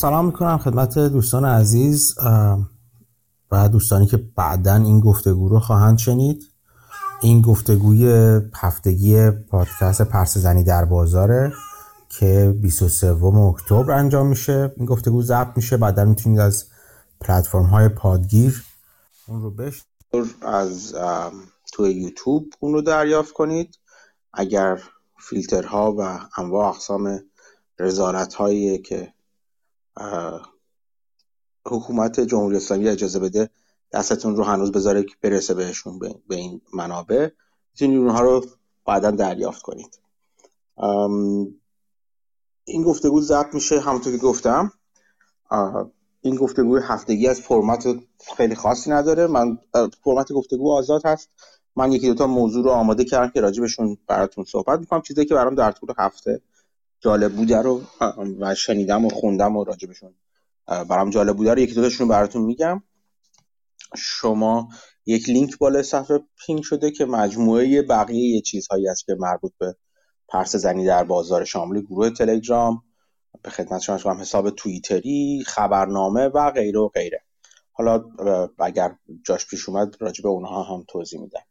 سلام می‌کنم خدمت دوستان عزیز و دوستانی که بعدا این گفتگو رو خواهند شنید. این گفتگوی هفتگی پادکست پرس زنی در بازاره که 23 اکتبر انجام میشه. این گفتگو ضبط میشه بعدا می‌تونید از پلتفرم های پادگیر اون رو بش از توی یوتیوب اون رو دریافت کنید. اگر فیلترها و انواع اقسام رزارت هایی که حکومت جمهوری اسلامی اجازه بده دستتون رو هنوز بذاره که برسه بهشون به این منابع می‌تونید اونها رو بعدا دریافت کنید. این گفتگو ضبط میشه همونطور که گفتم. این گفتگو هفتگی از فرمت خیلی خاصی نداره. من فرمت گفتگو آزاد هست. من یکی دوتا موضوع رو آماده کردم که راجبشون براتون صحبت می‌کنم. چیزی که برام در طول هفته جالب بوده رو و شنیدم و خوندم و راجبشون برام جالب بوده رو یکی دوتاشون رو براتون میگم. شما یک لینک بالا صفحه پینگ شده که مجموعه بقیه چیزهایی است که مربوط به پرس زنی در بازار شامل گروه تلگرام به خدمت شما شما حساب توییتری خبرنامه و غیره و غیره. حالا اگر جاش پیش اومد راجع به اونها هم توضیح میدم.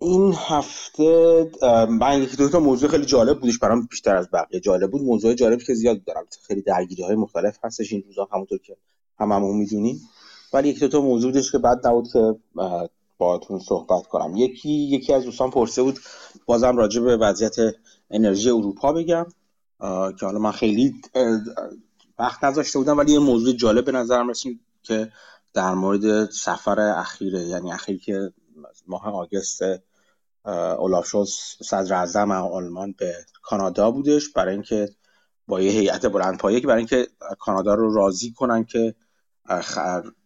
این هفته من یکی دو تا موضوع خیلی جالب بودش برام بیشتر از بقیه. جالب بود موضوع جالبی که زیاد دارم. خیلی درگیری های مختلف هستش این روزا همونطور که هممون می‌دونیم. ولی یکی دو تا موضوع بودش که بعد نبود که باهاتون صحبت کنم. یکی یکی از دوستان پرسه بود بازم راجع به وضعیت انرژی اروپا بگم. که حالا من خیلی وقت نذاشته بودم ولی یه موضوع جالب به نظرم رسید که در مورد سفر اخیره یعنی اخیر که ماه آگست اولاف صدر اعظم آلمان به کانادا بودش برای اینکه با یه هیئت بلند پایه برای اینکه کانادا رو راضی کنن که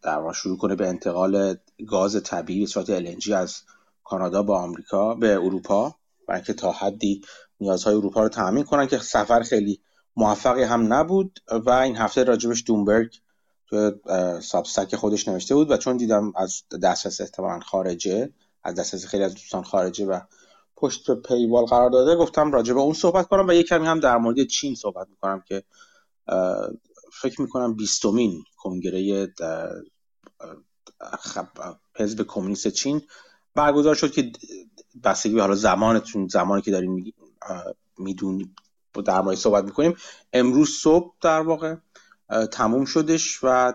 در شروع کنه به انتقال گاز طبیعی به صورت LNG از کانادا با آمریکا به اروپا برای اینکه تا حدی نیازهای اروپا رو تامین کنن که سفر خیلی موفقی هم نبود و این هفته راجبش دومبرگ تو سابستک خودش نوشته بود و چون دیدم از دسترس احتمالا خارجه از دسترس خیلی از دوستان خارجه و پشت پیوال قرار داده. گفتم راجع به اون صحبت کنم و یک کمی هم در مورد چین صحبت می‌کنم که فکر می‌کنم بیستمین کنگره حزب کمونیست چین برگزار شد که بستگی به حالا زمانتون زمانی که داریم می‌دونیم در مورد صحبت می‌کنیم. امروز صبح در واقع تموم شدش و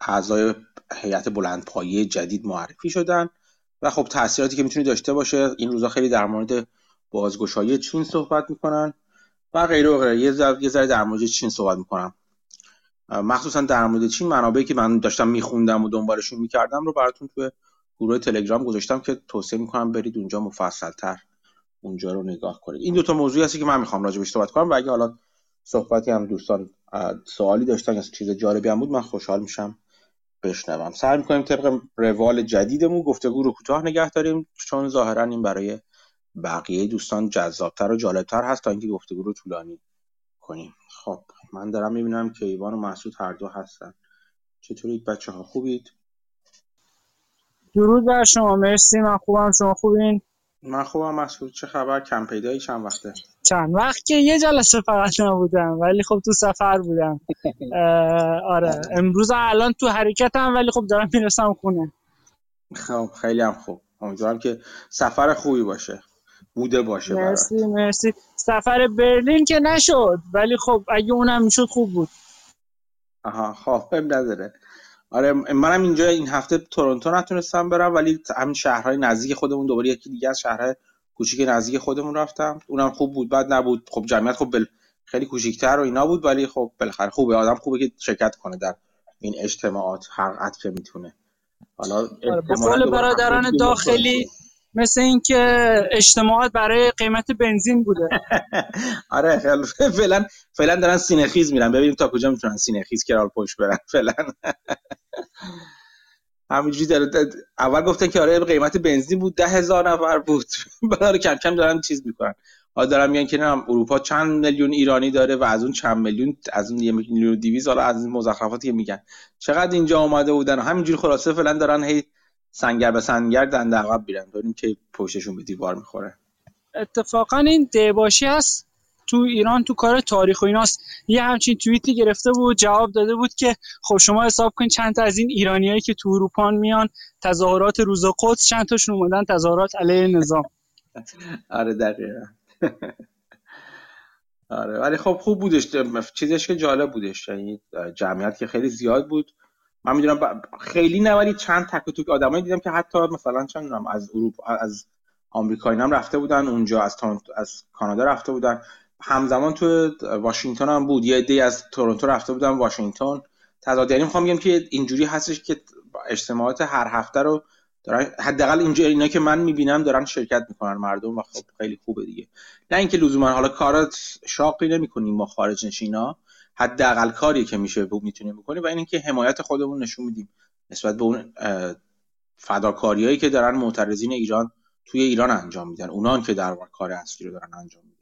اعضای هیئت بلندپایه جدید معرفی شدن. و خب تاثیراتی که می‌تونه داشته باشه این روزا خیلی در مورد بازگشایی چین صحبت می‌کنن و غیره و غیره. یه ذره در مورد چین صحبت می‌کنم. مخصوصا در مورد چین منابعی که من داشتم میخوندم و دنبالشون می‌کردم رو براتون توی گروه تلگرام گذاشتم که توصیه می‌کنم برید اونجا مفصلتر اونجا رو نگاه کنید. این دوتا موضوعی هستی که من می‌خوام راجع بهش صحبت کنم و اگه حالا صحبتی هم دوستان سوالی داشتن یا چیز جالبی هم بود من خوشحال میشم بشنوم. سعی می‌کنیم طبق روال جدیدمون گفتگو رو کوتاه نگه داریم چون ظاهرا این برای بقیه دوستان جذابتر و جالبتر هست تا اینکه گفتگو رو طولانی کنیم. خب من دارم می‌بینم که ایوان و محسود هر دو هستن. چطورید بچه ها خوبید؟ درود بر شما. مرسی. من خوبم. شما خوبین؟ من خوبم مسعود. چه خبر؟ کم پیدایی چند وقته؟ چند وقت که یه جلسه فقط نبودم ولی خب تو سفر بودم. آره. امروز الان تو حرکتم ولی خب دارم می‌رسم خونه. خب خیلی هم خوب. امیدوارم که سفر خوبی باشه. بوده باشه مرسی برای. مرسی. سفر برلین که نشد ولی خب اگه اونم می‌شد خوب بود. آها خب نداره آره منم اینجا این هفته تورنتو نتونستم برم ولی همین شهرهای نزدیک خودمون دوباره یکی دیگه از شهرهای کوچیک نزدیک خودمون رفتم. اونم خوب بود بد نبود. خب جمعیت خب بل... خیلی کوچیک‌تر و اینا بود ولی خب بالاخره خوبه. آدم خوبه که شرکت کنه در این اجتماعات هر قد که می‌تونه. حالا آره برادران داخلی مثل اینکه اجتماعات برای قیمت بنزین بوده. آره فعلا فعلا دارن سینه‌خیز میرن. ببینیم تا کجا می‌تونن سینه‌خیز کرال پشت برن. فعلا. همینجوری داره اول گفتن که آره قیمت بنزین بود ده هزار نفر بود. بعد کم کم دارن چیز می‌کنن. حالا دارم میگن که نه اروپا چند میلیون ایرانی داره و از اون چند میلیون از اون یه میلیون دیویز حالا از این مزخرفاتی که میگن. چقدر اینجا آمده بودن؟ همینجوری خلاصه فعلا دارن هی سنگر به سنگر دنده عقب بیرن ببینیم که پشتشون به دیوار می‌خوره. اتفاقا این دباشی هست تو ایران تو کار تاریخ و ایناست. یه همچین توییتی گرفته بود جواب داده بود که خب شما حساب کن چند تا از این ایرانیایی که تو اروپا میان تظاهرات روز قدس چند تاشون اومدن؟ تظاهرات علیه نظام. آره دقیقا. آره ولی خب خوب بودش. چیزش که جالب بودش یعنی جمعیت که خیلی زیاد بود. من می‌دونم خیلی نه ولی چند تک توک آدمایی دیدم که حتی مثلا چند از اروپا از آمریکایی هم رفته بودن اونجا از از کانادا رفته بودن. همزمان تو واشنگتن هم بود. یه عده از تورنتو رفته بودن واشنگتن. تضاد یعنی می‌خوام بگم که اینجوری هستش که اجتماعات هر هفته رو دارن حداقل اینجا اینا که من می‌بینم دارن شرکت می‌کنن مردم و خب خیلی خوبه دیگه. نه اینکه لزوما حالا کارات شاقی نمی‌کنیم ما خارج نشینا. حداقل کاری که میشه می‌تونیم بکنیم و اینکه حمایت خودمون نشون میدیم نسبت به اون فداکاریایی که دارن معترضین ایران توی ایران انجام میدن. اونان که در کار اصلی رو دارن انجام میدن.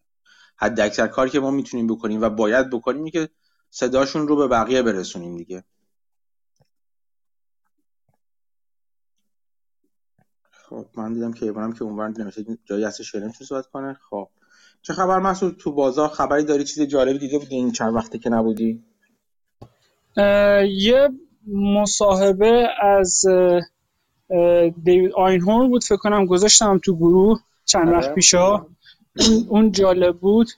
حد اکثر کاری که ما می‌تونیم بکنیم و باید بکنیم که صداشون رو به بقیه برسونیم دیگه. خب من دیدم که ایوانم که اونورن نمیشه جایی هستش که صحبت کنه. خب. چه خبر مسعود؟ تو بازار خبری داری؟ چیز جالبی دیده بودی این چند وقته که نبودی؟ یه مصاحبه از دیوید آینهورن بود فکر کنم گذاشتم تو گروه چند وقت آره. پیشا. اون جالب بود.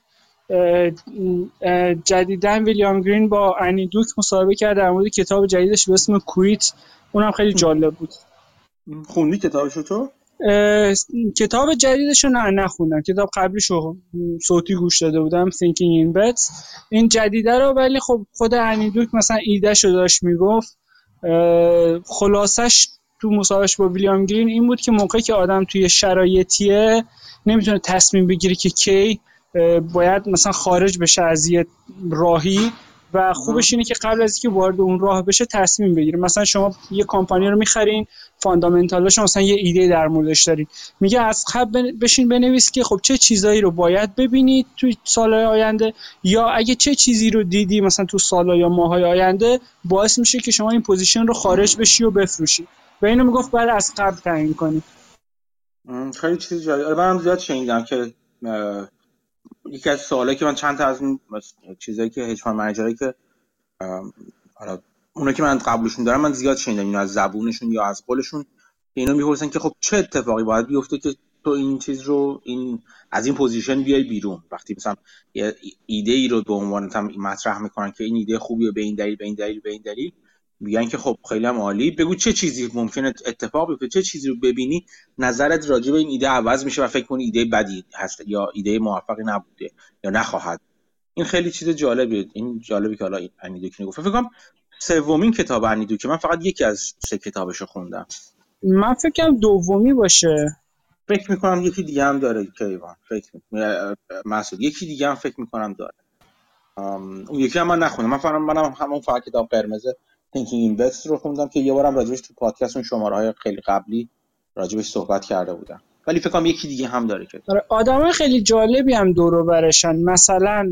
جدیدن ویلیام گرین با انی دوک مصاحبه کرد در مورد کتاب جدیدش به اسم کویت. اونم خیلی جالب بود. خوندی کتابشو تو؟ کتاب جدیدش رو نه نخوندم. کتاب قبلیش رو صوتی گوش داده بودم Thinking in Bets این جدیده رو ولی خب خود انی دوک مثلا ایدهش رو داشت می‌گفت. خلاصش تو مصاحبهش با ویلیام گرین این بود که موقعی که آدم توی شرایطیه نمی‌تونه تصمیم بگیره که کی باید مثلا خارج بشه از یه راهی. و خوبش اینه که قبل از اینکه وارد اون راه بشه تصمیم بگیره مثلا شما یه کمپانی رو می‌خرین fundamental ش مثلا یه ایده در موردش دارین. میگه از قبل بشین بنویس که خب چه چیزایی رو باید ببینید تو سالهای آینده یا اگه چه چیزی رو دیدی مثلا تو سالها یا ماهای آینده باعث میشه که شما این position رو خارج بشی و بفروشی. و اینو می‌گفت بعد از قبل تعیین کنی خیلی چیز جالب. آره، منم زیاد شنیدم که یکی از سوالایی که من چند تا از این چیزایی که hedge fund که حالا اونا که من قبولشون دارم من زیاد شنیدم اینو از زبونشون یا از قولشون اینو می‌پرسن که خب چه اتفاقی باید بیفته که تو این چیز رو این از این position بیای بیرون؟ وقتی مثلا یه ایده ای رو به عنوان مطرح می‌کنن که این ایده خوبیه به این دلیل به این دلیل به این دلیل میگن که خب خیلی هم عالی. بگو چه چیزی ممکنه اتفاق بیفته؟ چه چیزی رو ببینی نظرت راجع به این ایده عوض میشه و فکر کنی ایده بدی هست یا ایده موفقی نبوده یا نخواهد؟ این خیلی چیز جالبیه. این جالبی که حالا انیدوکی گفت فکر کنم سومین کتاب انیدوکی من فقط یکی از سه کتابشو خوندم. من فکرم دومی باشه. فکر می‌کنم یکی دیگه هم داره کیوان فکر مسعود. یکی دیگه هم فکر می‌کنم داره. اون یکی هم من نخوندم. من فقط منم همون فقط کتاب قرمز Thinking in Bets رو خوندم که یه بارم راجبش تو پادکست اون شماره های خیلی قبلی راجبش صحبت کرده بودم. ولی فکر کنم یکی دیگه هم داره که آره آدمای خیلی جالبی هم دور برشن. مثلا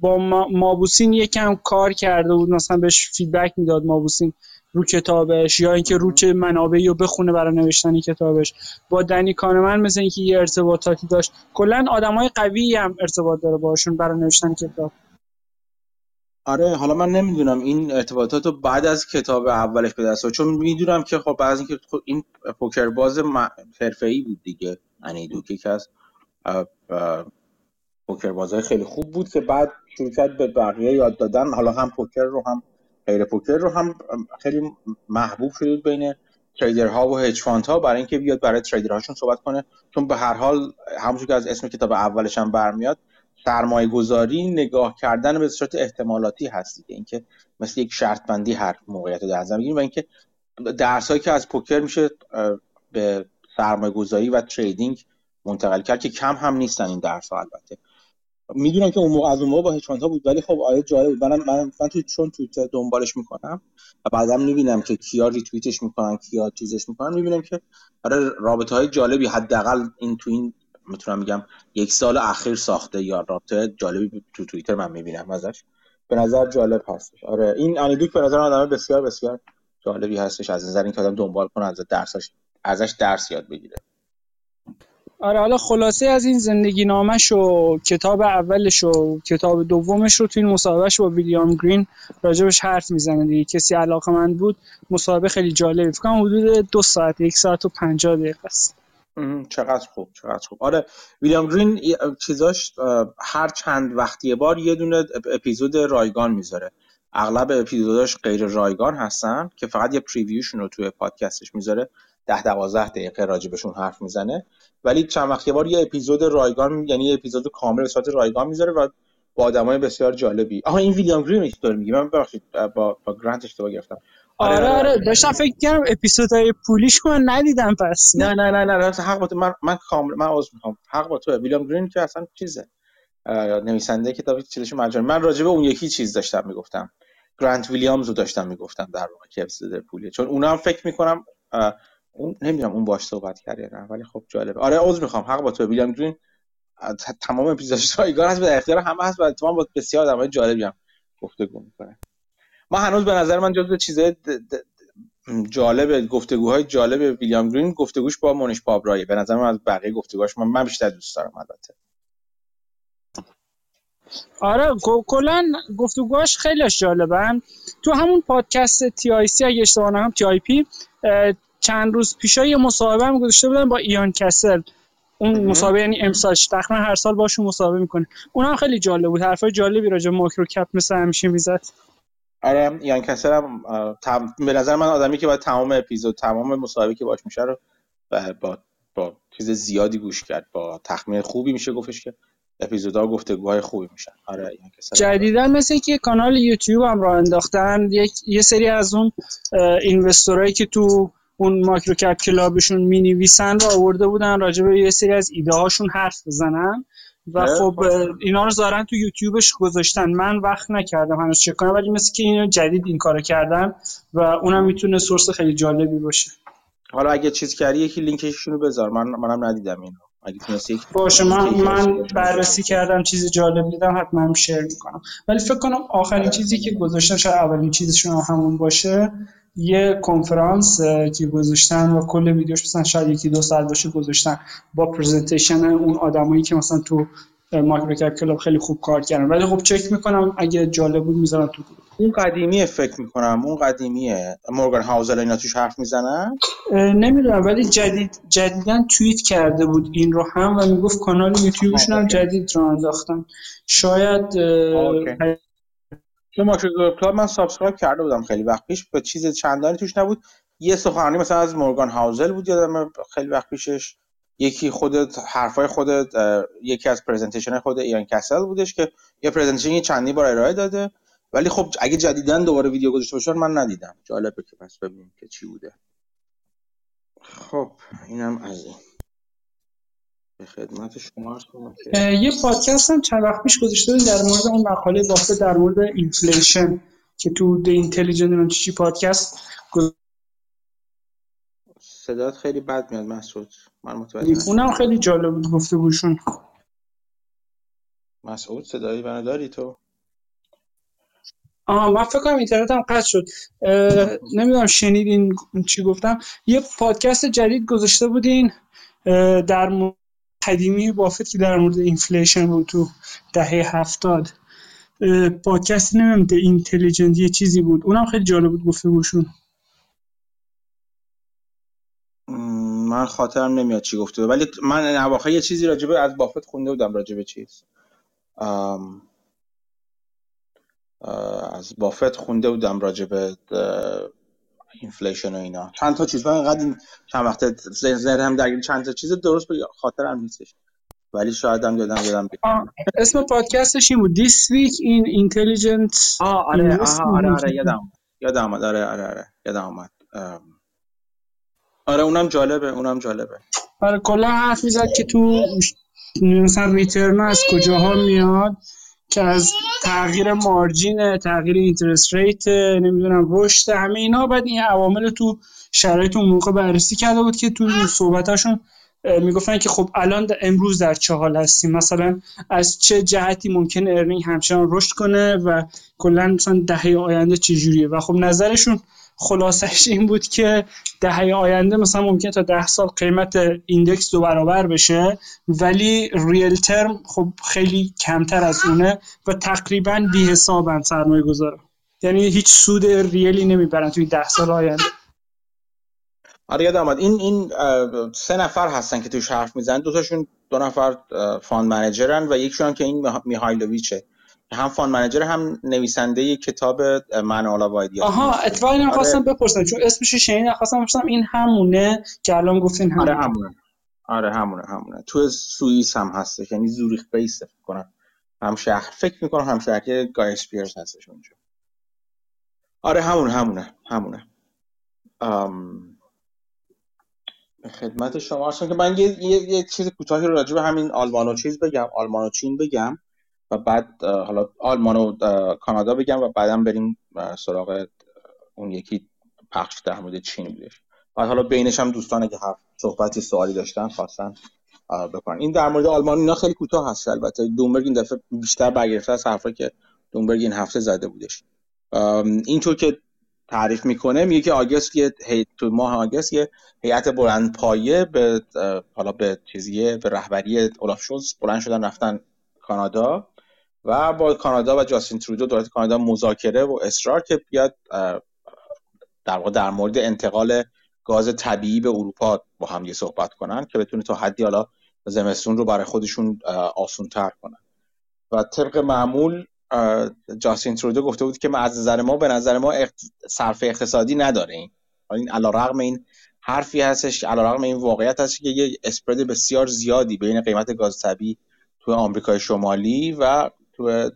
با مابوسین یکم کار کرده بود مثلا بهش feedback می‌داد مابوسین رو کتابش یا اینکه رو چه منابعی رو بخونه برای نوشتن کتابش. با دنی کانمن مثل اینکه یه ارتباطاتی داشت. کلا آدمای قوی هم ارتباط داره باشون برای نوشتن کتاب. آره حالا من نمی‌دونم این ارتباطات رو بعد از کتاب اولش به دست چون می‌دونم که خب بعد از اینکه خب این پوکر باز حرفه‌ای بود دیگه یعنی که از پوکر بازای خیلی خوب بود که بعد شروع کرد به بقیه یاد دادن. حالا هم پوکر رو هم غیر پوکر رو هم خیلی محبوب شد بین تریدرها و هج ها. برای اینکه بیاد برای تریدرهاشون صحبت کنه. چون به هر حال همونجور که از اسم کتاب اولش هم برمیاد سرمایه گذاری نگاه کردن به صورت احتمالاتی هست دیگه. اینکه مثل یک شرط بندی هر موقعیت رو در نظر و اینکه درس که از پوکر میشه به سرمایه گذاری و تریدینگ منتقل کرد که کم هم نیستن این درس ها البته. می‌دونم که اون موقع از اون موقع با هچمانت ها بود ولی خب آیا جالب بود. منم من, من تو چون توییتر دنبالش می‌کنم و بعدا می‌بینم که کیا ریتوییتش می‌کنن کیا چیزش می‌کنن می‌بینم که آره رابطه های جالبی حداقل این تو این می‌تونم میگم یک سال اخیر ساخته یا رابطه جالبی تو توییتر من می‌بینم ازش. به نظر جالب هستش. آره این انیدوک به نظر آدم بسیار بسیار جالبی هستش. از نظر اینکه آدم دنبال کنه از درسش ازش درس یاد بگیره. آره حالا خلاصه از این زندگی نامش و کتاب اولش و کتاب دومش رو توی این مصاحبهش با ویلیام گرین راجبش حرف می‌زنه دیگه. کسی علاقه من بود مصاحبه خیلی جالبی. فکر حدود دو ساعت یک ساعت و پنجاه دقیقه است. چقدر خوب چقدر خوب. آره ویلیام گرین چیزاش هر چند وقتی بار یه دونه اپیزود رایگان می‌ذاره. اغلب اپیزوداش غیر رایگان هستن که فقط یه پریویوشون رو توی پادکستش می‌ذاره. ده دوازده دقیقه راجبشون حرف می‌زنه. ولی چند وقت بار یه اپیزود رایگان یعنی یه اپیزود کامل به صورت رایگان می‌ذاره و با آدمای بسیار جالبی. آها این ویلیام گرین اینطور میگه من ببخشید با با گرانت اشتباه گرفتم. آره آره, آره. داشتم فکر کردم اپیزودهای پولیش من ندیدم پس. نه نه نه نه حق با تو. من من کامل من عذر می‌خوام. حق با تو ویلیام گرین که اصلا چیزه. نویسنده کتاب چیزش مجانی. من راجع به اون یکی چیز داشتم می‌گفتم. گرانت ویلیامز رو داشتم می‌گفتم در واقع که اپیزود پولیه. چون اونم فکر می‌کنم اون نمی‌دونم اون باش صحبت کرد نه ولی خب جالبه. آره عذر می‌خوام. حق با تو ویلیام گرین تمام اپیزودش رایگان هست به اختیار همه هست و تمام با بسیار آدمای جالبی هم گفتگو می‌کنه. ما هنوز به نظر من جزو چیزای جالب گفتگوهای جالب ویلیام گرین گفتگوش با مونیش پابرایه به نظر من از بقیه گفتگوهاش من, من بیشتر دوست دارم البته. آره کلا گفتگوهاش خیلی جالبن تو همون پادکست تی آی سی اگه اشتباه نکنم TIP چند روز پیشا یه مصاحبه هم گذاشته بودن با ایان کسل. اون مصاحبه یعنی امسالش. تقریبا هر سال باشون مصاحبه می‌کنه. اونم خیلی جالب بود. حرفای جالبی راجع ماکرو کپ مثل همیشه می‌زد. آره ایان کسل هم تم... به نظر من آدمی که باید تمام اپیزود تمام مصاحبه که باش میشه رو با با چیز زیادی گوش کرد با تخمین خوبی میشه گفتش که اپیزودها گفتگوهای خوبی میشن. آره جدیدا مثل که کانال یوتیوب هم راه انداختن یک یه سری از اون اینوستورایی که تو اون مایکرو کپ کلابشون می نویسن رو آورده بودن راجع به یه سری از ایده هاشون حرف بزنن. و خب اینا رو زارن تو یوتیوبش گذاشتن. من وقت نکردم هنوز چک کنم ولی مثل که اینو جدید این کارو کردن و اونم می‌تونه سورس خیلی جالبی باشه. حالا اگه چیز کردی یکی لینکشون رو بذار. من منم ندیدم اینو. اگه باشه من من بررسی کردم چیز جالب دیدم حتما هم شیر می‌کنم. ولی فکر کنم آخرین چیزی که گذاشتن شاید اولین چیزشون همون باشه. یه کنفرانس که گذاشتن و کل ویدیوش مثلا شاید یکی دو ساعت باشه گذاشتن با presentation اون آدمایی که مثلا تو MicroCap Club خیلی خوب کار کردن. ولی خب چک می‌کنم اگه جالب بود می‌ذارم تو اون قدیمیه فکر می‌کنم اون قدیمیه. مورگان هاوزل اینا توش حرف می‌زنن؟ نمی‌دونم ولی جدید جدیدا توییت کرده بود این رو هم و می‌گفت کانال یوتیوبشون هم جدید رو انداختن. شاید چون Micro Club من subscribe کرده بودم خیلی وقت پیش. به چیز چندانی توش نبود. یه سخنرانی مثلا از مورگان هاوزل بود یادم خیلی وقت پیشش. یکی خودت حرفای خودت یکی از presentation خود ایان کسل بودش که یه presentation چندی بار ارائه داده. ولی خب اگه جدیدن دوباره ویدیو گذاشته باشن من ندیدم. جالبه که پس ببینیم که چی بوده. خب اینم از این. به خدمت شما یه پادکست هم چند وقت پیش گذاشته در مورد اون مقاله بافت در مورد inflation که تو د اینتلیجنت چی پادکست صدات خیلی بد میاد مسعود. من متوجه اونم خیلی جالب بود گفته بوشون مسعود صدایی منو داری تو؟ آها من فکر کنم اینترنت هم قطع شد. نمی‌دونم شنیدین چی گفتم. یه پادکست جدید گذاشته بودین در قدیمی بافت که در مورد اینفلیشن بود تو دهه هفتاد پادکست نمی‌دونم ده اینتلیجنت یه چیزی بود. اونم خیلی جالب بود گفته بوشون من خاطرم نمیاد چی گفته. ولی من اواخر یه چیزی راجبه از بافت خونده بودم راجبه چیز. از بافت خونده بودم راجبه اینفلیشن و اینا. چند تا چیز من اینقدر چند وقت ذهن هم درگیر چند تا چیز درست به خاطرم نیستش. ولی شاید هم یادم یادم اسم پادکستش این بود. This Week in Intelligent آه آره آه آره آره یادم یادم آمد آره آره آره یادم آمد آره اونم جالبه اونم جالبه. آره کلا حرف می‌زد که تو مثلا ریترن از کجاها میاد. که از تغییر مارجین تغییر اینترست ریت نمی‌دونم رشد همه اینا. بعد این عوامل تو شرایط اون موقع بررسی کرده بود که تو صحبتاشون می‌گفتن که خب الان امروز در چه حال هستیم؟ مثلا از چه جهتی ممکن earning همچنان رشد کنه و کلا مثلا دهه آینده چه جوریه و خب نظرشون خلاصش این بود که دهه آینده مثلا ممکن تا ده سال قیمت index دو برابر بشه ولی real term خب خیلی کمتر از اونه و تقریبا بی حسابن سرمایه گذاره یعنی هیچ سود real ی نمی‌برن توی ده سال آینده. آره یاد آمد این این سه نفر هستن که توش حرف می‌زنن. دوتاشون دو نفر fund manager ن و یکشون که این میهایلوویچه. هم fund manager هم نویسنده کتاب Manual of Ideas آها اتفاقا اینو خواستم آره. بپرسم چون اسمش شنیدم خواستم بپرسم این همونه که الان گفتین همونه آره همونه. آره همونه همونه. تو سوئیس هم هستش یعنی زوریخ base فکر کنم هم شهر فکر می‌کنم هم شهر که گای اسپیرز هستش اونجا. آره همونه همونه همونه. خدمت شما هستم که من یه, یه،, یه چیز کوتاهی رو راجع به همین آلمان و چیز بگم آلمان و چین بگم. و بعد حالا آلمان و کانادا بگم و بعدم بریم سراغ اون یکی پخش در مورد چین بودش. بعد حالا بینش هم دوستان که هفت صحبتی سوالی داشتن خواستن بکنن. این در مورد آلمان اینا خیلی کوتاه هست البته. دومبرگ این دفعه بیشتر برگرفته از حرفی که دومبرگ این هفته زده بودش. اینطور که تعریف می‌کنه میگه که آگست یه تو ماه آگست یه هیئت بلند پایه به حالا به چیزیه به رهبری اولاف شولز بلند شدن رفتن کانادا. و با کانادا و جاستین ترودو دولت کانادا مذاکره و اصرار که بیاد در در مورد انتقال گاز طبیعی به اروپا با هم یه صحبت کنن که بتونه تا حدی حالا زمستون رو برای خودشون آسون تر کنن و طبق معمول جاستین ترودو گفته بود که از نظر ما به نظر ما صرف اقتصادی نداره این. این رغم این حرفی هستش رغم این واقعیت هست که یه اسپرد بسیار زیادی بین قیمت گاز طبیعی تو آمریکای شمالی و تو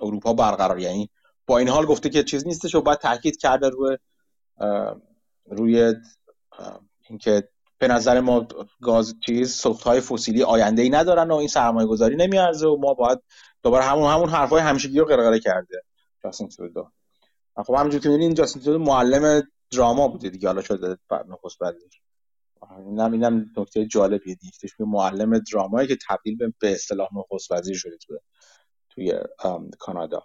اروپا برقرار. یعنی با این حال گفته که چیز نیستش و باید تاکید کرده روی روی اینکه به نظر ما گاز چیز سوخت های فسیلی آینده ای ندارن و این سرمایه گذاری نمیارزه و ما باید دوباره همون همون حرفای همیشگی رو قرقره کرده. جاستین ترودو خب همونجور که می‌بینید جاستین ترودو معلم دراما بوده دیگه. حالا شده نخست وزیر اینم اینم نکته جالبیه. دیگه معلم درامایی که تبدیل به اصطلاح نخست وزیر شده توی توی کانادا.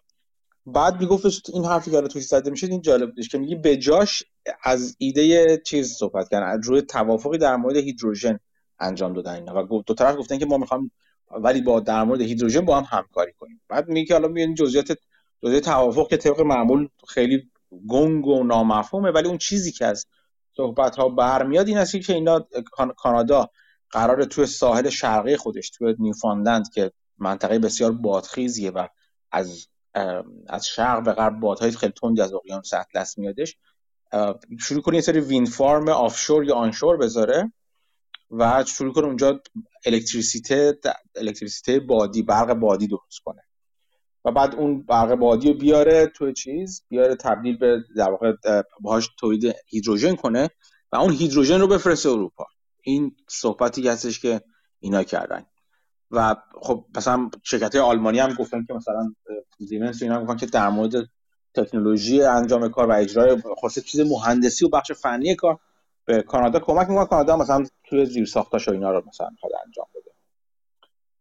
بعد میگفتش این حرفی که توش زده میشه این جالب بودش که میگی به جاش از ایده چیز صحبت کردن روی توافقی در مورد هیدروژن انجام دادن اینا. و دو طرف گفتن که ما می‌خوام ولی با در مورد هیدروژن با هم همکاری کنیم. بعد میگه که حالا میگن جزئیات جزئیات توافق که طبق معمول خیلی گنگ و نامفهومه ولی اون چیزی که از صحبت ها برمیاد این است که اینا کانادا قرار توی ساحل شرقی خودش توی نیوفاندلند که منطقه بسیار بادخیزیه و از از شرق به غرب بادهای خیلی تندی از اقیانوس اطلس میادش شروع کنه یه سری وین فارم آفشور یا آنشور بذاره و شروع کنه اونجا الکتریسیته الکتریسیته بادی برق بادی درست کنه. و بعد اون برق بادی رو بیاره توی چیز بیاره تبدیل به در واقع باهاش تولید هیدروژن کنه و اون هیدروژن رو بفرسته اروپا. این صحبتی هستش که اینا کردن. و خب مثلا شرکت آلمانی هم گفتن که مثلا زیمنس اینا گفتن که در مورد تکنولوژی انجام کار و اجرای خاصه چیز مهندسی و بخش فنی کار به کانادا کمک می‌کنه. کانادا مثلا توی زیر ساختاش و اینا رو مثلا انجام بده.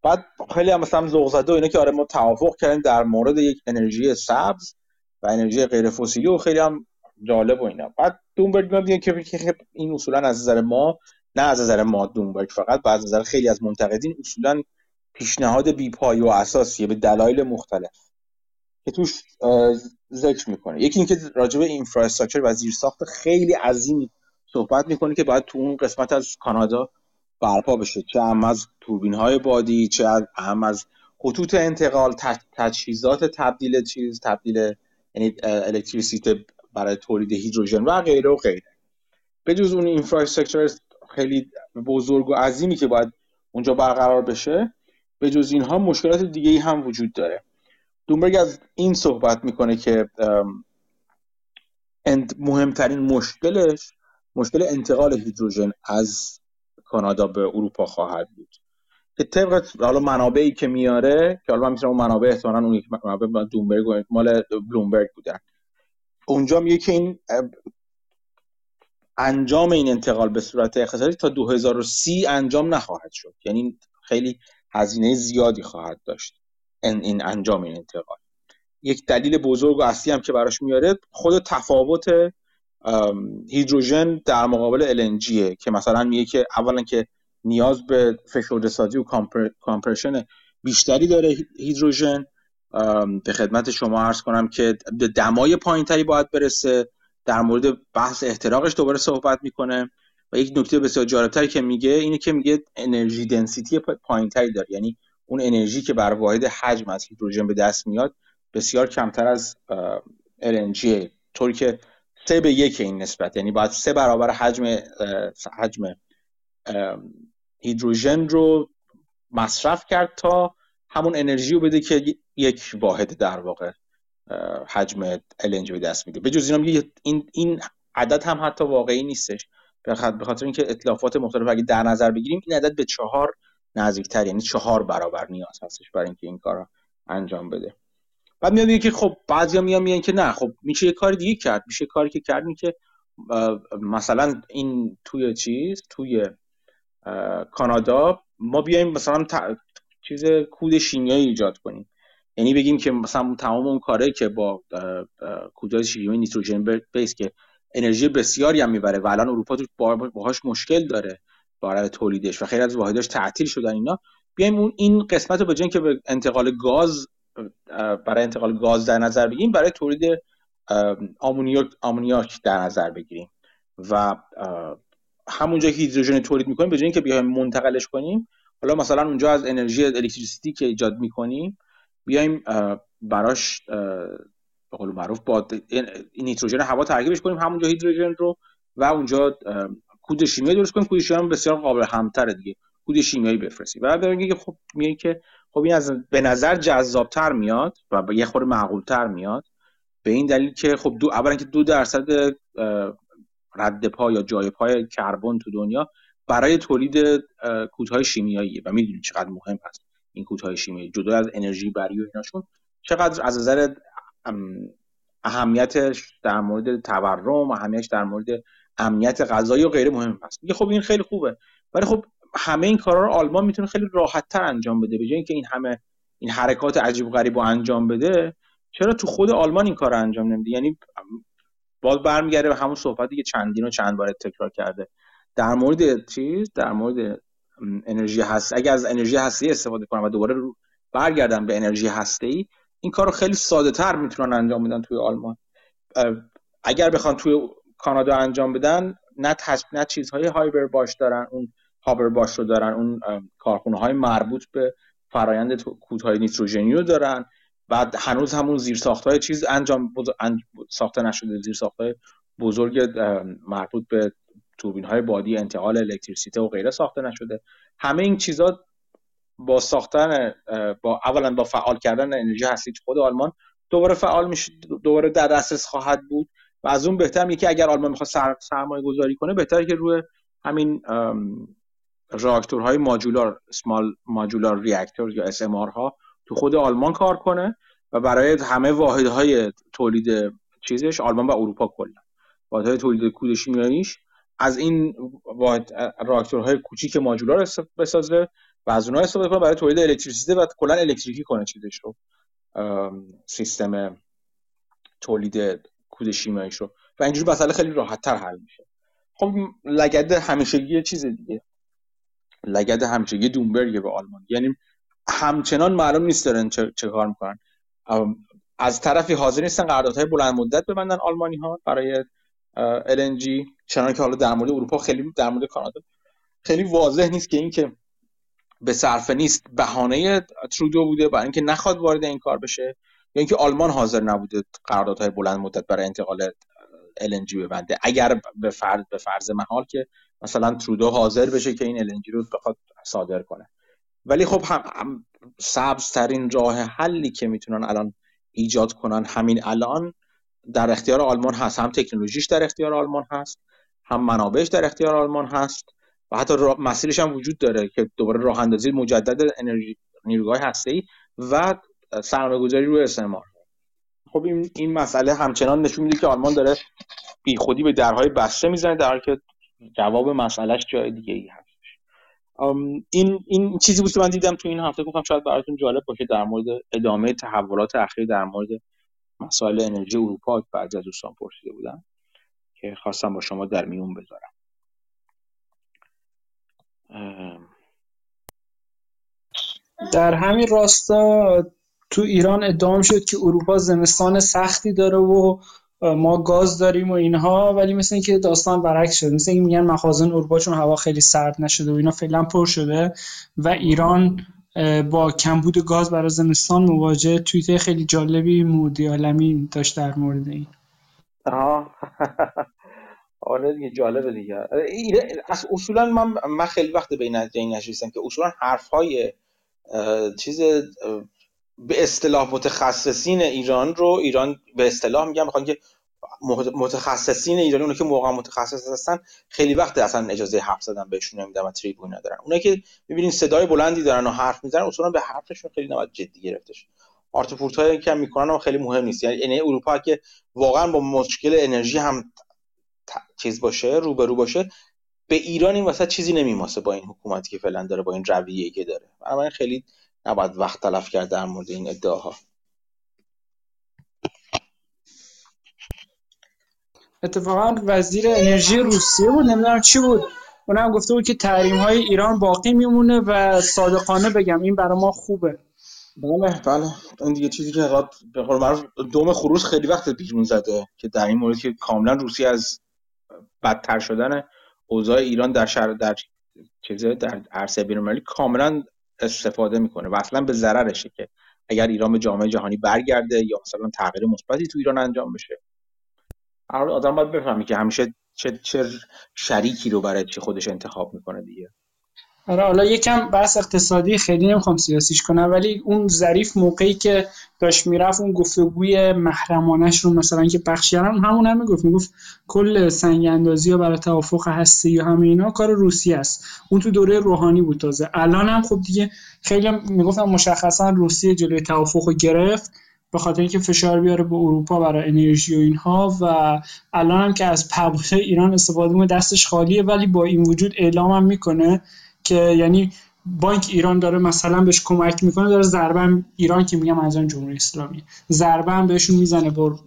بعد خیلی هم مثلا ذوق زده و اینا که آره ما توافق کردیم در مورد یک انرژی سبز و انرژی غیر فسیلی و خیلی هم جالب و اینا. بعد دومبرگ میگه که این اصولا از نظر ما نه از نظر ما دومبرگ فقط بعد از نظر خیلی از منتقدین اصولا پیشنهاد بیپای و اساسیه به دلایل مختلف که توش ذکر می‌کنه. یکی اینکه راجع به اینفراستراکچر و زیرساخت خیلی عظیمی صحبت می‌کنه که باید تو اون قسمت از کانادا برپا بشه. چه هم از توربین های بادی چه هم از خطوط انتقال تجهیزات تبدیل چیز تبدیل یعنی الکتریسیته برای تولید هیدروژن و غیره و غیره. به جز اون اینفراستراکچر خیلی بزرگ و عظیمی که باید اونجا برقرار بشه به جز اینها مشکلات دیگه ای هم وجود داره. دومبرگ از این صحبت می‌کنه که مهمترین مشکلش مشکل انتقال هیدروژن از کانادا به اروپا خواهد بود. که طبق حالا منابعی که میاره که حالا من می‌تونم منابع احتمالاً اون منابع دومبرگ مال بلومبرگ بودن. اونجا میگه که این انجام این انتقال به صورت اقتصادی تا 2030 انجام نخواهد شد. یعنی خیلی هزینه زیادی خواهد داشت این انجام این انتقال. یک دلیل بزرگ و اصلی هم که براش میاره خود تفاوت هیدروژن در مقابل LNG که مثلا میگه که اولا که نیاز به فشرده سازی و کامپرشن بیشتری داره هیدروژن. به خدمت شما عرض کنم که به دمای پایینتری باید برسه. در مورد بحث احتراقش دوباره صحبت می‌کنه. و یک نکته بسیار جالبتری که میگه اینه که میگه انرژی دنسیتی پایینتری داره. یعنی اون انرژی که بر واحد حجم از هیدروژن به دست میاد بسیار کمتر از LNG طوری که سه به یک این نسبت یعنی باید سه برابر حجم حجم هیدروژن رو مصرف کرد تا همون انرژی رو بده که یک واحد در واقع حجم LNG به دست میده. به جز این این عدد هم حتی واقعی نیستش. به خاطر اینکه اطلافات مختلف اگه در نظر بگیریم این عدد به چهار نزدیکتر یعنی چهار برابر نیاز هستش برای اینکه این کار انجام بده. بعد میاد میگه که خب بعضیا میان میگن که نه خب میشه یه کار دیگه کرد. میشه کاری که کردیم که مثلا این توی چیز توی کانادا ما بیایم مثلا چیز کود شیمیایی ایجاد کنیم. یعنی بگیم که مثلا تمام اون کاره که با کودهای شیمیایی نیتروژن بیس که انرژی بسیاری هم می‌بره و الان اروپا تو باهاش مشکل داره برای تولیدش و خیلی از واحداش تعطیل شدن اینا بیایم اون این قسمت رو به که به انتقال گاز برای انتقال گاز در نظر بگیریم برای تولید آمونیاک آمونیاک در نظر بگیریم. و همونجا که هیدروژن تولید می‌کنیم به جای اینکه بیایم منتقلش کنیم حالا مثلا اونجا از انرژی الکتریسیتی که ایجاد می‌کنیم بیایم براش به قول معروف با نیتروژن هوا ترکیبش کنیم همونجا هیدروژن رو و اونجا کود شیمیایی درست کنیم. کود شیمیایی بسیار قابل همتره دیگه. کود شیمیایی بفرستیم. بعد میگه خب میگه که خب این از به نظر جذابتر میاد و یه خورده معقولتر میاد. به این دلیل که خب دو اولا که دو درصد رد پا یا جای پای کربن تو دنیا برای تولید کودهای شیمیاییه و می‌دونید چقدر مهم هست این کودهای شیمیایی. جدا از انرژی بری و ایناشون چقدر از نظر اهمیتش در مورد تورم اهمیتش در مورد امنیت غذایی و غیره مهم هست. میگه خب این خیلی خوبه. ولی خب همه این کارا رو آلمان می‌تونه خیلی راحت تر انجام بده به جای اینکه این همه این حرکات عجیب غریب رو انجام بده چرا تو خود آلمان این کار رو انجام نمیده؟ یعنی باز برمیگرده به همون صحبتی که چندین و چند بار تکرار کرده. در مورد چیز؟ در مورد انرژی هسته اگه از انرژی هسته استفاده کنم و دوباره برگردم به انرژی هسته ای این کار رو خیلی ساده تر می‌تونن انجام بدن توی آلمان. اگر بخوان توی کانادا انجام بدن نه نه چیزهای هایبر باش دارن اون هابر باش رو دارن اون کارخونه های مربوط به فرایند کودهای نیتروژنی رو دارن. بعد هنوز همون زیرساخت های چیز انجام ساخته نشده زیرساخت های بزرگ مربوط به توربین های بادی انتقال الکتریسیته و غیره ساخته نشده. همه این چیزا با ساختن با اولا با فعال کردن انرژی هستی خود آلمان دوباره فعال میشه دوباره در دسترس خواهد بود و از اون بهتر که اگر آلمان می‌خواد سرمایه گذاری کنه بهتره که روی همین راکتورهای ماجولار سمال ماجولار ریاکتور یا اس ها تو خود آلمان کار کنه و برای همه واحدهای تولید چیزش آلمان و اروپا کلا. واحدهای تولید کود شیمیاییش از این واحد راکتورهای کوچیک ماجولار بسازه و از اونها استفاده کنه برای تولید الکتریسیته و کلا الکتریکی کنه چیزش رو سیستم تولید کود شیمیاییش رو. و اینجوری مسئله خیلی راحت تر حل میشه. خب لگد همیشگی چیز دیگه. لگد همیشگی دومبرگ به آلمان. یعنی همچنان معلوم نیست دارن چه, کار می‌کنن. از طرفی حاضر نیستن قراردادهای بلند مدت ببندن آلمانی ها برای LNG چنانکه که حالا در مورد اروپا خیلی در مورد کانادا خیلی واضح نیست که این که به صرفه نیست. بهانه ترودو بوده برای اینکه نخواد وارد این کار بشه یا اینکه آلمان حاضر نبوده قراردادهای بلند مدت برای انتقال LNG ببنده. اگر به فرض به فرض محال که مثلا ترودو حاضر بشه که این LNG رو بخواد صادر کنه. ولی خب هم, هم سبز ترین راه حلی که می‌تونن الان ایجاد کنن همین الان در اختیار آلمان هست. هم تکنولوژیش در اختیار آلمان هست هم منابعش در اختیار آلمان هست و حتی مسیرش هم وجود داره که دوباره راه اندازی مجدد انرژی نیروگاه هسته ای و سرمایه گذاری روی استعمار. خب این این مسئله همچنان نشون میده که آلمان داره بی خودی به درهای بسته می‌زنه در حالی که جواب مسئلهش جای دیگه ای هستش این این چیزی بود که من دیدم تو این هفته. گفتم شاید براتون جالب باشه در مورد ادامه تحولات اخیر در مورد مسائل انرژی اروپا بعضی از دوستان پرسیده بودن که خواستم با شما در میون بذارم. در همین راستا تو ایران ادعا شد که اروپا زمستان سختی داره و ما گاز داریم و اینها ولی مثل اینکه داستان برعکس شده مثل اینکه میگن مخازن اروپا چون هوا خیلی سرد نشده و اینا فعلا پر شده و ایران با کمبود گاز برای زمستان مواجه توییت خیلی جالبی مودی عالمی داشت در مورد این. آها. آره دیگه جالبه دیگه. از اصولا من من خیلی وقت به این نشستم که اصولا حرف های چیز به اصطلاح متخصصین ایران رو ایران به اصطلاح میگم می‌خوان که متخصصین ایرانی اونایی که موقع متخصص هستن خیلی وقت اصلا اجازه حرف زدن بهشون نمیدن و تریبون ندارن. اونایی که می‌بینین صدای بلندی دارن و حرف می‌زنن اصولا به حرفشون خیلی نباید جدی گرفتش. آرتفورت هایی که می‌کنن هم خیلی مهم نیست. یعنی اروپا که واقعا با مشکل انرژی هم چیز باشه روبرو باشه به ایران این وسط چیزی نمیماسه با این حکومتی که فعلا داره با این رویه‌ای که داره. بنابراین خیلی نباید وقت تلف کرد در مورد این ادعاها. اتفاقا وزیر انرژی روسیه بود نمی‌دونم چی بود. اونم گفته بود که تحریم های ایران باقی میمونه و صادقانه بگم این برای ما خوبه. بله بله. این دیگه چیزی که به قول معروف دوم خروس خیلی وقت بیرون زده که در این مورد که کاملا روسیه از بدتر شدن اوضاع ایران در شهر در چیزه در عرصه بین‌المللی کاملا استفاده می‌کنه و اصلا به ضررشه که اگر ایران به جامعه جهانی برگرده یا مثلا تغییر مثبتی تو ایران انجام بشه. آدم باید بفهمی که همیشه چه, چه شریکی رو برای چی خودش انتخاب می‌کنه دیگه. آره حالا یکم بحث اقتصادی خیلی نمی‌خوام سیاسیش کنم ولی اون ظریف موقعی که داشت می‌رفت اون گفتگوی محرمانش رو مثلا که بخشی هم همون هم می‌گفت می‌گفت کل سنگ اندازی ها برای توافق هسته یا همه اینا کار روسیه است. اون تو دوره روحانی بود تازه. الان هم خب دیگه خیلی می‌گفتم مشخصا روسیه جلوی توافق رو گرفت به خاطر اینکه فشار بیاره به اروپا برای انرژی و اینها و الان هم که از پبوشه ایران استفاده دستش خالیه ولی با این وجود اعلام هم می‌کنه که یعنی بانک ایران داره مثلا بهش کمک می‌کنه داره ضربه ایران که میگم از جمهوری اسلامی. ضربه هم بهشون می‌زنه با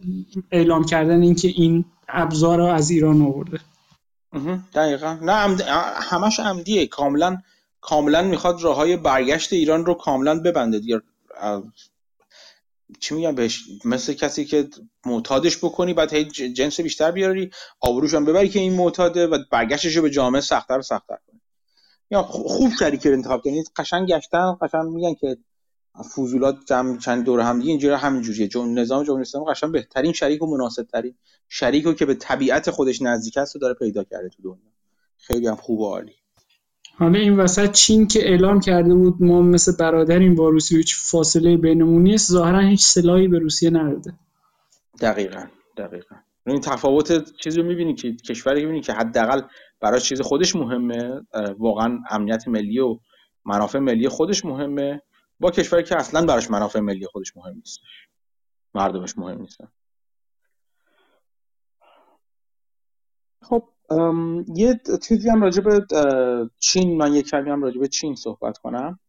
اعلام کردن اینکه این ابزار رو از ایران آورده. دقیقا. نه همش عمدیه. کاملا کاملا می‌خواد راه های برگشت ایران رو کاملا ببنده دیگه. چی میگم بهش؟ مثل کسی که معتادش بکنی بعد هی جنس بیشتر بیاری آبروش ببری که این معتاده و برگشتش رو به جامعه سختتر و سختتر یا خوب شریک رو انتخاب کنید قشنگ گشتن قشنگ میگن که فوزولات جمع چند دور هم دیگه. اینجوری همینجوریه. جون نظام جمهوری اسلامی قشنگ بهترین شریک و مناسب ترین شریک که به طبیعت خودش نزدیک است و داره پیدا کرده تو دنیا. خیلی هم خوب و عالی. حالا این وسط چین که اعلام کرده بود ما مثل برادریم با روسیه هیچ فاصله بینمون نیست ظاهرا هیچ سلاحی به روسیه نداده. دقیقا دقیقا. این تفاوت چیزی رو می‌بینی که کشوری می‌بینی که حداقل برای چیز خودش مهمه. واقعا امنیت ملی و منافع ملی خودش مهمه. با کشوری که اصلا براش منافع ملی خودش مهم نیست. مردمش مهم نیستن خب یه چیزی هم راجع به چین من یک کمی هم راجع به چین صحبت کنم.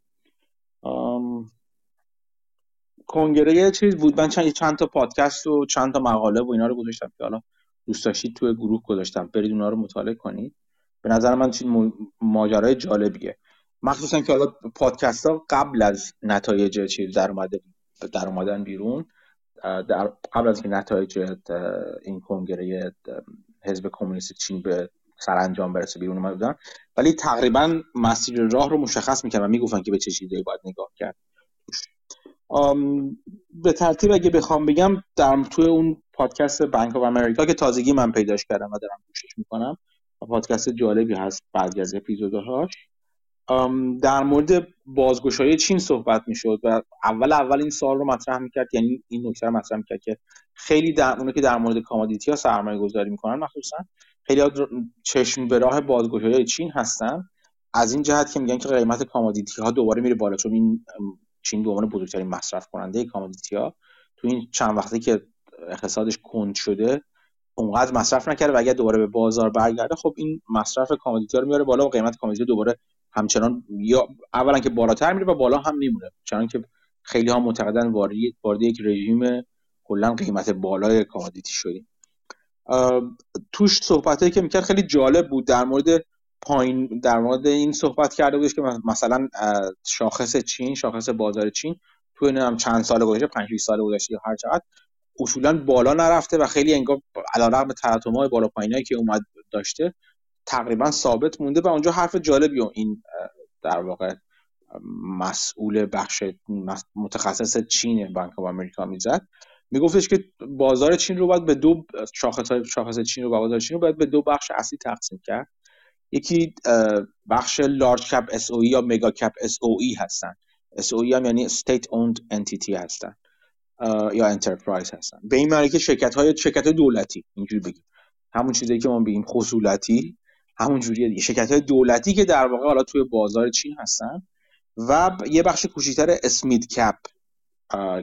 کنگره چیز بود. من چند چند تا پادکست و چند تا مقاله و اینا رو گذاشتم که حالا دوست داشتید توی گروه گذاشتم. برید اونا رو مطالعه کنید. به نظر من چین ماجرای جالبیه. مخصوصا که حالا پادکست ها قبل از نتایج چیز در اومده در اومدن بیرون در قبل از که نتایج این کنگره حزب کمونیست چین به سرانجام برسه بیرون اومده بودن. ولی تقریبا مسیر راه رو مشخص می‌کردن و می‌گفتن که به چه چیزایی باید نگاه کرد. به ترتیب اگه بخوام بگم در توی اون پادکست Bank of America که تازگی من پیداش کردم و دارم گوشش می‌کنم پادکست جالبی هست بعضی از اپیزودهاش در مورد بازگشایی چین صحبت می‌شد و اول اول این سوال رو مطرح می‌کرد یعنی این نکته رو مطرح می‌کرد که خیلی در اونه که در مورد commodity ها سرمایه گذاری می‌کنن مخصوصا خیلی چشم به راه بازگشایی چین هستن. از این جهت که میگن که قیمت commodity ها دوباره میره بالا چون این چین به عنوان بزرگترین مصرف کننده commodity ها تو این چند وقتی که اقتصادش کند شده اونقدر مصرف نکرده و اگر دوباره به بازار برگرده خب این مصرف commodity ها رو میاره بالا و قیمت commodity دوباره همچنان یا اولا که بالاتر میره و بالا هم میمونه چون که خیلی ها معتقدن وارد یک رژیم کلا قیمت بالای commodity شدیم. توش صحبت که می‌کرد خیلی جالب بود در مورد پایین در مورد این صحبت کرده بودش که مثلا شاخص چین شاخص بازار چین توی هم چند سال گذشته 5 سال گذشته یا هر چقدر اصولا بالا نرفته و خیلی انگار علیرغم های بالا پایینایی که اومد داشته تقریبا ثابت مونده و اونجا حرف جالبی این در واقع مسئول بخش متخصص چین بانک آف امریکا می‌زد. میگفتش که بازار چین رو باید به دو شاخص شاخص چین رو بازار چین رو باید به دو بخش اصلی تقسیم کرد. یکی بخش large cap SOE یا mega cap SOE هستن. SOE هم یعنی state-owned entity هستن یا enterprise هستن. به این معنی که شرکت های شرکت دولتی اینجوری بگیم. همون چیزی که ما بگیم خصولتی همون جوریه شرکت های دولتی که در واقع حالا توی بازار چین هستن و یه بخش کوچیکتر smid cap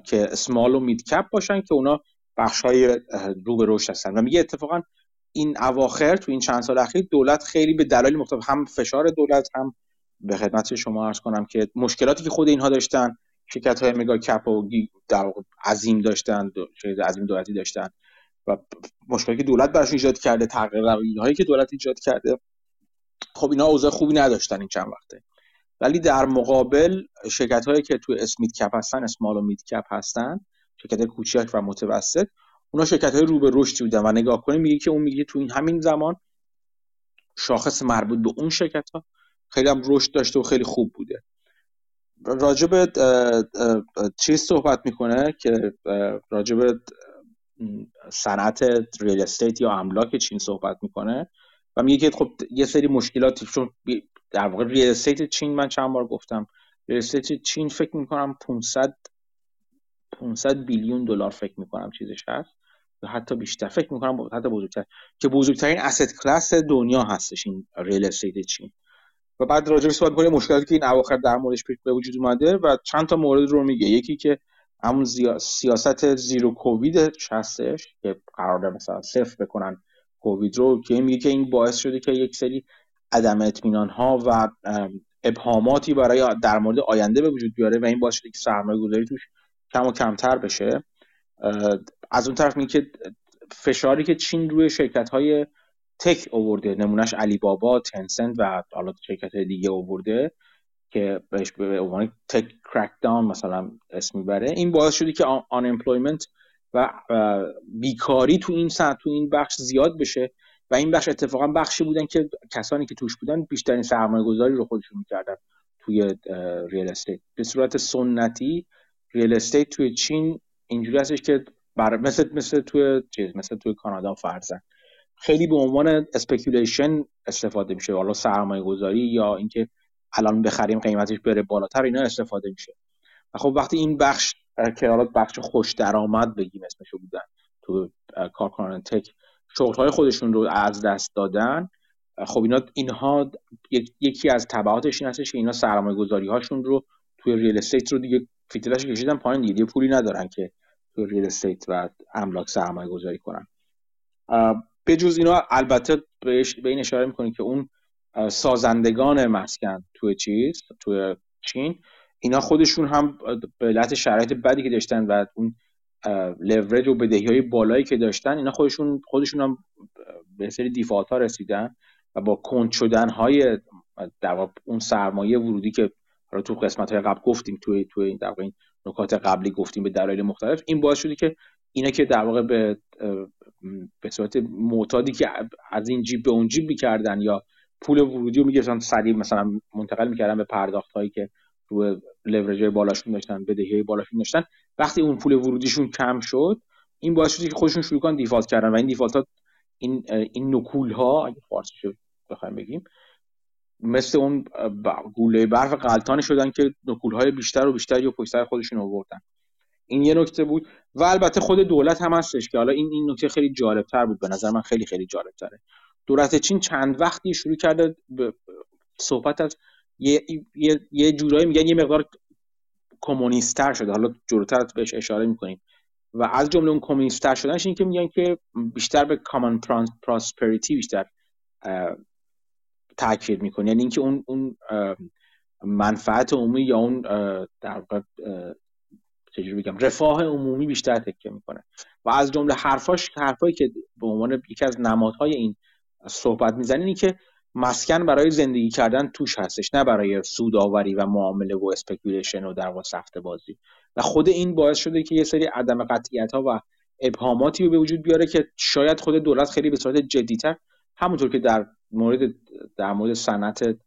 که اسمال و مید کپ باشن که اونا بخش های رو به رشد هستن. و میگه اتفاقا این اواخر تو این چند سال اخیر دولت خیلی به دلایل مختلف هم فشار دولت هم به خدمت شما عرض کنم که مشکلاتی که خود اینها داشتن شرکت های مگا کپ و در عظیم داشتن شرکت عظیم دولتی داشتن و مشکلی که دولت براشون ایجاد کرده تغییر هایی که دولت ایجاد کرده خب اینا اوضاع خوبی نداشتن این چند وقته. ولی در مقابل شرکت هایی که توی اسمیت کپ هستن اسمال و مید کپ هستن شرکت کوچک و متوسط اونا شرکت های رو به رشدی بودن و نگاه کنیم میگه که اون میگه تو این همین زمان شاخص مربوط به اون شرکت ها خیلی هم رشد داشته و خیلی خوب بوده. راجب چیز صحبت می‌کنه که راجب صنعت ریل استیت یا املاک چین صحبت می‌کنه و میگه که خب یه سری مشکلاتی چون در واقع real estate چین من چند بار گفتم real estate چین فکر می‌کنم 500 500 billion دلار فکر می‌کنم چیزش هست. یا حتی بیشتر. فکر می‌کنم حتی بزرگتر. که بزرگترین asset class دنیا هستش این real estate چین. و بعد راجع به صحبت کنیم مشکلاتی که این اواخر در موردش به وجود اومده و چند تا مورد رو میگه. یکی که همون سیاست zero کووید هستش که قرار مثلا صفر بکنن کووید رو که میگه که این باعث شده که یک سری عدم اطمینان ها و ابهاماتی برای در مورد آینده به وجود بیاره و این باعث شده که سرمایه گذاری توش کم و کمتر بشه. از اون طرف میگه که فشاری که چین روی شرکت های tech اوورده نمونهش علی بابا تنسنت و حالا شرکت دیگه اوورده که بهش به عنوان tech crackdown مثلا اسم می‌بره این باعث شده که unemployment و بیکاری تو این سطح تو این بخش زیاد بشه و این بخش اتفاقا بخشی بودن که کسانی که توش بودن بیشترین سرمایه گذاری رو خودشون می‌کردن توی real estate به صورت سنتی real estate توی چین اینجوری هستش که بر مثل مثل توی چیز مثل توی کانادا فرضاً خیلی به عنوان speculation استفاده میشه. حالا سرمایه گذاری یا اینکه الان بخریم قیمتش بره بالاتر اینا استفاده میشه. و خب وقتی این بخش که حالا بخش خوش درآمد بگیم اسمشو بودن تو کارکنان tech شغل خودشون رو از دست دادن خب اینا اینها یکی از تبعاتش این هستش که اینا سرمایه گذاری هاشون رو توی real estate رو دیگه فیتیلش کشیدن پایین دیگه پولی ندارن که real estate و املاک سرمایه گذاری کنن به جز اینا البته به این اشاره می‌کنیم که اون سازندگان مسکن توی چیز توی چین اینا خودشون هم به علت شرایط بدی که داشتن و اون لورج و بدهی های بالایی که داشتن اینا خودشون خودشون هم به سری دیفالت ها رسیدن و با کند شدن های اون سرمایه ورودی که حالا تو قسمت های قبل گفتیم توی توی این نکات قبلی گفتیم به دلایل مختلف این باعث شده که اینا که در واقع به به صورت معتادی که از این جیب به اون جیب می‌کردن یا پول ورودی رو می‌گرفتن سریع مثلا منتقل می‌کردن به پرداخت هایی که روی لورج بالاشون داشتن بدهی بالاشون داشتن. وقتی اون پول ورودیشون کم شد این باعث شد که خودشون شروع کردن دیفالت کردن و این دیفالت ها این این نکول ها اگه فارسی بخوایم بگیم مثل اون گوله برف غلطانی شدن که نکول های بیشتر و بیشتر و پشت خودشون آوردن. این یه نکته بود و البته خود دولت هم هستش که حالا این این نکته خیلی جالب تر بود. به نظر من خیلی خیلی جالب تره دولت چین چند وقتی شروع کرده به صحبت از یه, یه،, یه جورایی میگن یه مقدار کمونیستر شده. حالا جلوتر بهش اشاره می‌کنیم. و از جمله اون کمونیستر شدنش این که میگن که بیشتر به کامن پراسپریتی بیشتر تاکید می‌کنه یعنی اینکه اون اون منفعت عمومی یا اون در چجوری بگم رفاه عمومی بیشتر تکیه می‌کنه. و از جمله حرفاش حرفایی که به عنوان یکی از نمادهای این صحبت می‌زنه اینی که مسکن برای زندگی کردن توش هستش نه برای سوداوری و معامله و speculation و در واقع سفته بازی. و خود این باعث شده که یه سری عدم قطعیت ها و ابهاماتی به وجود بیاره که شاید خود دولت خیلی به صورت جدیتر همونطور که در مورد در مورد صنعت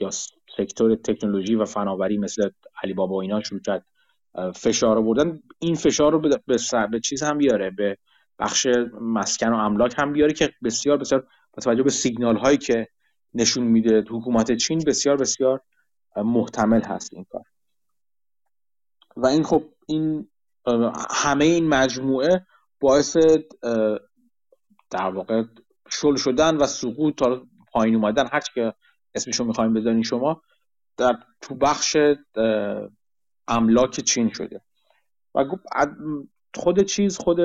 یا sector تکنولوژی و فناوری مثل علی بابا اینا شروع کرد فشار بردن این فشار رو به, به چیز هم بیاره به بخش مسکن و املاک هم بیاره که بسیار بسیار با توجه به سیگنال هایی که نشون میده حکومت چین بسیار بسیار محتمل هست این کار. و این خب این همه این مجموعه باعث در واقع شل شدن و سقوط تا پایین اومدن هر که اسمشو می‌خوایم بزنین شما در تو بخش املاک چین شده. و خود چیز خود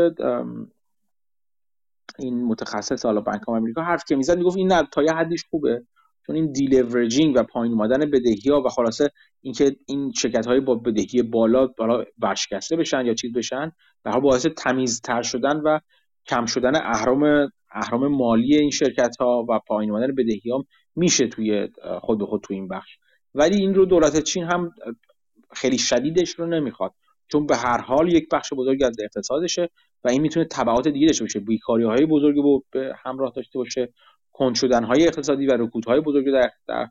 این متخصص حالا بانک آمریکا حرف که می‌زد می‌گفت این تا یه حدیش خوبه چون این deleveraging و پایین اومدن بدهی ها و خلاصه اینکه این شرکت های با بدهی بالا بالا ورشکسته بشن یا چیز بشن در باعث تمیزتر شدن و کم شدن اهرم اهرام مالی این شرکت ها و پایین اومدن بدهی ها میشه توی خود به خود توی این بخش. ولی این رو دولت چین هم خیلی شدیدش رو نمی‌خواد. چون به هر حال یک بخش بزرگی از اقتصادشه و این می‌تونه تبعات دیگه داشته باشه. بیکاری های بزرگی به همراه داشته باشه. کند شدن های اقتصادی و رکود های بزرگی در, در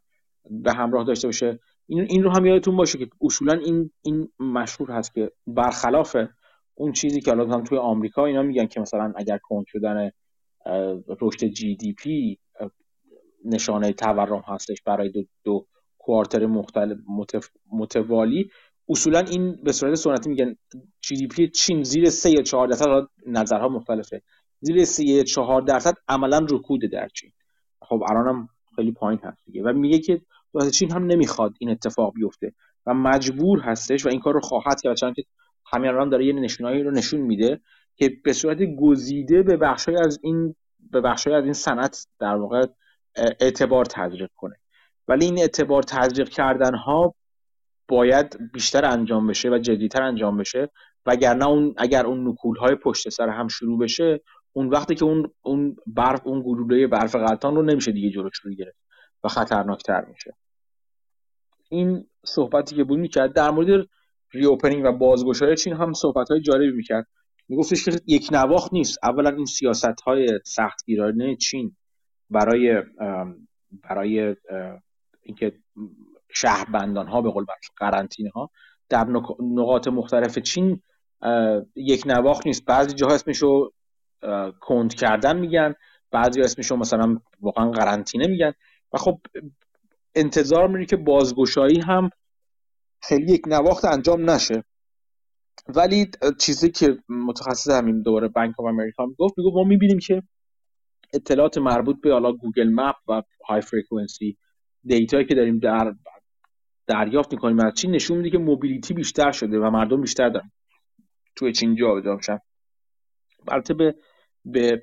به همراه داشته باشه. این این رو هم یادتون باشه که اصولا این این مشهور هست که برخلاف اون چیزی که الان توی آمریکا اینا میگن که مثلا اگر کند شدن رشد GDP نشانه تورم هستش برای دو, دو quarter مختلف متوالی. اصولا این به صورت سنتی میگن GDP چین زیر 3 یا 4 درصد نظرها مختلفه. زیر 3 یا 4 درصد عملا رکود در چین. خب الانم خیلی پایین هست دیگه. و میگه که دولت چین هم نمی‌خواد این اتفاق بیفته و مجبور هستش و این کار رو خواهد کرد چون که همین الان داره یه نشونایی رو نشون میده. که به صورت گزیده به بخشای از این به بخشای از این صنعت در واقع اعتبار تزریق کنه. ولی این اعتبار تزریق کردن ها باید بیشتر انجام بشه و جدیتر انجام بشه. وگرنه اون اگر اون نکول های پشت سر هم شروع بشه اون وقتی که اون اون برف اون گلوله برف قطان رو نمیشه دیگه جلوش رو گرفت و خطرناکتر میشه. این صحبتی که بود می‌کرد در مورد reopening و بازگشایی چین هم صحبت های جالبی می‌کرد. میگفتش که یک نواخت نیست. اولا این سیاست های سختگیرانه چین برای برای اینکه شهربندان ها به قول قرنطینه ها در نقاط مختلف چین یک نواخت نیست. بعضی جاها اسمشو کند کردن میگن بعضی اسمشو مثلا واقعا قرنطینه میگن. و خب انتظار میره که بازگشایی هم خیلی یک نواخت انجام نشه. ولی چیزی که متخصص همین دوره بانک آف امریکا می‌گفت می‌گفت ما می‌بینیم که اطلاعات مربوط به حالا گوگل مپ و high فرکانسی دیتایی که داریم در دریافت می‌کنیم از چین نشون میده که mobility بیشتر شده و مردم بیشتر دارن. توی چین جابجا میشن. البته به به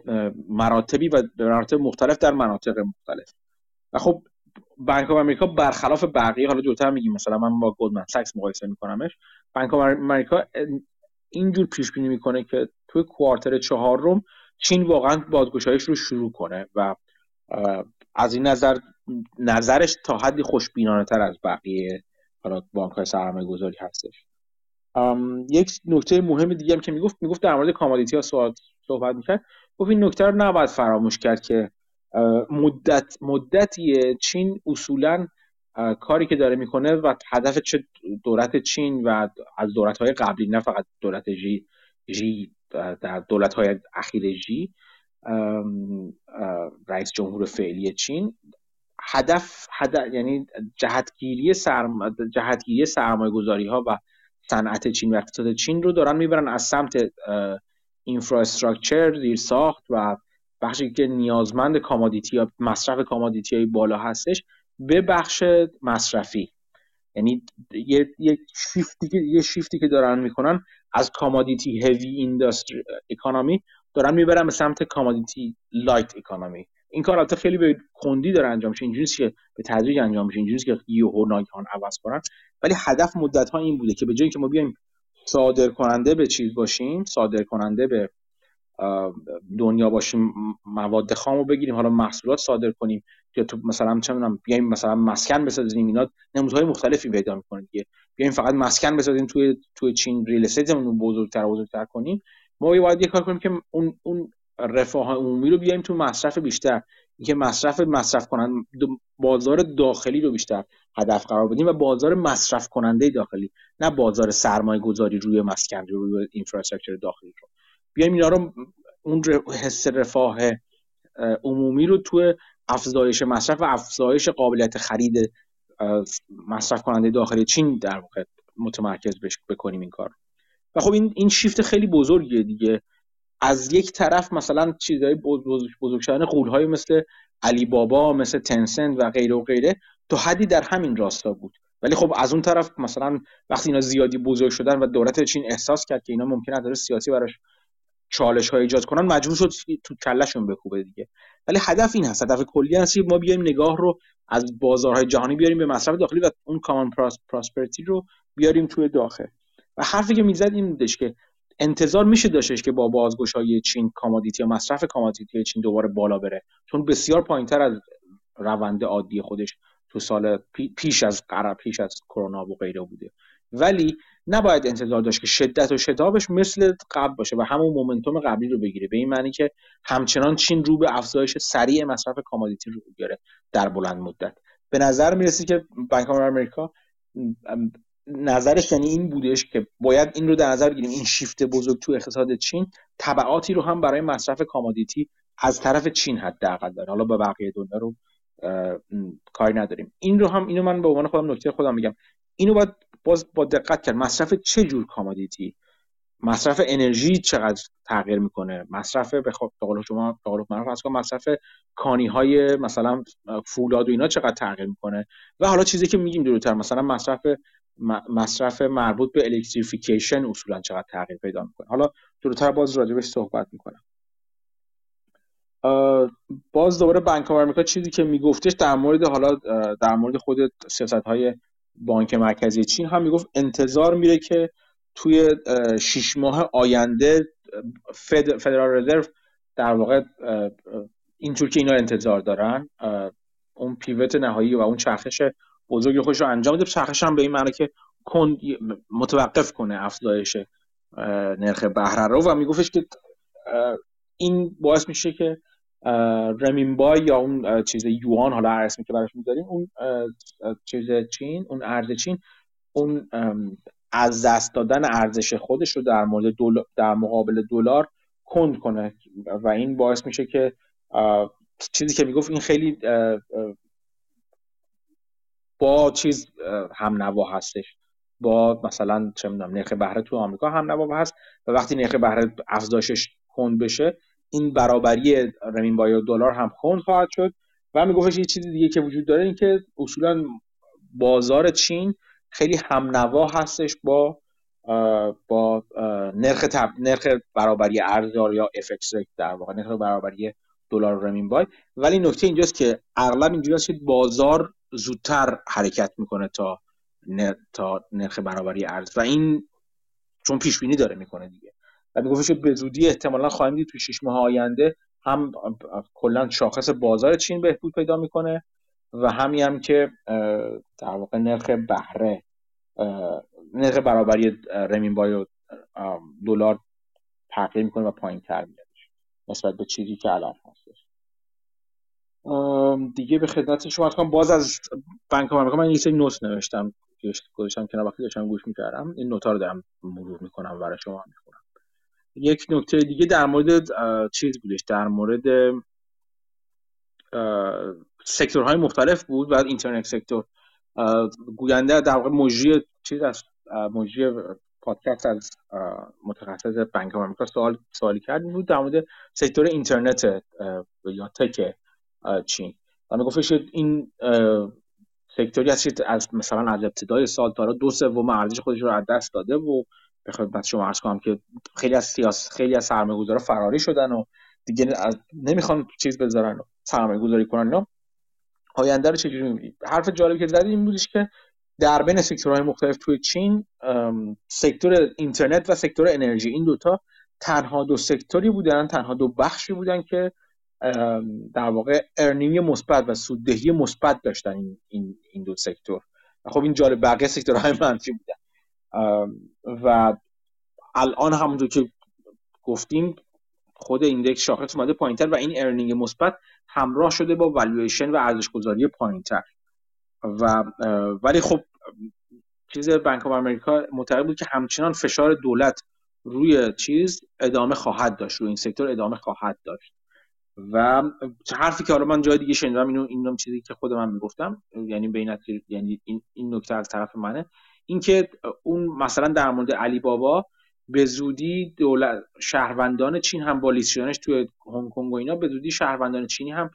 مراتبی و به مراتب مختلف در مناطق مختلف. و خب بانک آف امریکا برخلاف بقیه حالا جلوتر میگیم مثلا من با گلدمن ساکس مقایسه میکنمش. بانک آف امریکا اینجور پیش بینی می‌کنه که توی quarter چهارم چین واقعا بازگشایش رو شروع کنه و از این نظر نظرش تا حدی خوشبینانه تر از بقیه حالا بانک های سرمایه گذاری هستش یک نکته مهم دیگه هم که می‌گفت می‌گفت در مورد commodity ها صحبت می‌کرد. گفت این نکته رو نباید فراموش کرد که مدت مدتی چین اصولا کاری که داره می‌کنه و هدف چه دولت چین و از دولت های قبلی نه فقط دولت شی, شی در دولت های اخیر شی رئیس جمهور فعلی چین. هدف, هدف یعنی جهتگیری سرم... جهتگیری سرمایه گذاری ها و صنعت چین و اقتصاد چین رو دارن می‌برن از سمت infrastructure زیر ساخت و بخشی که نیازمند commodity یا مصرف commodity های بالا هستش به بخش مصرفی. یعنی یه, یه شیفتی که یه شیفتی که دارن می‌کنن از commodity heavy industry economy دارن می‌برن به سمت commodity light economy. این کار البته خیلی به کندی داره انجام میشه. اینجوری که به تدریج انجام میشه اینجوری که یهو ناگهان عوض کنن. ولی هدف مدت ها این بوده که به جایی که ما بیایم صادر کننده به چیز باشیم صادر کننده به دنیا باشیم مواد خام رو بگیریم حالا محصولات صادر کنیم. یا تو مثلا چه می‌دونم بیایم مثلا مسکن بسازیم اینا نمودهای مختلفی پیدا می‌کنه دیگه. بیایم فقط مسکن بسازیم توی توی چین ریل استیتمون بزرگتر بزرگتر کنیم. ما باید یه کار کنیم که اون اون رفاه عمومی رو بیایم تو مصرف بیشتر. اینکه مصرف مصرف کنن بازار داخلی رو بیشتر هدف قرار بدیم و بازار مصرف کننده داخلی. نه بازار سرمایه گذاری روی مسکن روی اینفراستراکچر داخلی رو. بیایم اینا رو اون حس رفاه عمومی رو تو افزایش مصرف و افزایش قابلیت خرید مصرف کننده داخلی چین در واقع متمرکز بکنیم این کار و خب این این شیفت خیلی بزرگیه دیگه. از یک طرف مثلا چیزهای بزرگ بزرگ شدن قولهای مثل علی بابا مثل Tencent و غیره و غیره تا حدی در همین راستا بود. ولی خب از اون طرف مثلا وقتی اینا زیادی بزرگ شدن و دولت چین احساس کرد که اینا ممکنه از نظر سیاسی براش چالش های ایجاد کنن مجبور شد تو کلشون بکوبه دیگه. ولی هدف این هست هدف کلی هست ما بیایم نگاه رو از بازارهای جهانی بیاریم به مصرف داخلی و اون common prosperity رو بیاریم توی داخل. و حرفی که می‌زد این بودش که انتظار میشه داشتش که با بازگشایی چین commodity یا مصرف commodity چین دوباره بالا بره. چون بسیار پایینتر از روند عادی خودش تو سال پیش از قرار پیش از کرونا و غیره بوده. ولی نباید انتظار داشت که شدت و شتابش مثل قبل باشه و همون momentum قبلی رو بگیره. به این معنی که همچنان چین رو به افزایش سریع مصرف commodity رو بیاره در بلند مدت. به نظر می‌رسه که بانک آمریکا نظرش یعنی این بودش که باید این رو در نظر بگیریم. این شیفت بزرگ تو اقتصاد چین تبعاتی رو هم برای مصرف commodity از طرف چین حداقل داره. حالا با بقیه دنیا رو کاری نداریم. این رو هم اینو من به عنوان خودم نکته خودم میگم. اینو باید باز با دقت کرد. مصرف چه جور commodity؟ مصرف انرژی چقدر تغییر می‌کنه؟ مصرف به قول شما به قول معروف مصرف کانی های مثلا فولاد و اینا چقدر تغییر می‌کنه؟ و حالا چیزی که میگیم دورتر مثلا مصرف مصرف مربوط به electrification اصولا چقدر تغییر پیدا می‌کنه؟ حالا دورتر باز راجبش صحبت می‌کنم باز دوباره بانک آمریکا چیزی که میگفتش در مورد حالا در مورد خود سیاست های بانک مرکزی چین هم می‌گفت انتظار میره که توی شیش ماه آینده فد، فدرال رزرو در واقع اینطور که اینا انتظار دارن اون پیوت نهایی و اون چرخش بزرگی خودش رو انجام بده. چرخش هم به این معنی که متوقف کنه افزایش نرخ بهره رو و میگفتش که این باعث میشه که رمینبای یا اون چیز یوان حالا اسمی که براش می‌ذاریم اون چیز چین اون ارز چین اون از دست دادن ارزش خودش رو در مورد در مقابل دلار کند کنه و این باعث میشه که چیزی که می‌گفت این خیلی با چیز هم نوا هستش. با مثلا چه نرخ بهره تو آمریکا هم نوا هست و وقتی نرخ بهره افزایشش کند بشه این برابری رمین دلار هم خون خواهد شد و میگفتش یه چیزی دیگه که وجود داره این که اصولا بازار چین خیلی هم نوا هستش با با نرخ تب... نرخ برابری ارز یا افکس در واقع نرخ برابری دلار رمین بای. ولی نکته اینجاست که اغلب اینجوری که بازار زودتر حرکت می‌کنه تا تا نرخ برابری ارز و این چون پیش بینی داره می‌کنه دیگه. و میگفتش به زودی احتمالا خواهیم دید تو شش ماه آینده هم کلا شاخص بازار چین بهبود پیدا می‌کنه و همی هم که در واقع نرخ بهره نرخ برابری رمین و دلار تغییر می‌کنه و پایین تر میاد نسبت به چیزی که الان هستش دیگه به خدمت شما کنم باز از بانک آمریکا من یه سری نوت نوشتم گذاشتم که وقتی داشتم گوش می‌کردم این نوتا رو دارم مرور می‌کنم برای شما می‌خونم. یک نکته دیگه در مورد چیز بودش در مورد سکتورهای مختلف بود و اینترنت سکتور. گوینده در واقع مجری چیز از مجری پادکست از متخصص بانک آمریکا سوال سوالی کرد. بود در مورد سکتور اینترنت یا تک چین. و میگفتش این سکتوری از مثلا از ابتدای سال تا دو سوم ارزش خودش رو از دست داده و به خدمت شما عرض کنم که خیلی از سیاس خیلی از سرمایه‌گذارا فراری شدن و دیگه نمی‌خوان چیز بذارن سرمایه گذاری کنن اینا. آینده رو چجوری می‌بینید حرف جالبی که زدی این بودش که در بین sector های مختلف توی چین sector اینترنت و sector انرژی این دوتا تنها دو sector ی بودن تنها دو بخشی بودن که در واقع earning مثبت و سوددهی مثبت داشتن این, این, این دو sector. خب این جالب بقیه sector های منفی بودن. و الان همونطور که گفتیم خود index شاخص اومده پایینتر و این earning مثبت همراه شده با والویشن و ارزش گذاری پایینتر. و ولی خب چیز Bank of America معتقد بود که همچنان فشار دولت روی چیز ادامه خواهد داشت روی این sector ادامه خواهد داشت. و حرفی که حالا من جای دیگه شنیدم اینو اینم چیزی که خود من می‌گفتم یعنی بین یعنی این این نکته از طرف منه. اینکه اون مثلا در مورد علی بابا به زودی دولت شهروندان چین هم با لیست توی هنگ کنگ و اینا به زودی شهروندان چینی هم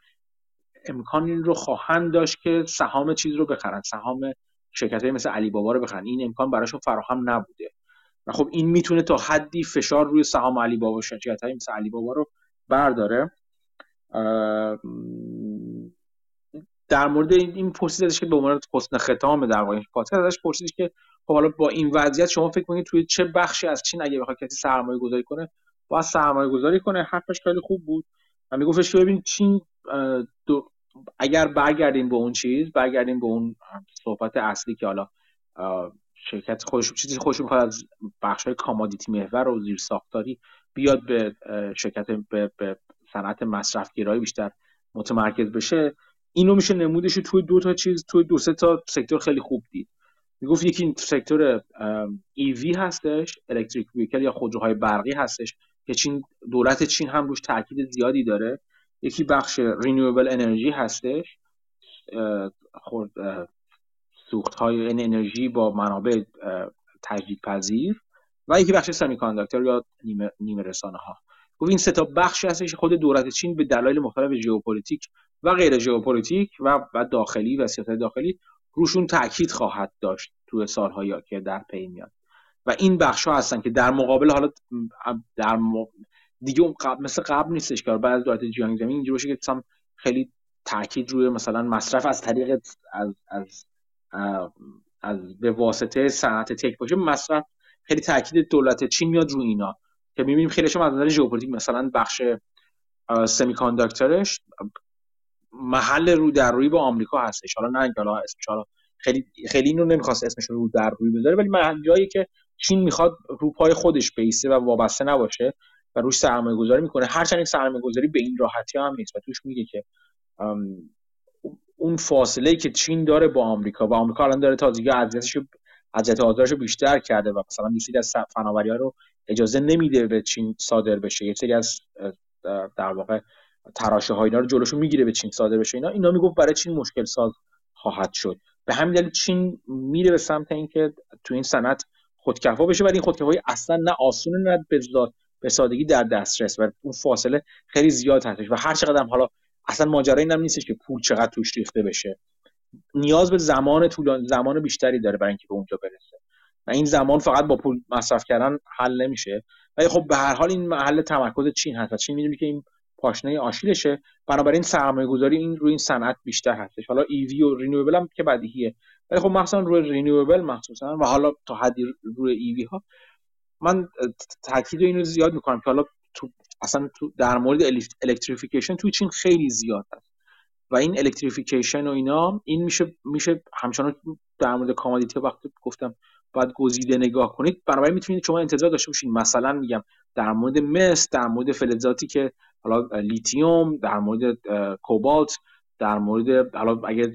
امکان این رو خواهند داشت که سهام چیز رو بخرن سهام شرکت های مثل علی بابا رو بخرن. این امکان براشون فراهم نبوده. و خب این می‌تونه تا حدی فشار روی سهام علی بابا شرکت های مثل علی بابا رو برداره. در مورد این پرسیدش که به عنوان حسن ختام در واقع پادکست ازش پرسیدش که خب حالا با این وضعیت شما فکر کنید توی چه بخشی از چین اگه بخواد کسی سرمایه گذاری کنه باید سرمایه گذاری کنه؟ حرفش خیلی خوب بود. و میگفتش که ببین چین اگر برگردیم به اون چیز برگردیم به اون صحبت اصلی که حالا شرکت خودش چیزی خودش می‌خواد از بخش های commodity محور و زیر ساختاری بیاد به شرکت به, به صنعت مصرفگرایی بیشتر متمرکز بشه اینو میشه نمودش توی دو تا چیز توی دو سه تا sector خیلی خوب دید. می‌گفت یکی sector EV هستش electric vehicle یا خودروهای برقی هستش که چین دولت چین هم روش تاکید زیادی داره. یکی بخش renewable energy هستش خود سوخت های انرژی با منابع تجدید پذیر و یکی بخش سمی یا نیمه, نیمه رسانه ها گفت این سه تا بخشی هستش خود دولت چین به دلایل مختلف ژئوپلیتیک و غیر ژئوپلیتیک و و داخلی و سیاست داخلی روشون تاکید خواهد داشت توی سالهایی که در پی میاد. و این بخش ها هستن که در مقابل حالا در دیگه اون قبل مثل قبل نیستش که بعد از دولت جیانگ زمین اینجوری باشه که خیلی تاکید روی مثلا مصرف از طریق از از از به واسطه صنعت tech باشه مصرف خیلی تاکید دولت چین میاد روی اینا. که می‌بینیم خیلی شما از نظر ژئوپلیتیک مثلا بخش semiconductor ش محل رو در روی با آمریکا هستش حالا نه اینکه اسمش حالا خیلی خیلی اینو نمی‌خواست اسمش رو در روی بذاره ولی محل جایی که چین می‌خواد رو پای خودش بیسته و وابسته نباشه و روش سرمایه گذاری می‌کنه هرچند سرمایه گذاری به این راحتی هم نیست و توش میگه که اون فاصله که چین داره با آمریکا و آمریکا الان داره تازگی اذیتش اذیت آزارش بیشتر کرده و مثلا یه از فناوری ها رو اجازه نمیده به چین صادر بشه. یه سری از در واقع تراشه های اینا رو جلوشو می‌گیره به چین صادر بشه. اینا اینا می‌گفت برای چین مشکل ساز خواهد شد. به همین دلیل چین میره به سمت اینکه تو این صنعت خودکفا بشه ولی این خودکفایی اصلا نه آسونه نه به سادگی در دسترس و اون فاصله خیلی زیاد هستش. و هر چقدر حالا اصلا ماجرا این هم نیستش که پول چقدر توش ریخته بشه. نیاز به زمان طولانی زمان بیشتری داره برای اینکه به اونجا برسه. و این زمان فقط با پول مصرف کردن حل نمیشه. ولی خب به هر حال این محل تمرکز چین هست و چین می‌دونی که این پاشنه آشیلشه. بنابراین سرمایه گذاری این روی این صنعت بیشتر هستش. حالا EV و renewable هم که بدیهیه. ولی خب مثلا روی renewable مخصوصا و حالا تا حدی روی EV ها من تاکید اینو زیاد می‌کنم که حالا تو اصلا تو در مورد electrification توی چین خیلی زیاد هست. و این electrification و اینا این میشه میشه همچنان در مورد commodity وقتی گفتم باید گزیده نگاه کنید. بنابراین می‌تونید شما انتظار داشته باشین. مثلا میگم در مورد مس در مورد فلزاتی که حالا لیتیوم در مورد کوبالت در مورد حالا اگر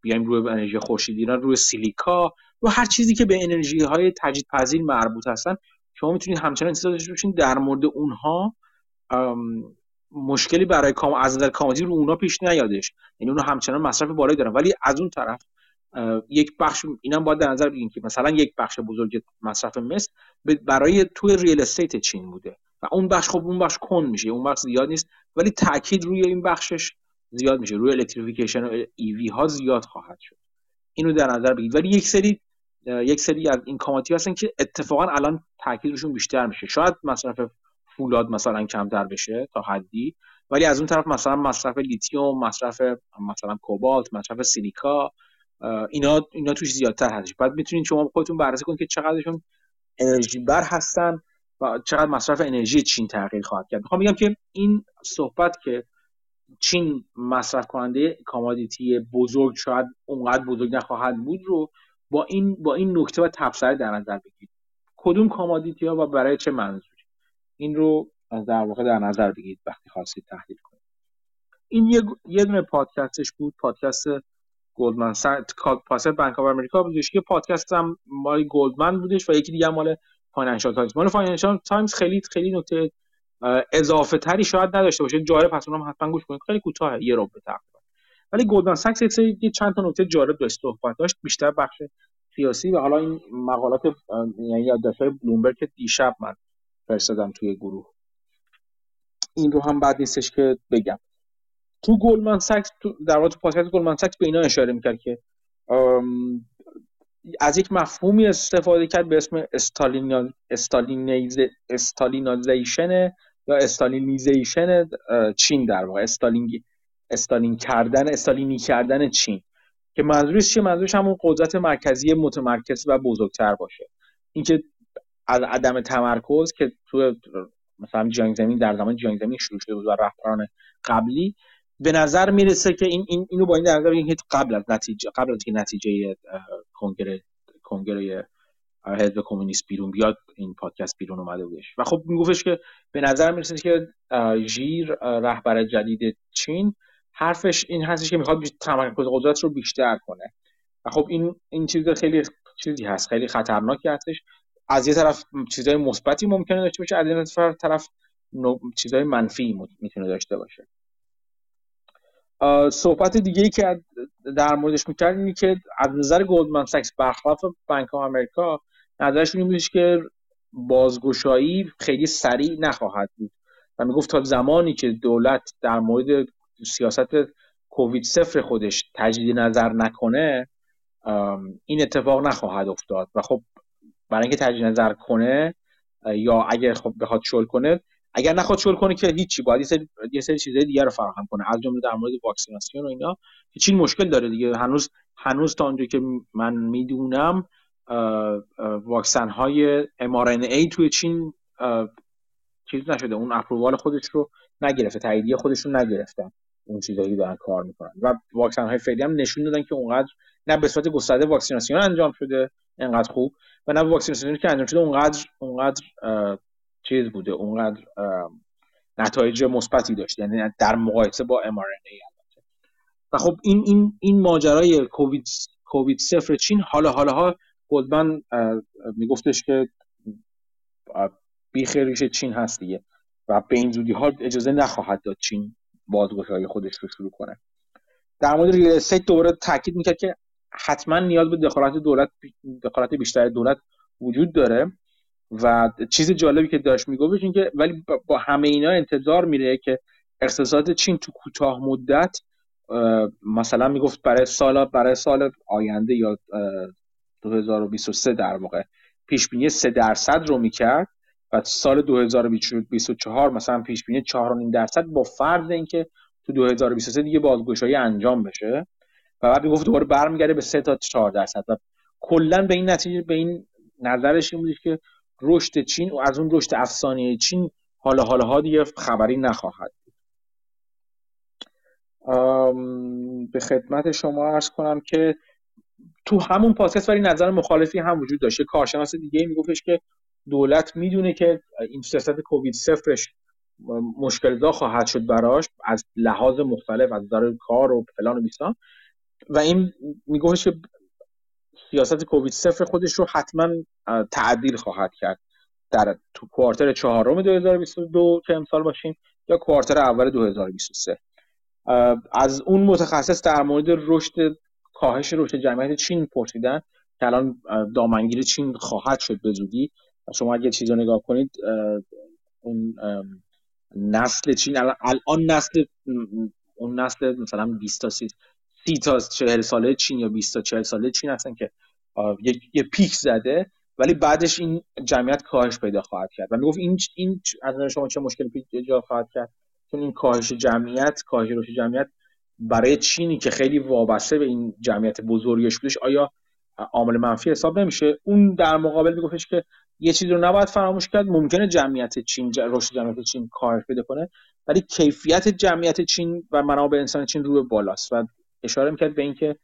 بیایم روی انرژی خورشیدی روی silica و هر چیزی که به انرژی های تجدیدپذیر مربوط هستن شما می‌تونید همچنان انتظار داشته باشین. در مورد اونها مشکلی برای کام از نظر commodity رو اونها پیش نیادش. یعنی اونها همچنان مصرف بالایی دارن. ولی از اون طرف یک بخش اینم باید در نظر بگیریم که مثلا یک بخش بزرگ مصرف مس برای توی real estate چین بوده و اون بخش خب اون بخش کن میشه اون بخش زیاد نیست ولی تاکید روی این بخشش زیاد میشه روی electrification و EV ها زیاد خواهد شد. اینو در نظر بگیرید. ولی یک سری یک سری از این commodity هستن که اتفاقا الان تاکید روشون بیشتر میشه. شاید مصرف فولاد مثلا کمتر بشه تا حدی ولی از اون طرف مثلا مصرف لیتیوم مصرف مثلا کوبالت مصرف سیلیکا اینا اینا توش زیادتر هستش. بعد می‌تونید شما خودتون بررسی کنید که چقدرشون انرژی بر هستن و چقدر مصرف انرژی چین تغییر خواهد کرد. می‌خوام بگم که این صحبت که چین مصرف کننده commodity بزرگ شاید اونقدر بزرگ نخواهد بود رو با این با این نکته و تبصره در نظر بگیرید. کدوم commodity ها و برای چه منظوری؟ این رو در واقع در نظر بگیرید وقتی خواستید تحلیل کنید. این یه یه دونه پادکستش بود پادکست گلدمن. پادکست بانک آف امریکا بودش که پادکست هم مال گلدمن بودش و یکی دیگه مال فاینانشال تایمز. مال فاینانشال تایمز خیلی خیلی نکته اضافه تری شاید نداشته باشه. جالب پس اونم حتما گوش کنید. خیلی کوتاه یه رو تقریبا ولی گلدمن ساکس یه چند تا نکته جالب داشت صحبت داشت. بیشتر بخش سیاسی و حالا این مقالات یعنی یادداشت‌های بلومبرگ که دیشب من فرستادم توی گروه. این رو هم بد نیستش که بگم. تو گلدمن ساکس در واقع تو پادکست گلدمن ساکس به اینا اشاره می‌کرد که از یک مفهومی استفاده کرد به اسم Stalinization یا Stalinization چین در واقع استالین استالین کردن استالینی کردن چین. که منظورش چیه؟ منظورش همون قدرت مرکزی متمرکز و بزرگتر باشه. اینکه از عدم تمرکز که تو مثلا جنگ زمین در زمان جنگ زمین شروع شده بود و رهبران قبلی به نظر می‌رسه که این, این اینو با این در نظر قبل از نتیجه قبل از که نتیجه کنگره کنگره حزب کمونیست بیرون بیاد این پادکست بیرون اومده بودش. و خب میگفتش که به نظر می‌رسه که ژیر رهبر جدید چین حرفش این هستش که می‌خواد تمرکز قدرت رو بیشتر کنه. و خب این این چیز خیلی چیزی هست خیلی خطرناکی هستش. از یه طرف چیزهای مثبتی ممکنه داشته باشه از یه طرف چیزهای منفی می‌تونه داشته باشه. صحبت دیگه ای که در موردش می‌کرد اینه که از نظر گلدمن ساکس برخلاف بانک آف امریکا نظرش این که بازگشایی خیلی سریع نخواهد بود. و می‌گفت تا زمانی که دولت در مورد سیاست کووید صفر خودش تجدید نظر نکنه این اتفاق نخواهد افتاد. و خب برای اینکه تجدید نظر کنه یا اگر خب بخواد شل کنه اگر نخواد شل کنه که هیچی باید یه سری یه سری چیزای دیگه رو فراهم کنه. از جمله در مورد واکسیناسیون و اینا که چین مشکل داره دیگه. هنوز هنوز تا اونجا که من می‌دونم واکسن های mRNA توی چین چیز نشده. اون اپرووال خودش رو نگرفته تاییدیه خودش رو نگرفتن اون چیزایی دارن کار می‌کنن. و واکسن های فعلی هم نشون دادن که اونقدر نه به صورت گسترده واکسیناسیون انجام شده انقدر خوب و نه واکسیناسیونی که انجام شده اونقدر اونقدر چیز بوده اونقدر نتایج مثبتی داشته یعنی در مقایسه با mRNA و خب این این این ماجرای کووید کووید صفر چین حالا حالا ها گلدمن میگفتش که بیخ ریش چین هست دیگه. و به این زودی ها اجازه نخواهد داد چین بازگشایی خودش رو شروع کنه. در مورد ریل استیت دوباره تاکید می‌کرد که حتما نیاز به دخالت دولت دخالت بیشتر دولت وجود داره. و چیز جالبی که داشت می‌گفت این که ولی با همه اینا انتظار میره که اقتصاد چین تو کوتاه مدت مثلا می‌گفت برای سال برای سال آینده یا 2023 در واقع پیش بینی 3 درصد رو می‌کرد و سال 2024 مثلا پیش بینی 4.5 درصد با فرض اینکه تو 2023 دیگه بازگشایی انجام بشه. و بعد می‌گفت دوباره برمیگرده به 3 تا 4 درصد. و کلا به این نتیجه به این نظرش این بود که رشد چین و از اون رشد افسانه چین حالا حالا ها دیگه خبری نخواهد به خدمت شما ارز کنم که تو همون پادکست ولی نظر مخالفی هم وجود داشته کارشناس دیگه میگفتش که دولت می‌دونه که این سیاست کووید صفرش مشکل خواهد شد براش از لحاظ مختلف از نظر کار و فلان و بیستان. و این میگفتش که سیاست کووید صفر خودش رو حتما تعدیل خواهد کرد. در تو کوارتر چهارم 2022 که امسال باشیم یا کوارتر اول 2023 از اون متخصص در مورد رشد کاهش رشد جمعیت چین پرسیدن که الان دامنگیر چین خواهد شد به زودی. شما اگه چیز رو نگاه کنید اون نسل چین الان نسل اون نسل مثلا 20 تا 30 تا 40 ساله چین یا 20 تا 40 ساله چین هستن که یه پیک زده ولی بعدش این جمعیت کاهش پیدا خواهد کرد. و می‌گفت این این از نظر شما چه مشکلی ایجاد خواهد کرد؟ چون این کاهش جمعیت کاهش رشد جمعیت برای چینی که خیلی وابسته به این جمعیت بزرگش بودش آیا عامل منفی حساب نمیشه؟ اون در مقابل میگفتش که یه چیزی رو نباید فراموش کرد. ممکنه جمعیت چین رشد جمعیت چین کاهش پیدا کنه ولی کیفیت جمعیت چین و منابع انسان چین رو بالاست و اشاره می‌کرد به اینکه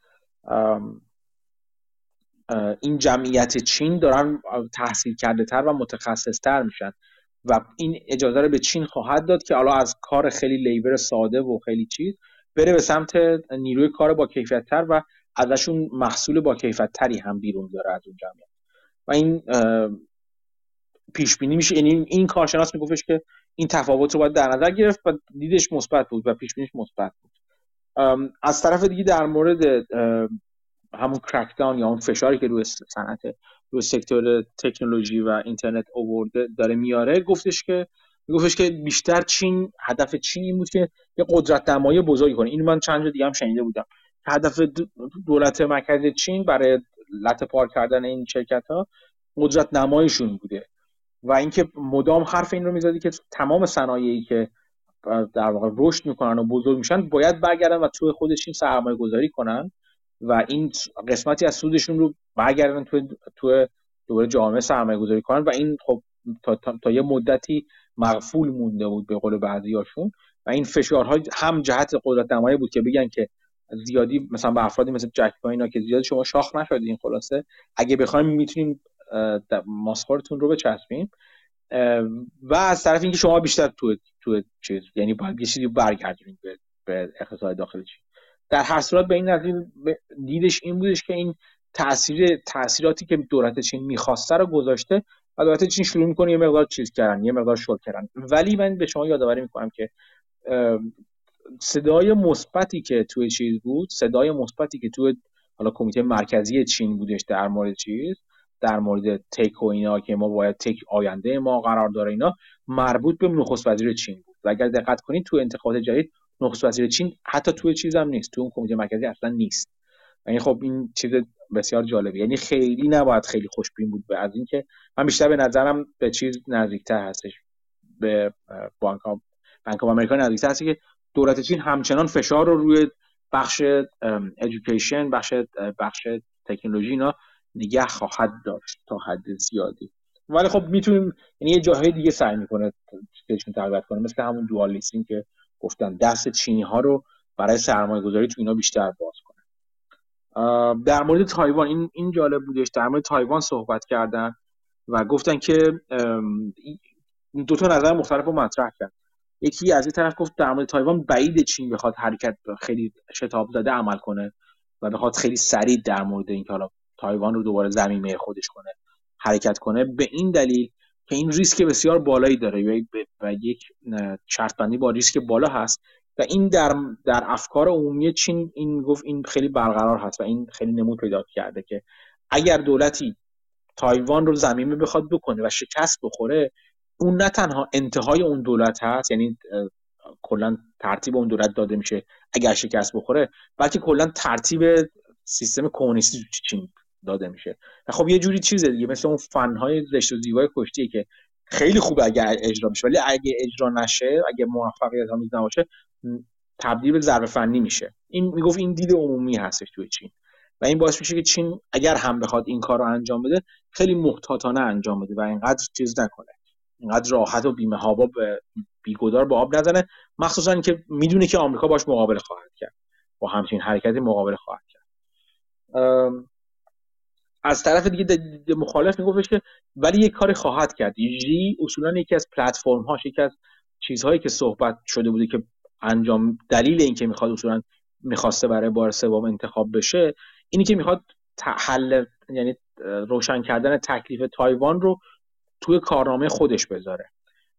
این جمعیت چین دارن تحصیل کرده تر و متخصص تر میشن و این اجازه رو به چین خواهد داد که حالا از کار خیلی لیبر ساده و خیلی چیز بره به سمت نیروی کار با کیفیت تر و ازشون محصول با کیفیت تری هم بیرون داره از اون جمعیت. و این پیش بینی میشه. یعنی این کارشناس میگفتش که این تفاوت رو باید در نظر گرفت و دیدش مثبت بود و پیش بینیش مثبت بود. از طرف دیگه در مورد همون کرکدان یا اون فشاری که روی صنعت روی سکتور تکنولوژی و اینترنت اوورده داره میاره گفتش که گفتش که بیشتر چین هدف چین این بود که یه قدرت نمایی بزرگی کنه. این من چند جا دیگه هم شنیده بودم. هدف دولت مرکزی چین برای لط پار کردن این شرکت ها قدرت نماییشون بوده. و اینکه مدام حرف این رو می‌زدی که تمام صنایعی که در واقع رشد می‌کنن و بزرگ میشن باید برگردن و توی خودشون سرمایه گذاری کنن و این قسمتی از سودشون رو برگردن توی توی دوباره جامعه سرمایه گذاری کنن و این خب تا, تا, تا یه مدتی مغفول مونده بود به قول بعضیاشون و این فشارها هم جهت قدرت نمایی بود که بگن که زیادی مثلا به افرادی مثل جک اینا که زیاد شما شاخ نشدین خلاصه اگه بخوایم می‌تونیم ماسخورتون رو بچسبیم. و از طرف اینکه شما بیشتر تو تو چیز یعنی باید یه چیزی برگردونید به, به اقتصاد داخلی در هر صورت به این نظر دیدش این بودش که این تاثیر تاثیراتی که دولت چین می‌خواسته رو گذاشته و دولت چین شروع می‌کنه یه مقدار چیز کردن یه مقدار شل کردن. ولی من به شما یادآوری می‌کنم که صدای مثبتی که توی چیز بود صدای مثبتی که توی حالا کمیته مرکزی چین بودش در مورد چیز در مورد تک و اینا که ما باید تک آینده ما قرار داره اینا مربوط به نخست وزیر چین بود. و اگر دقت کنید تو انتخابات جدید نخست وزیر چین حتی توی چیزم نیست تو اون کمیته مرکزی اصلا نیست. یعنی خب این چیز بسیار جالبه. یعنی خیلی نباید خیلی خوشبین بود. به از اینکه من بیشتر به نظرم به چیز نزدیکتر هستش. به بانک بانک آمریکا نزدیکتر هست که دولت چین همچنان فشار رو روی بخش ادویکیشن بخش بخش تکنولوژی اینا نگه خواهد داشت تا حد زیادی. ولی خب می‌تونیم یعنی یه جاهای دیگه سعی می‌کنه بهشون تقویت کنه. مثل همون دوال که گفتن دست چینی ها رو برای سرمایه گذاری تو اینا بیشتر باز کنه. در مورد تایوان این این جالب بودش. در مورد تایوان صحبت کردن و گفتن که دو تا نظر مختلف رو مطرح کرد. یکی از این طرف گفت در مورد تایوان بعید چین بخواد حرکت خیلی شتاب زده عمل کنه و بخواد خیلی سریع در مورد اینکه حالا تایوان رو دوباره زمینه خودش کنه حرکت کنه. به این دلیل که این ریسک بسیار بالایی داره و یک شرط با ریسک بالا هست و این در در افکار عمومی چین این گفت این خیلی برقرار هست و این خیلی نمود پیدا کرده که اگر دولتی تایوان رو زمینه بخواد بکنه و شکست بخوره اون نه تنها انتهای اون دولت هست یعنی کلا ترتیب اون دولت داده میشه اگر شکست بخوره بلکه کلا ترتیب سیستم کمونیستی چین داده میشه. و خب یه جوری چیزه دیگه مثل اون فنهای زشت و زیبای کشتی که خیلی خوبه اگر اجرا میشه. ولی اگه اجرا نشه اگه موفقیت آمیز نباشه تبدیل به ضربه فنی میشه. این می‌گفت این دید عمومی هستش توی چین. و این باعث میشه که چین اگر هم بخواد این کار رو انجام بده خیلی محتاطانه انجام بده و اینقدر چیز نکنه. اینقدر راحت و بیمه هابا بیگدار به آب نزنه. مخصوصا اینکه می‌دونه که آمریکا باش مقابله خواهد کرد. با همچین حرکتی مقابله خواهد کرد. از طرف دیگه مخالف میگفتش که ولی یک کاری خواهد کرد. جی اصولا یکی از پلتفرم هاش یکی از چیزهایی که صحبت شده بوده که انجام دلیل اینکه می‌خواد اصولا می‌خواسته برای بار سوم انتخاب بشه اینی که می‌خواد حل یعنی روشن کردن تکلیف تایوان رو توی کارنامه خودش بذاره.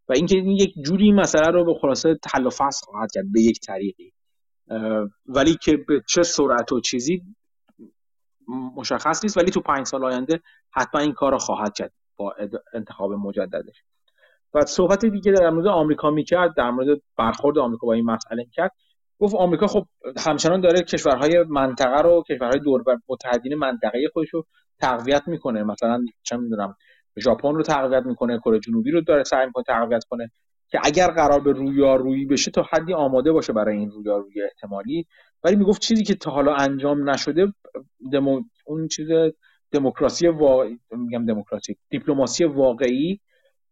و اینکه این یک جوری مسئله رو به خلاصه حل و فصل خواهد کرد به یک طریقی. ولی که به چه سرعت و چیزی مشخص نیست ولی تو پنج سال آینده حتما این کار رو خواهد کرد با انتخاب مجددش. و صحبت دیگه در مورد آمریکا می‌کرد در مورد برخورد آمریکا با این مسئله کرد گفت آمریکا خب همچنان داره کشورهای منطقه رو کشورهای دور متحدین منطقه خودش رو تقویت می‌کنه. مثلا چه می‌دونم ژاپن رو تقویت می‌کنه کره جنوبی رو داره سعی می‌کنه تقویت کنه. که اگر قرار به رویارویی بشه تا حدی آماده باشه برای این رویارویی احتمالی. ولی می‌گفت چیزی که تا حالا انجام نشده دمو... اون چیز دموکراسی میگم دموکراسی دیپلماسی واقعی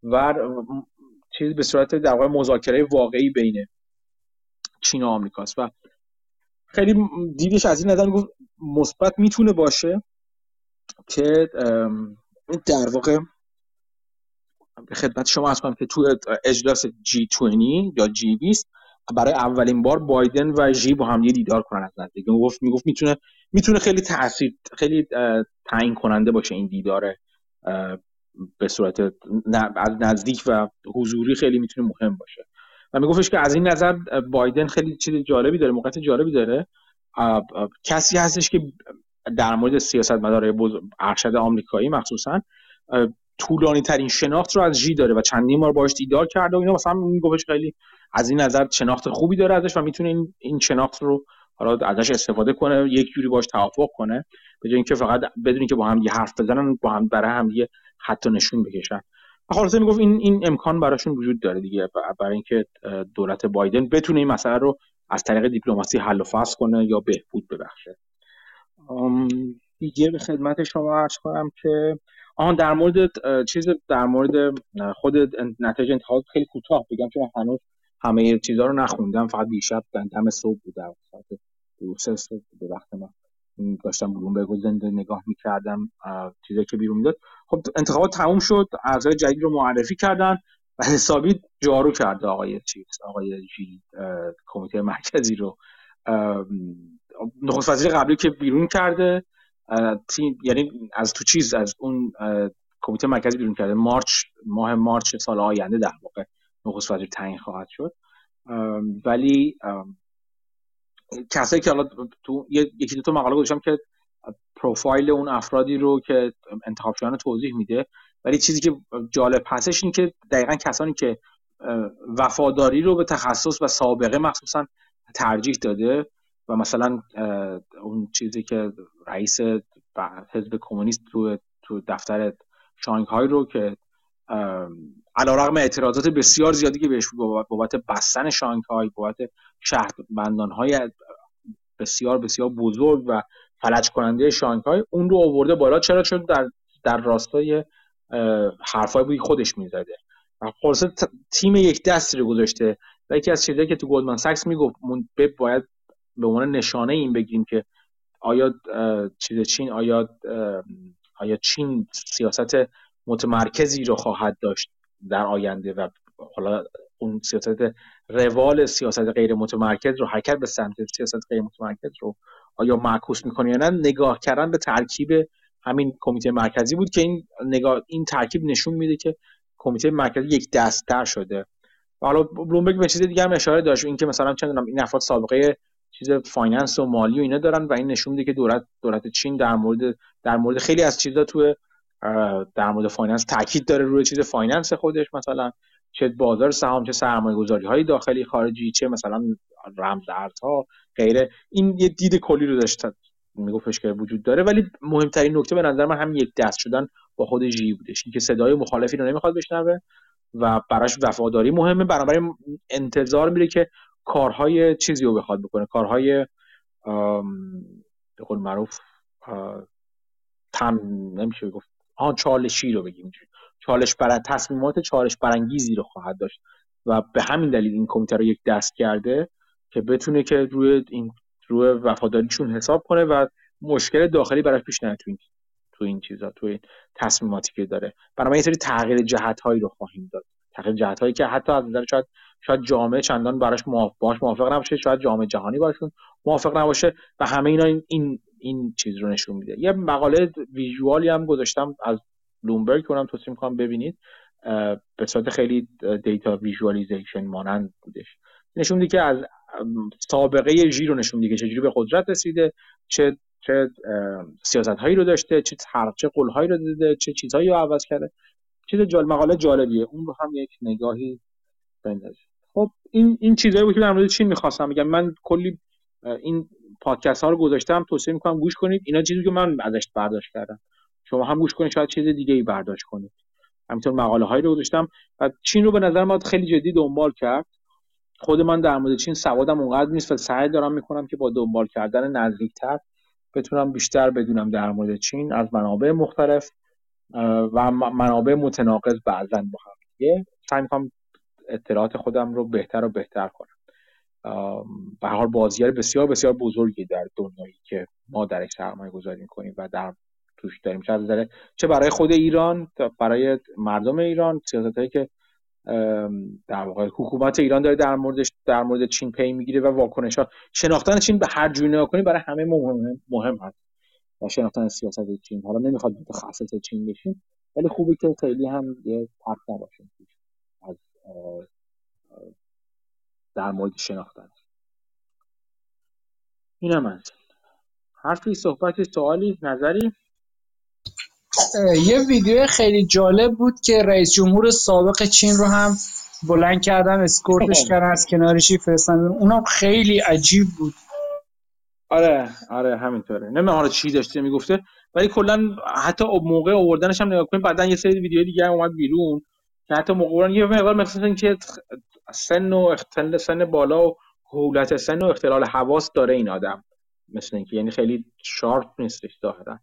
و چیز به صورت در واقع مذاکره واقعی بین چین و آمریکاست و خیلی دیدش از این نظر گفت مثبت می‌تونه باشه که در واقع به خدمت شما کنم که تو اجلاس G20 یا G20 برای اولین بار بایدن و جی با هم یه دیدار کنن از نزدیک. می‌گفت می‌گفت می‌تونه می‌تونه خیلی تاثیر خیلی تعیین کننده باشه این دیدار به صورت نزدیک و حضوری خیلی می‌تونه مهم باشه. و میگفتش که از این نظر بایدن خیلی چیز جالبی داره موقعیت جالبی داره. کسی هستش که در مورد سیاست مداره ارشد آمریکایی مخصوصا طولانی ترین شناخت رو از جی داره و چندین بار باش دیدار کرده و اینا. مثلا میگفتش خیلی از این نظر شناخت خوبی داره ازش و می‌تونه این, این شناخت رو حالا ازش استفاده کنه یک جوری باش توافق کنه به جای اینکه فقط بدونی که با هم یه حرف بزنن با هم برای هم یه خط نشون بکشن. خلاصه می‌گفت این این امکان براشون وجود داره دیگه برای اینکه دولت بایدن بتونه این مسئله رو از طریق دیپلماسی حل و فصل کنه یا بهبود ببخشه. دیگه به خدمت شما عرض کنم که آن در مورد چیز در مورد خود نتایج انتخابات خیلی کوتاه بگم چون هنوز همه چیزها رو نخوندم فقط دیشب دم صبح بود در ساعت سه صبح به وقت ما داشتم بلومبرگ زنده نگاه می‌کردم چیزی که بیرون می‌داد. خب انتخابات تموم شد اعضای جدید رو معرفی کردن و حسابی جارو کرده آقای چیز آقای جی کمیته مرکزی رو. نخست وزیر قبلی که بیرون کرده یعنی از تو چیز از اون کمیته مرکزی بیرون کرده. مارچ ماه مارچ سال آینده در واقع. نخست وزیر تعیین خواهد شد. ولی کسایی که حالا تو یکی دو تا مقاله گذاشتم که پروفایل اون افرادی رو که انتخاب شدن توضیح میده. ولی چیزی که جالب هستش این که دقیقا کسانی که وفاداری رو به تخصص و سابقه مخصوصا ترجیح داده و مثلا اون چیزی که رئیس حزب کمونیست تو تو دفتر شانگهای رو که علیرغم اعتراضات بسیار زیادی که بهش بابت بستن شانگهای بابت های بسیار بسیار بزرگ و فلج کننده شانگهای اون رو آورده بالا. چرا؟ چون در در راستای حرفای بودی خودش می‌زده. و خلاصه تیم یک دستی رو گذاشته و یکی از چیزایی که تو گلدمن ساکس می‌گفت باید به عنوان نشانه این بگیم که آیا چیز چین آیا آیا چین سیاست متمرکزی رو خواهد داشت در آینده و حالا اون سیاست روال سیاست غیر متمرکز رو حرکت به سمت سیاست غیر متمرکز رو آیا معکوس می‌کنه یا نه نگاه کردن به ترکیب همین کمیته مرکزی بود که این نگاه این ترکیب نشون میده که کمیته مرکزی یک دستتر شده. و حالا بلومبرگ به چیز دیگه هم اشاره داشت اینکه مثلا چه این افراد سابقه چیز finance و مالی و اینا دارن و این نشون میده که دولت دولت چین در مورد در مورد خیلی از چیزا تو در مورد finance تاکید داره روی چیز finance خودش مثلا چه بازار سهام چه سرمایه گذاری های داخلی خارجی چه مثلا رمز ارزها غیره. این یه دید کلی رو داشت میگفتش که وجود داره. ولی مهمترین نکته به نظر من هم یک دست شدن با خود شی بودش. که صدای مخالفی رو نمی‌خواد بشنوه و براش وفاداری مهمه. بنابراین انتظار میره که کارهای چیزی رو بخواد بکنه. کارهای به قول معروف تم نمیشه گفت. آن چالشی رو بگیم. چالش بر تصمیمات چالش برانگیزی رو خواهد داشت و به همین دلیل این کمیته رو یک دست کرده که بتونه که روی این روی وفاداریشون حساب کنه و مشکل داخلی براش پیش نیاد تو این تو این چیزا تو این تصمیماتی که داره. بنابراین یه سری تغییر جهت هایی رو خواهیم داد. تغییر جهت هایی که حتی از نظر شاید شاید جامعه چندان براش موافق موافق نباشه شاید جامعه جهانی باشون موافق نباشه و همه اینا این این, این چیز رو نشون میده. یه مقاله visual ی هم گذاشتم از بلومبرگ کنم توصیه می‌کنم ببینید. به صورت خیلی data visualization مانند بودش. نشون میده که از سابقه ژی رو نشون میده که چجوری به قدرت رسیده چه چه سیاست هایی رو داشته چه چه قول هایی رو داده چه چیزهایی رو عوض کرده. چیز جال مقاله جالبیه. اون رو هم یک نگاهی بندازید خب این این چیزایی بود که در مورد چین می‌خواستم بگم؟ من کلی این پادکست ها رو گذاشتم توصیه می‌کنم گوش کنید. اینا چیزی که من ازش برداشت کردم. شما هم گوش کنید شاید چیز دیگه ای برداشت کنید. همینطور مقاله هایی رو گذاشتم. و چین رو به نظر ما خیلی جدی دنبال کرد. خود من در مورد چین سوادم اونقدر نیست و سعی دارم می‌کنم که با دنبال کردن نزدیکتر بتونم بیشتر بدونم در مورد چین از منابع مختلف. و منابع متناقض بعضا با هم دیگه. سعی می‌کنم اطلاعات خودم رو بهتر و بهتر کنم. به حال بازیگر بسیار بسیار بزرگی در دنیایی که ما در سرمایه گذاری می‌کنیم و در توش داریم. چه چه برای خود ایران برای مردم ایران سیاست هایی که در واقع حکومت ایران داره در موردش در مورد چین پی می‌گیره و واکنش ها شناختن چین به هر جوری نگاه برای همه مهم مهم هست. و شناختن سیاست چین. حالا نمی‌خواد متخصص چین بشیم ولی خوبه که خیلی هم یه فرق نباشه از در مورد شناختن. اینم از. حرفی صحبتی سوالی نظری؟ یه ویدیو خیلی جالب بود که رئیس جمهور سابق چین رو هم بلند کردن اسکورتش کردن از کنارشی فرستن اونم خیلی عجیب بود. آره آره همینطوره. نه حالا چی داشته می‌گفته. ولی کلا حتی موقع آوردنش هم نگاه کنیم. بعدا یه سری ویدیو دیگه هم اومد بیرون که حتی موقع یه مقدار مثلا که سن و اختل سن بالا و حولت سن و اختلال حواس داره این آدم. مثل اینکه یعنی خیلی شارپ نیستش ظاهرا.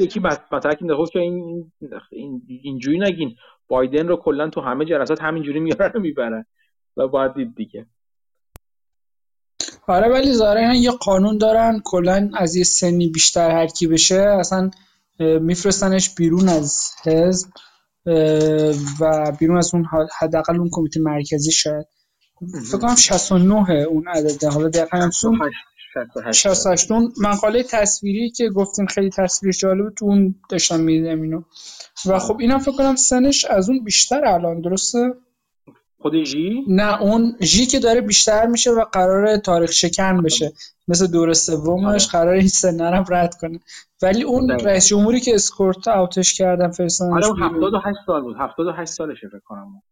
یکی مطرح این که این این اینجوری نگین. بایدن رو کلا تو همه جلسات همینجوری میارن و می‌برن. و باید دیگه. آره ولی ظاهرا یه قانون دارن. کلا از یه سنی بیشتر هر کی بشه اصلا میفرستنش بیرون از حزب و بیرون از اون حداقل اون کمیته مرکزی شاید. فکر کنم 69 اون عدده. حالا دقیقا هم 68 مقاله تصویری که گفتیم خیلی تصویرش جالب تو اون داشتم می‌دیدم اینو. و خب اینم فکر کنم سنش از اون بیشتر الان درسته؟ خود جی نه اون جی که داره بیشتر میشه و قرار تاریخ شکن بشه. مثل دور سومش آره. قرار این سن نرم رد کنه. ولی اون رئیس جمهوری که اسکورت اوتش کردن فرستادنش آره 78 سال بود. 78 سالشه فکر کنم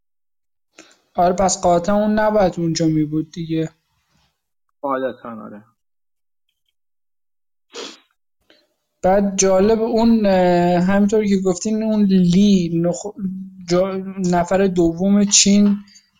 آره پس قاطع اون نباید اونجا می بود دیگه. قاعدتا آره. بعد جالب اون همینطور که گفتین اون لی نفر دوم چین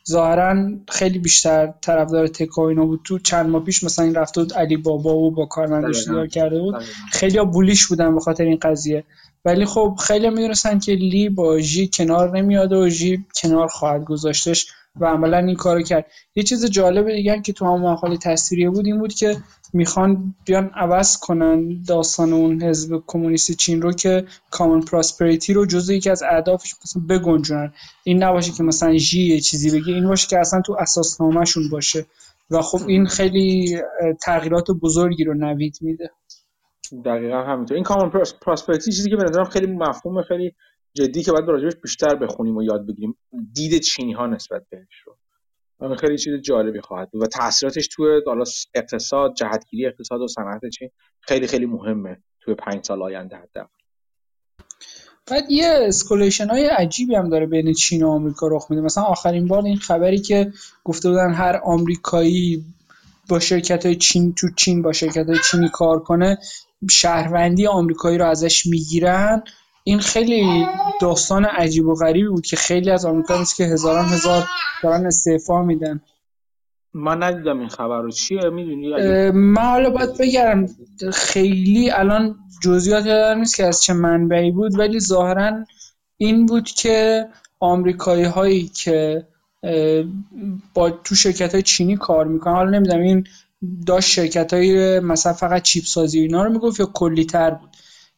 ظاهرا خیلی بیشتر طرفدار تکا اینا بود تو. چند ماه پیش مثلا این رفته بود علی بابا و با کارمندش دیدار کرده بود. خیلی ها بولیش بودن به خاطر این قضیه. ولی خب خیلی می‌دونستن که لی با ژی کنار نمیاد و ژی کنار خواهد گذاشتش. و عملا این کارو کرد. یه چیز جالب دیگه که تو هم مقاله تصویریه بود این بود که می‌خوان بیان عوض کنن داستان اون حزب کمونیست چین رو که کامن پراسپریتی رو جزو یکی از اهدافش مثلا بگنجونن. این نباشه که مثلا ژی چیزی بگه این باشه که اصلا تو اساسنامهشون باشه. و خب این خیلی تغییرات بزرگی رو نوید میده. دقیقا همینطور. این کامن پراسپریتی چیزی که به نظرم خیلی مفهوم خیلی جدی که باید راجبش بیشتر بخونیم و یاد بگیریم. دید چینی ها نسبت بهش رو. خیلی چیز جالبی خواهد بود و تاثیراتش توی اقتصاد جهتگیری اقتصاد و صنعت چین خیلی خیلی مهمه توی پنج سال آینده حداقل. بعد یه escalation های عجیبی هم داره بین چین و آمریکا رخ میده. مثلا آخرین بار این خبری که گفته بودن هر آمریکایی با شرکت های چین تو چین با شرکت های چینی کار کنه شهروندی آمریکایی رو ازش می‌گیرن. این خیلی داستان عجیب و غریبی بود که خیلی از آمریکا نیست که هزاران هزار دارن استعفا میدن. من ندیدم این خبر رو. چیه؟ می‌دونی؟ من حالا باید بگرم خیلی الان جزئیات یادم نیست که از چه منبعی بود ولی ظاهرا این بود که آمریکایی هایی که با تو شرکت های چینی کار می‌کنن حالا نمی‌دونم این داشت شرکت های مثلا فقط چیپ سازی اینا رو می‌گفت یا کلی تر بود.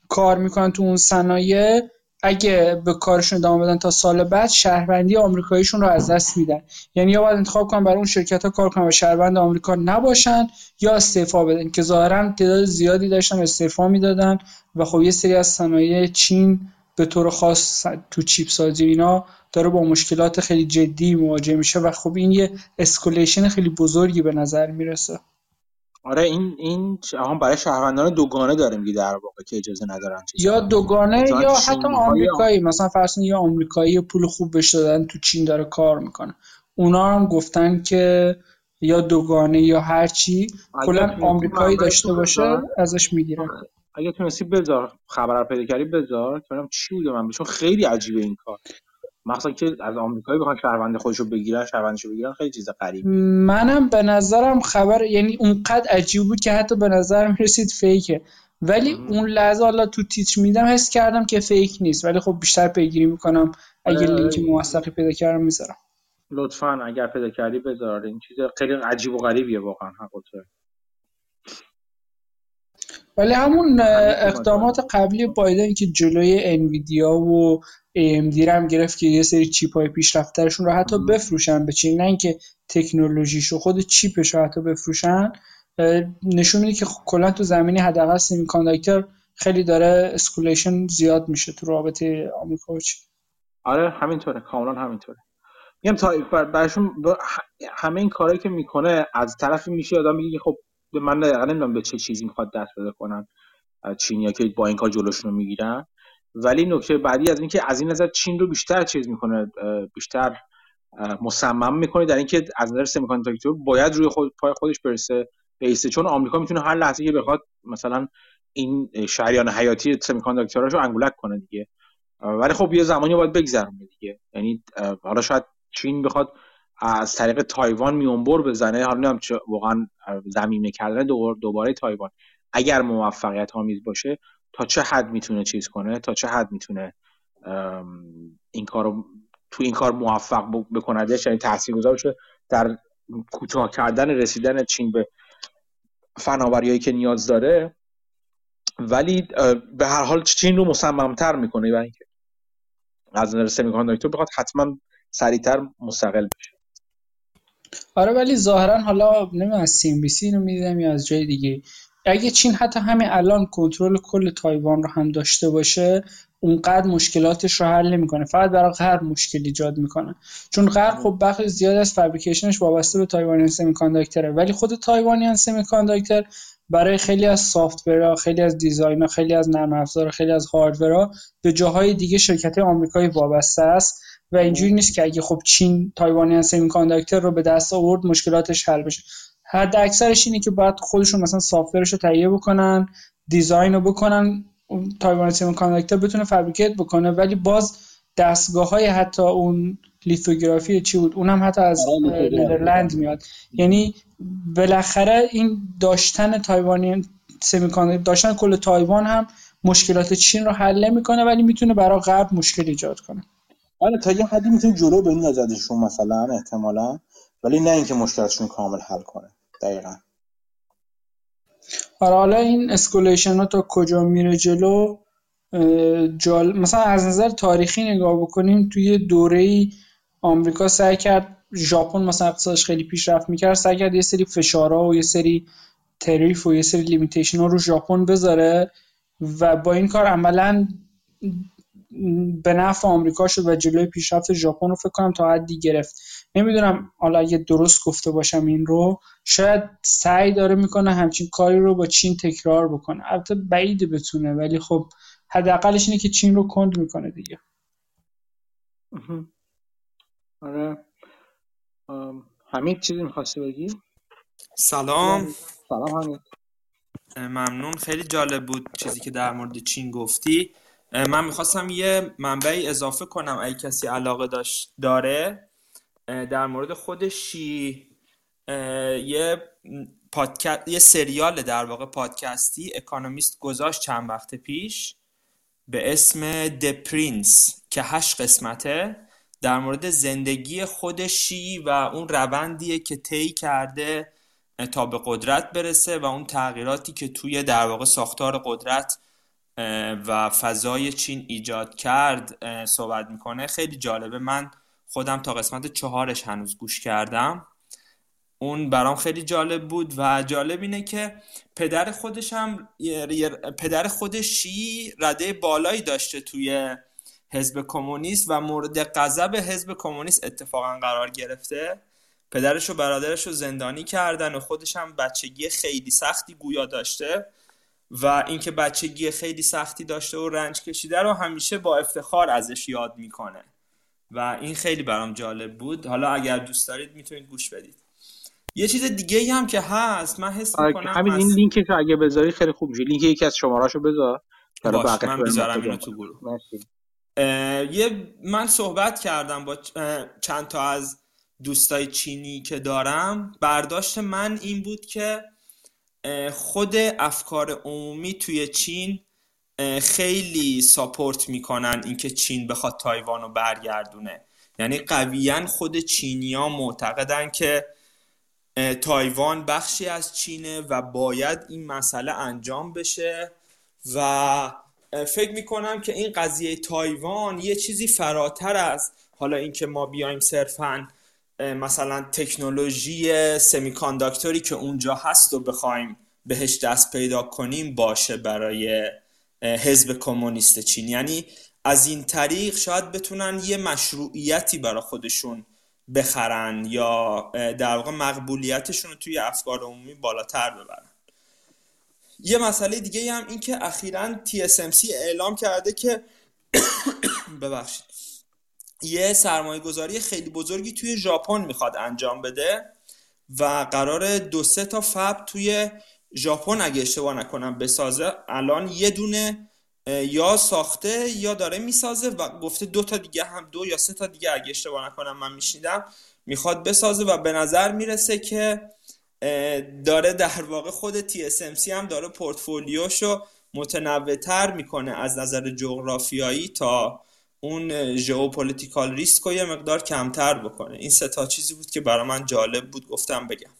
کار می‌کنن تو اون صنایع اگه به کارشون ادامه بدن تا سال بعد شهروندی آمریکاییشون رو از دست میدن. یعنی یا باید انتخاب کنن برای اون شرکت ها کار کنن و شهروند آمریکا نباشن یا استعفا بدن که ظاهرا تعداد زیادی داشتن استعفا می‌دادن و خب یه سری از صنایع چین به طور خاص تو chip سازی اینا داره با مشکلات خیلی جدی مواجه میشه و خب این یه escalation خیلی بزرگی به نظر می‌رسه. آره این این هم برای شهروندان دوگانه داره میگه در واقع که اجازه ندارن یا دوگانه یا حتی آمریکایی. مثلا فرض یا آمریکایی پول خوب بهش دادن تو چین داره کار می‌کنه. اونا هم گفتن که یا دوگانه یا هرچی کلا آمریکایی داشته باشه ازش می‌گیرن اگه تونستی بذار خبر رو پیدا کردی بذار. که چی بوده من؟ چون خیلی عجیبه این کار. مثلا که از آمریکایی بخوان شهروند خودشو بگیرن شهروندشو بگیرن خیلی چیز غریب منم به نظرم خبر یعنی اونقدر عجیب بود که حتی به نظرم رسید فیکه. ولی اون لحظه حالا تو تیتر میدم حس کردم که فیک نیست. ولی خب بیشتر پیگیری می‌کنم. اگه آره. لینک موثقی پیدا کردم می‌ذارم. لطفا اگر پیدا کردی بذار. این چیز خیلی عجیب و غریبیه واقعا حقیقتا ولی همون اقدامات قبلی بایدن که جلوی انویدیا و AMD هم گرفت که یه سری chip های پیشرفترشون رو حتی بفروشن. به چین نه اینکه تکنولوژیش و خود chip ش رو حتی بفروشن. نشون میده که کلا تو زمینه حداقل semiconductor خیلی داره escalation زیاد میشه تو رابطه آمریکا و چین. آره همینطوره. کاملا همینطوره. میگم تا براشون همه این کارهایی که می‌کنه از طرفی میشه آدم میگه خب من دقیقا نمی‌دونم به چه چیزی می‌خواد دست پیدا کنن چینیا که با این کار جلوشون رو می‌گیرن. ولی نکته بعدی از اینکه از این نظر چین رو بیشتر چیز می‌کنه بیشتر مصمم می‌کنه در اینکه از نظر سمیکانداکتور باید روی خود پای خودش برسه بیسته چون آمریکا می‌تونه هر لحظه که بخواد مثلا این شریان حیاتی سمیکانداکتوراشو انگولک کنه دیگه. ولی خب یه زمانی باید بگذرونه دیگه. یعنی حالا شاید چین بخواد از طریق تایوان میونبر بزنه. حالا نمی‌دونم واقعا زمینه کردن دوباره تایوان. اگر موفقیت آمیز باشه تا چه حد می‌تونه چیز کنه؟ تا چه حد می‌تونه این کارو تو این کار موفق بکندش یعنی تاثیرگذار بشه در کوتاه کردن رسیدن چین به فناوریایی که نیاز داره. ولی به هر حال چین رو مصممتر می‌کنه. برای اینکه از نظر سمیکانداکتور بخواد حتما سریعتر مستقل بشه. آره ولی ظاهرا حالا نمی‌دونم از CNBC اینو می‌دیدم یا از جای دیگه. اگه چین حتی همین الان کنترل کل تایوان رو هم داشته باشه اونقدر مشکلاتش رو حل نمی‌کنه. فقط برای غرب مشکل ایجاد می‌کنه. چون غرب خب بخش زیاد از fabrication ش وابسته به Taiwan Semiconductor ه ولی خود Taiwan Semiconductor برای خیلی از software ها خیلی از design خیلی از نرم افزار خیلی از hardware ها به جاهای دیگه شرکت آمریکایی وابسته است. و اینجوری نیست که اگه خب چین Taiwan Semiconductor رو به دست آورد مشکلاتش حل بشه. حد اکثرش اینه که باید خودشون مثلا software ش رو تهیه بکنن design رو بکنن Taiwan Semiconductor بتونه fabricate بکنه. ولی باز دستگاه های حتی اون لیتوگرافی چی بود؟ اونم حتی از ندرلند میاد. یعنی بالاخره این داشتن Taiwan Semi داشتن کل تایوان هم مشکلات چین رو حل می‌کنه ولی می‌تونه برای غرب مشکل ایجاد کنه. آره تا یه حدی می‌تونه جلو بندازدشون مثلا احتمالا. ولی نه اینکه مشکلاتشون کامل حل کنه دقیقا. آره حالا این escalation ها تا کجا میره جلو جال... مثلا از نظر تاریخی نگاه بکنیم توی دوره ای آمریکا سعی کرد ژاپن مثلا اقتصادش خیلی پیشرفت می‌کرد سعی کرد یه سری فشارها و یه سری tariff و یه سری limitation ها رو ژاپن بذاره و با این کار عملا به نفع آمریکا شد و جلوی پیشرفت ژاپن رو فکر کنم تا حدی گرفت. نمی‌دونم حالا اگه درست گفته باشم این رو شاید سعی داره می‌کنه همچین کاری رو با چین تکرار بکنه. البته بعید بتونه ولی خب حداقلش اینه که چین رو کند می‌کنه دیگه. آره. حمید چیزی می‌خواستی بگی؟ سلام. سلام حمید. ممنون. خیلی جالب بود چیزی که در مورد چین گفتی. من می‌خواستم یه منبعی اضافه کنم اگه کسی علاقه داشت داره. در مورد خود شی یه پادکست یه سریال در واقع پادکستی اکانومیست گذاشت چند وقت پیش به اسم The Prince که هشت قسمته. در مورد زندگی خود شی و اون روندیه که طی کرده تا به قدرت برسه و اون تغییراتی که توی در واقع ساختار قدرت و فضای چین ایجاد کرد صحبت می‌کنه. خیلی جالبه. من خودم تا قسمت چهارش هنوز گوش کردم. اون برام خیلی جالب بود و جالب اینه که پدر خودش هم پدر خودش رده بالایی داشته توی حزب کمونیست و مورد غضب حزب کمونیست اتفاقا قرار گرفته. پدرش و برادرش رو زندانی کردن و خودش هم بچگی خیلی سختی گویا داشته. و اینکه بچگی خیلی سختی داشته و رنج کشیده رو همیشه با افتخار ازش یاد می‌کنه. و این خیلی برام جالب بود. حالا اگر دوست دارید می‌تونید گوش بدید. یه چیز دیگه هم که هست من حس آره، می‌کنم همین این لینکش رو اگه بذاری خیلی خوب میشه. لینک یکی از شماراشو بذار. باش من بذارم اینو تو گروه. یه من صحبت کردم با چند تا از دوستای چینی که دارم. برداشت من این بود که خود افکار عمومی توی چین خیلی support می‌کنن اینکه چین بخواد تایوان رو برگردونه. یعنی قویا خود چینیا معتقدن که تایوان بخشی از چینه و باید این مسئله انجام بشه و فکر می‌کنم که این قضیه تایوان یه چیزی فراتر از حالا اینکه ما بیایم صرفا مثلا تکنولوژی سمیکانداکتوری که اونجا هست و بخوایم بهش دست پیدا کنیم باشه برای حزب کمونیست چین. یعنی از این طریق شاید بتونن یه مشروعیتی برای خودشون بخرن یا در واقع مقبولیتشون رو توی افکار عمومی بالاتر ببرن. یه مسئله دیگه هم این که اخیرا TSMC اعلام کرده که ببخشید. یه سرمایه گذاری خیلی بزرگی توی ژاپن می‌خواد انجام بده و قرار دو سه تا فب توی ژاپن اگه اشتباه نکنم بسازه الان یه دونه یا ساخته یا داره می‌سازه و گفته دو تا دیگه هم دو یا سه تا دیگه اگه اشتباه نکنم من میشنیدم می‌خواد بسازه و به نظر می‌رسه که داره در واقع خود TSMC هم داره پورتفولیوشو متنوعتر می‌کنه از نظر جغرافیایی تا اون geopolitical risk رو یه مقدار کمتر بکنه. این سه تا چیزی بود که برای من جالب بود گفتم بگم.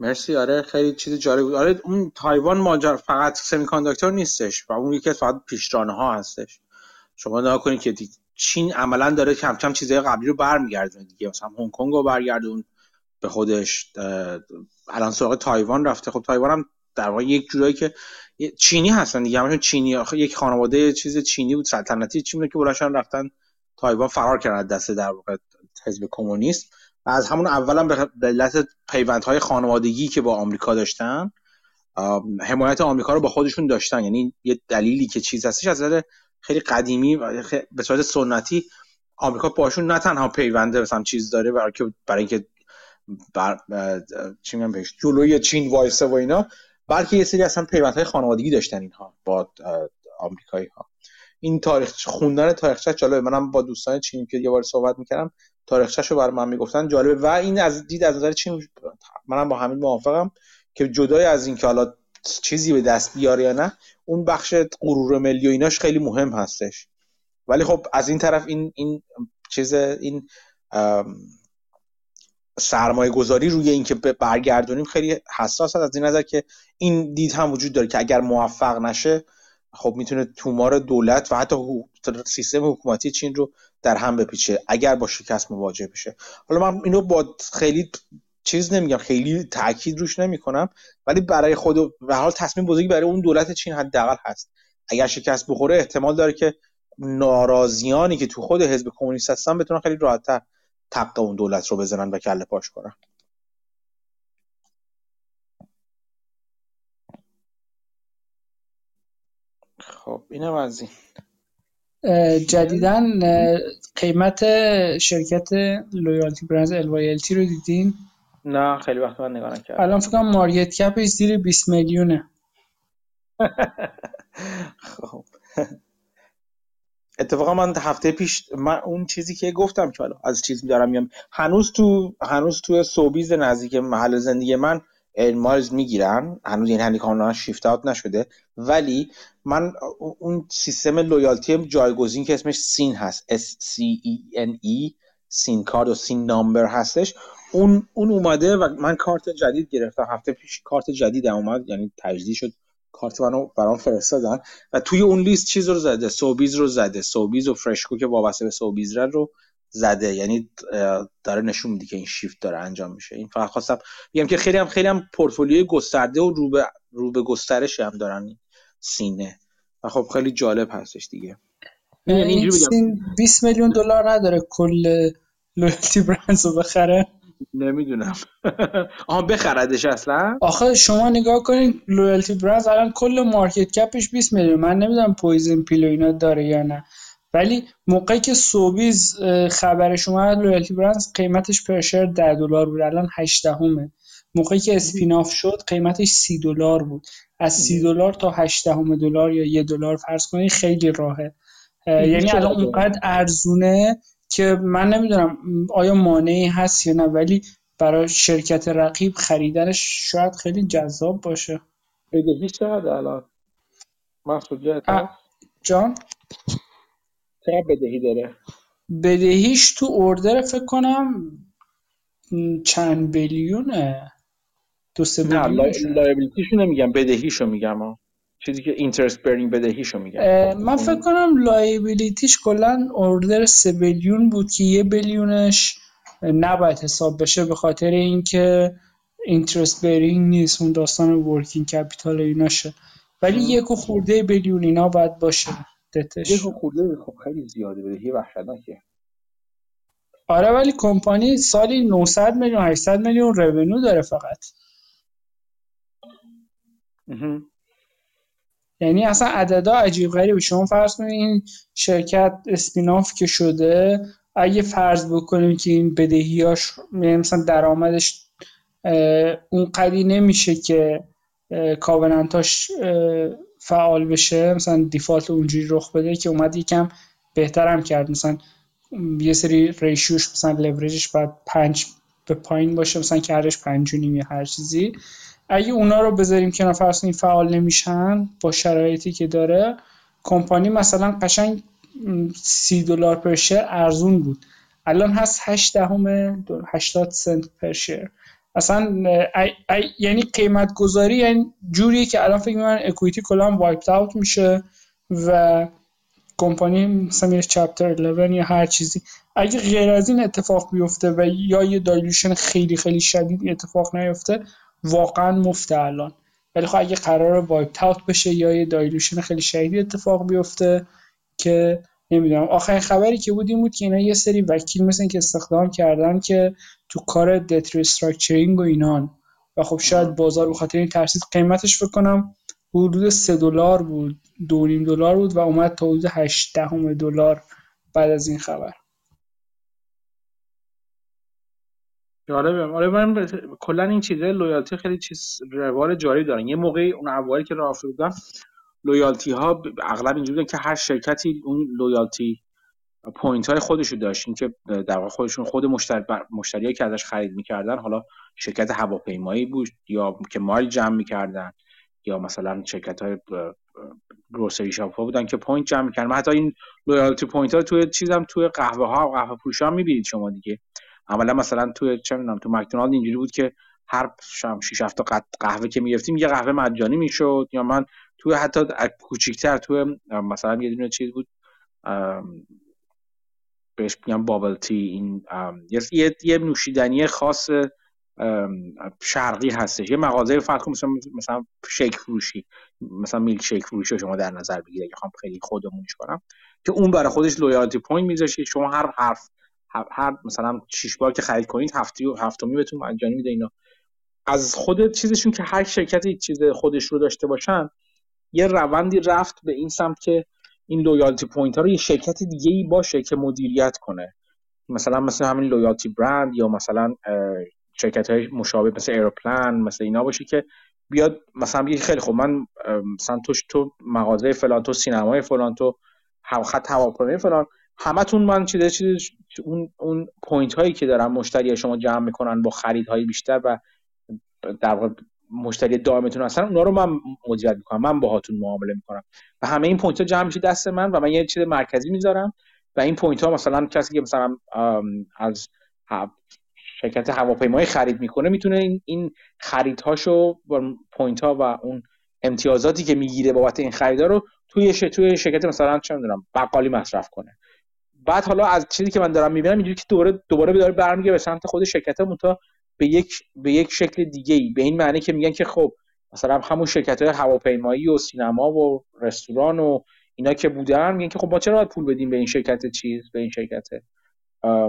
مرسی. آره خیلی چیز جالب بود. آره اون تایوان ماجرا فقط semiconductor نیستش و اون یکی فقط پیشرانه ها هستش. شما نگاه کنید که چین عملا داره کم کم چیزهای قبلی رو برمیگردونه دیگه. مثلا هنگ کنگ رو برگردون به خودش الان سراغ تایوان رفته. خب تایوان هم در واقع یک جورایی که چینی هستن دیگه همشون چینی یک خانواده چیز چینی بود سلطنتی چین که بلاشان رفتن تایوان فرار کردن دست در واقع حزب کمونیست. و از همون اول به علت پیوندهای خانوادگی که با آمریکا داشتن حمایت آمریکا رو با خودشون داشتن. یعنی یه دلیلی که چیز هستش از نظر خیلی قدیمی و به صورت سنتی آمریکا باشون نه تنها پیونده مثلا چیز داره برای که برای اینکه بر چی میگم بهش جلوی چین وایسه و اینا بلکه یه سری اصلا پیوندهای خانوادگی داشتن اینها با آمریکایی ها این تاریخ خوندن تاریخچه جالبه. منم با دوستان چینی که یه بار صحبت می‌کردم تاریخچه رو برای من می‌گفتن جالبه. و این از دید از نظر چین منم با همین موافقم که جدای از اینکه حالا چیزی به دست بیاره یا نه اون بخش غرور ملی و ایناش خیلی مهم هستش. ولی خب از این طرف این این چیز این سرمایه گذاری روی اینکه برگردونیم خیلی حساس هست از این نظر که این دید هم وجود داره که اگر موفق نشه خب می‌تونه تومار دولت و حتی سیستم حکومتی چین رو در هم بپیچه اگر با شکست مواجه بشه. حالا من اینو با خیلی چیز نمیگم خیلی تاکید روش نمی‌کنم ولی برای خود و حال تصمیم بزرگی برای اون دولت چین حداقل هست. اگر شکست بخوره احتمال داره که ناراضیانی که تو خود حزب کمونیست هستن بتونن خیلی راحتتر تق اون دولت رو بزنن و کله پاش کنن. خب اینم از این جدیدن قیمت شرکت Loyalty Brands الوایلتی رو دیدین؟ نه خیلی وقت من نگاه نکردم. الان فکر کنم market cap ش زیر 20 میلیونه. خب. اتفاقا من هفته پیش من اون چیزی که گفتم که حالا از چیز دارم میام هنوز تو هنوز تو Sobeys نزدیک محل زندگی من miles می‌گیرن. هنوز این هنی کاملا shift out نشده. ولی من اون سیستم loyalty جایگزین که اسمش Scene هست. S C E N E Scene card و Scene number هستش. اون اون اومده و من کارت جدید گرفتم. هفته پیش کارت جدید اومد یعنی تجدید شد. کارت منو برام فرستادن و توی اون لیست چیز رو زده Sobeys رو زده. Sobeys و FreshCo که وابسته به Sobeys رو زده. یعنی داره نشون میده که این شیفت داره انجام میشه. این فقط خواستم بگم که خیلی هم خیلی هم پورتفولیوی گسترده و رو به رو به گسترش هم دارن Scene ه. و خب خیلی جالب هستش دیگه. این Scene 20 میلیون دلار نداره کل Loyalty Brands رو بخره. نمی‌دونم. آها بخردش اصلا؟ آخه شما نگاه کنید Loyalty Brands الان کل market cap ش 20 میلیون. من نمی‌دونم poison pill و اینا داره یا نه. ولی موقعی که Sobeys خبرش اومد لویالتی برندز قیمتش پرشر 10 دلار بود. الان 8 دهمه موقعی که اسپیناف شد قیمتش 30 دلار بود. از 30 دلار تا 8 دلار یا 1 دلار فرض کنید خیلی راهه. یعنی الان اونقدر ارزونه که من نمی‌دونم آیا مانعی هست یا نه ولی برای شرکت رقیب خریدنش شاید خیلی جذاب باشه. بدهی چقدر الان؟ محسوب جان؟ چقدر بدهی داره؟ بدهیش تو order فکر کنم چند billion ه دو سه billion liability شو نمیگم بدهیشو میگم چیزی که interest bearing بدهیشو میگم. من فکر کنم liability ش کلا order سه billion بود که یه billion ش نباید حساب بشه به خاطر اینکه interest bearing نیست اون داستان working capital ایناشه ولی یک و خورده بیلیون اینا باید باشه دتش. یک خورده خب خیلی زیاده بدهی وحشتناکه. آره ولی کمپانی سالی 900 میلیون 800 میلیون رونو داره فقط. یعنی اصلا عددا عجیب غریبه شما فرض کنید این شرکت اسپیناف که شده اگه فرض بکنیم که این بدهیاش یعنی مثلا درآمدش اون قدی نمیشه که کاوننتاش فعال بشه مثلا دیفالت اونجوری رخ بده که اومد یکم بهترم کرد. مثلا یه سری ریشیوش مثلا لورجش باید پنج به پایین باشه مثلا کردش پنج و نیم یا هر چیزی. اگه اونا رو بذاریم که فرض این فعال نمیشن با شرایطی که داره کمپانی مثلا قشنگ سی دلار پر شیر ارزون بود. الان هست 8 دهم 80 سنت per share. اصلا یعنی قیمت گذاری یعنی جوریه که الان فکر می‌کنم equity کلا wiped out میشه و کمپانی مثلا میره chapter 11 یا هر چیزی. اگه غیر از این اتفاق بیفته و یا یه dilution خیلی خیلی شدید اتفاق نیفته واقعا مفته الان. ولی خب اگه قرار wipe out بشه یا یه dilution خیلی شدید اتفاق بیفته که نمی‌دونم. آخرین خبری که بود این بود که اینا یه سری وکیل مثل که استخدام کردن که تو کار debt restructuring و اینان و خب شاید بازار به خاطر این ترسید قیمتش فکر حدود 3 دلار بود دو نیم دلار بود و اومد تا حدود 8 دهم دلار بعد از این خبر. جالبه آره من کلا این چیزه loyalty خیلی چیز روال جاری دارن. یه موقعی اون اوایل که راه بودن loyalty ها اغلب اینجوری که هر شرکتی اون loyalty point های خودشو داشت. این که در واقع خودشون خود مشتری مشتریایی که ازش خرید می‌کردن حالا شرکت هواپیمایی بود یا که مایل جمع می‌کردن یا مثلا شرکت های grocery shop ها بودن که point جمع می‌کردن. حتی این loyalty point ها توی چیزم توی قهوه ها و قهوه فروش ها می‌بینید شما دیگه. عملا مثلا توی چه می‌دونم تو مکدونالد اینجوری بود که هر شام 6 7 قهوه که می‌گرفتیم یه قهوه مجانی می‌شد. یا من توی حتی کوچیکتر توی مثلا یه دونه چیز بود بهش میگم bubble tea. این یه یه نوشیدنی خاص شرقی هستش. یه مغازه فرق مثلا مثلا شیک فروشی. مثلا میلک شیک فروشی شما در نظر بگیرید اگه خیلی خودمونیش کنم. که اون برای خودش loyalty point می‌ذاره شما هر حرف هر مثلا شش بار که خرید کنید هفتی و هفتمی بهتون مجانی میده اینا. از خود چیزشون که هر شرکتی چیز خودش رو داشته باشن یه روندی رفت به این سمت که این loyalty point ها رو یه شرکت دیگه ای باشه که مدیریت کنه. مثلا مثل همین Loyalty Brand یا مثلا شرکت های مشابه مثل Aeroplan مثل اینا باشه که بیاد مثلا بگه خیلی خوب من مثلا تو تو مغازه فلان تو سینمای فلان تو خط هواپیمای فلان همتون من چیز چیز اون اون point هایی که دارن مشتری شما جمع می‌کنن با خریدهای بیشتر و در واقع مشتری دائمتون هستن اونا رو من مدیریت می‌کنم. من باهاتون معامله می‌کنم. و همه این point ها جمع میشه دست من و من یه چیز مرکزی می‌ذارم. و این point ها مثلا کسی که مثلا از شرکت هواپیمایی خرید می‌کنه می‌تونه این این خریدهاشو با point ها و اون امتیازاتی که می‌گیره بابت این خریدا رو توی توی شرکت مثلا چه می‌دونم بقالی مصرف کنه. بعد حالا از چیزی که من دارم می‌بینم اینجوری که دوباره دوباره داره برمیگه به سمت خود شرکتمون تا به یک به یک شکل دیگه ای به این معنی که میگن که خب مثلا همون شرکت های هواپیمایی و سینما و رستوران و اینا که بودن میگن که خب ما چرا باید پول بدیم به این شرکت چیز به این شرکت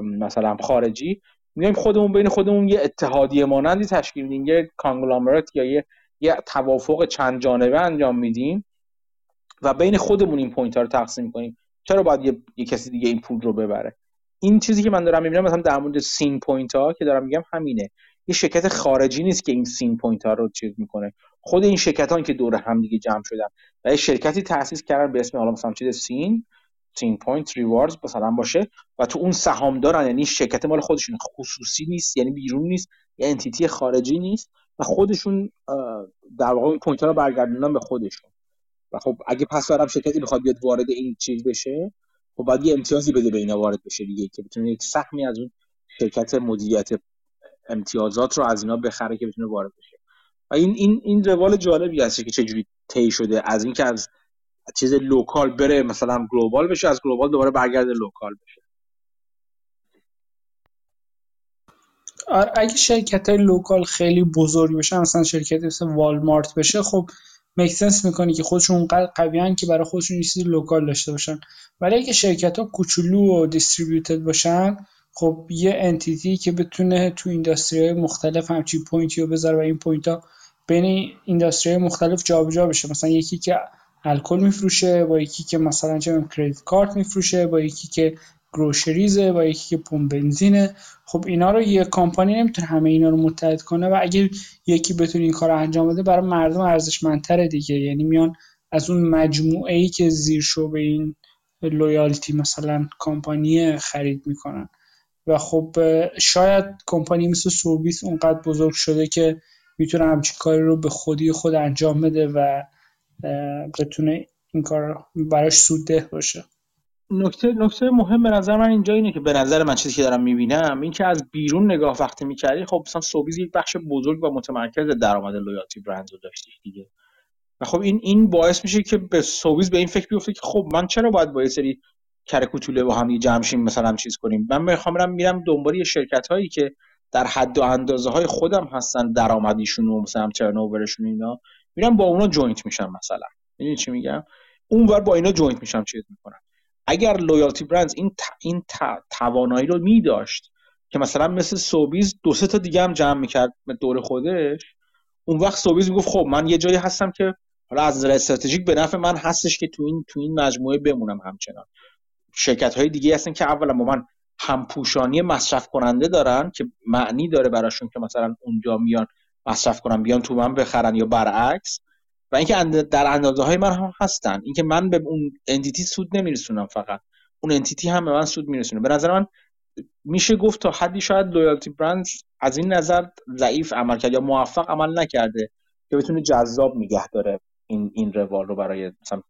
مثلا خارجی؟ میگیم خودمون بین خودمون یه اتحادیه مانندی تشکیل میدیم یه کانگلامرات یا یه یه توافق چند جانبه انجام میدیم و بین خودمون این point ها رو تقسیم کنیم. چرا باید یه, یه کسی دیگه این پول رو ببره؟ این چیزی که من دارم می‌بینم مثلا در مورد Scene point ها که دارم میگم همینه. یه شرکت خارجی نیست که این Scene point ها رو چیز می‌کنه. خود این شرکت ها که دور هم دیگه جمع شدن و یه شرکتی تاسیس کردن به اسم حالا مثلا چیز Scene Scene point rewards مثلا باشه و تو اون سهام دارن یعنی شرکت مال خودشون. خصوصی نیست یعنی بیرون نیست یه entity خارجی نیست و خودشون در واقع این point ها رو برگردوندن به خودشون. و خب اگه پس دارم شرکتی بخواد بیاد وارد این چیز بشه خب باید یه امتیازی بده به اینا وارد بشه دیگه که بتونه یک سهمی از اون شرکت مدیریت امتیازات رو از اینا بخره که بتونه وارد بشه. و این این این روال جالبی هست که چجوری طی شده. از اینکه از چیز local بره مثلا global بشه از global دوباره برگرده local بشه. آره اگه شرکت های local خیلی بزرگ بشه مثلا شرکت مثل والمارت بشه خب make sense می‌کنه که خودشون اونقدر قوی که برای خودشون یه چیزی local داشته باشن. ولی اگه شرکت ها کوچولو و distributed باشن خب یه entity که بتونه تو industry های مختلف همچین point ی رو بذاره و این point ها بین industry مختلف جابجا بشه. مثلا یکی که الکل میفروشه با یکی که مثلا چه credit card میفروشه با یکی که گروشریزه با یکی که پمپ بنزینه. خب اینا رو یه کامپانی نمی‌تونه همه اینا رو متحد کنه و اگه یکی بتونه این کار رو انجام بده برای مردم ارزشمندتره دیگه. یعنی میان از اون مجموعه ای که زیر شو به این لویالتی مثلا کمپانی خرید می‌کنن. و خب شاید کمپانی مثل سوربیس اونقدر بزرگ شده که می‌تونه همچین کاری رو به خودی خود انجام بده و بتونه این کار براش سودده باشه. نکته نکته مهم به نظر من اینجا اینه که به نظر من چیزی که دارم می‌بینم این که از بیرون نگاه وقتی می‌کردی خب مثلا سوبیز یک بخش بزرگ و متمرکز درآمد لویالتی برند رو داشتی دیگه. و خب این این باعث میشه که به سوبیز به این فکر بیفته که خب من چرا باید با یه سری کرکوتوله با هم جمع شیم مثلا چیز کنیم؟ من می‌خوام برم میرم دنبال یه شرکت هایی که در حد و اندازه های خودم هستن درآمدیشون و مثلا ترنوورشون اینا میرم با اونا joint میشم مثلا. می‌دونی چی میگم؟ اونور با اینا joint میشم چیز می‌کنم. اگر Loyalty Brands این این توانایی رو می داشت که مثلا مثل Sobeys دو سه تا دیگه هم جمع می‌کرد دور خودش اون وقت Sobeys می‌گفت خب من یه جایی هستم که حالا از نظر استراتژیک به نفع من هستش که تو این تو این مجموعه بمونم همچنان. شرکت های دیگه هستن که اولا با من همپوشانی مصرف کننده دارن که معنی داره براشون که مثلا اونجا میان مصرف کنن بیان تو من بخرن یا برعکس. و اینکه در اندازه های من هم هستن. اینکه من به اون entity سود نمیرسونم فقط. اون entity هم به من سود میرسونه. به نظر من میشه گفت تا حدی شاید Loyalty Brand از این نظر ضعیف عمل کرد یا موفق عمل نکرده که بتونه جذاب نگه داره این این روال رو برای مثلا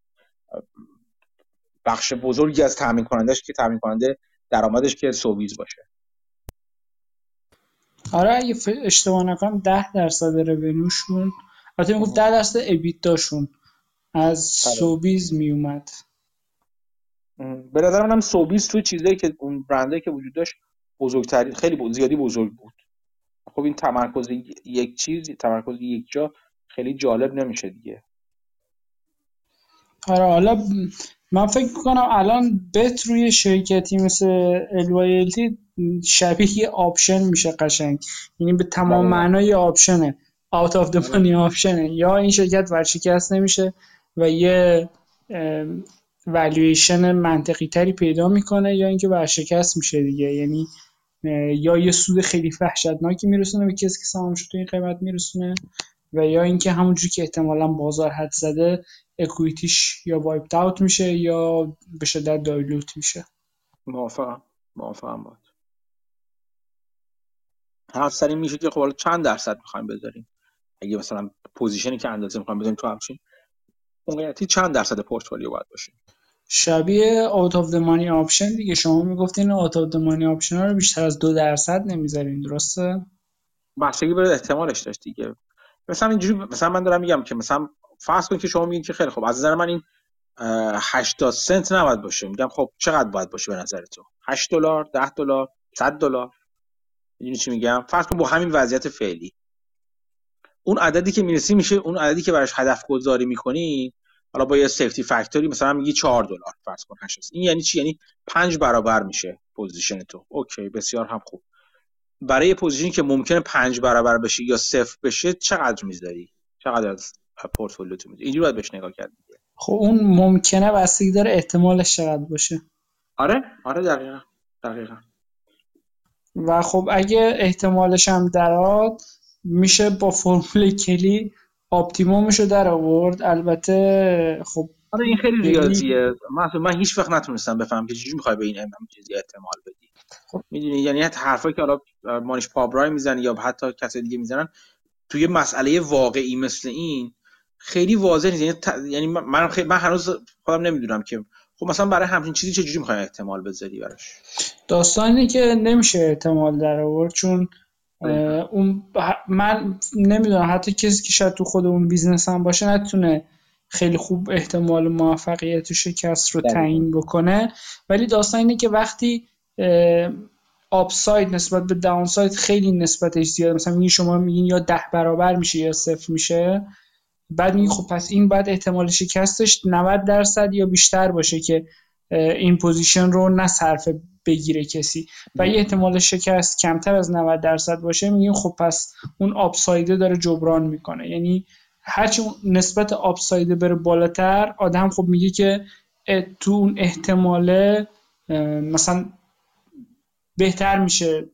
بخش بزرگی از تامین کنندش که تامین کننده درآمدش که سوویز باشه. آره اگه اشتباه نکنم ده درصد رونوشون البته می‌گفت 10 درصد داشون از آره. سوبیز میومد. به نظر منم سوبیز توی چیزایی که اون برندی که وجود داشت بزرگتری خیلی بود زیادی بزرگ بود. خب این تمرکز یک چیز تمرکز یک جا خیلی جالب نمیشه دیگه. آره حالا من فکر کنم الان بت روی شرکتی مثل Loyalty شبیه یه option میشه قشنگ. یعنی به تمام بله. معنای option ه. Out of the money option ه یا این شرکت ورشکست نمیشه و یه والویشن منطقی تری پیدا می‌کنه یا اینکه ورشکست میشه دیگه. یعنی یا یه سود خیلی وحشتناکی میرسونه به کسی که سهامش تو این قیمت میرسونه و یا اینکه همونجوری که احتمالا بازار حدس زده equity ش یا wiped out میشه یا به شدت dilute میشه. موافقم. موافقم باید هر سری میشه که خب چند درصد می‌خوایم بذاریم؟ اگه مثلا position ی که اندازه می‌خوام بزنیم تو همچین موقعیتی چند درصد پورتفولیو باید باشه؟ شبیه out of money option دیگه. شما می‌گفتین out of money option رو بیشتر از دو درصد نمی‌ذارین درسته؟ بحثی برای احتمالش داشت دیگه. مثلا اینجوری مثلا من دارم میگم که مثلا فرض کن که شما میگین که خیلی خب از نظر من این 80 سنت نباید باشه. میگم خب چقدر باید باشه به نظر تو؟ 8 دلار 10 دلار 100 دلار. می‌دونی چی میگم؟ فرض کن با همین وضعیت فعلی. اون عددی که می‌رسی میشه اون عددی که براش هدف گذاری می‌کنی حالا با یه safety factor ی مثلا میگی 4 دلار فرض کن 8 این یعنی چی؟ یعنی 5 برابر میشه position تو. okay بسیار هم خوب. برای position ی که ممکنه 5 برابر بشه یا صفر بشه چقدر می‌ذاری؟ چقدر از پورتفولیو تو می‌ذاری؟ اینجوری باید بهش نگاه کرد خب اون ممکنه بستگی داره احتمالش چقدر باشه. آره آره دقیقا دقیقا. و خب اگه احتمالش هم دراد میشه با فرمول کلی آپتیمومش رو در آورد. البته خب آره این خیلی ریاضیه. من من هیچ وقت نتونستم بفهم که چجوری می‌خوای به این چیزی احتمال بدی. خب. می‌دونی؟ یعنی حتی حرفایی که حالا Mohnish Pabrai می‌زنه یا حتی کسی دیگه می‌زنن توی مسئله واقعی مثل این خیلی واضح نیست. یعنی, یعنی من خیلی من هنوز خودم نمی‌دونم که خب مثلا برای همچین چیزی چجوری می‌خوای احتمال بذاری براش؟ داستانی که نمیشه احتمال در آورد چون اون من نمی‌دونم حتی کسی که شاید تو خود اون business هم باشه نتونه خیلی خوب احتمال موفقیت و شکست رو تعیین بکنه. ولی داستان اینه که وقتی upside نسبت به downside خیلی نسبتش زیاد مثلا میگین شما میگین یا ده برابر میشه یا صفر میشه. بعد میگین خب پس این بعد احتمال شکستش 90 درصد یا بیشتر باشه که این position رو نمی‌صرفه بگیره کسی. و یه احتمال شکست کمتر از 90 درصد باشه میگیم خب پس اون upside ه داره جبران می‌کنه. یعنی هرچی نسبت upside ه بره بالاتر آدم خب میگه که تو اون احتماله مثلا بهتر میشه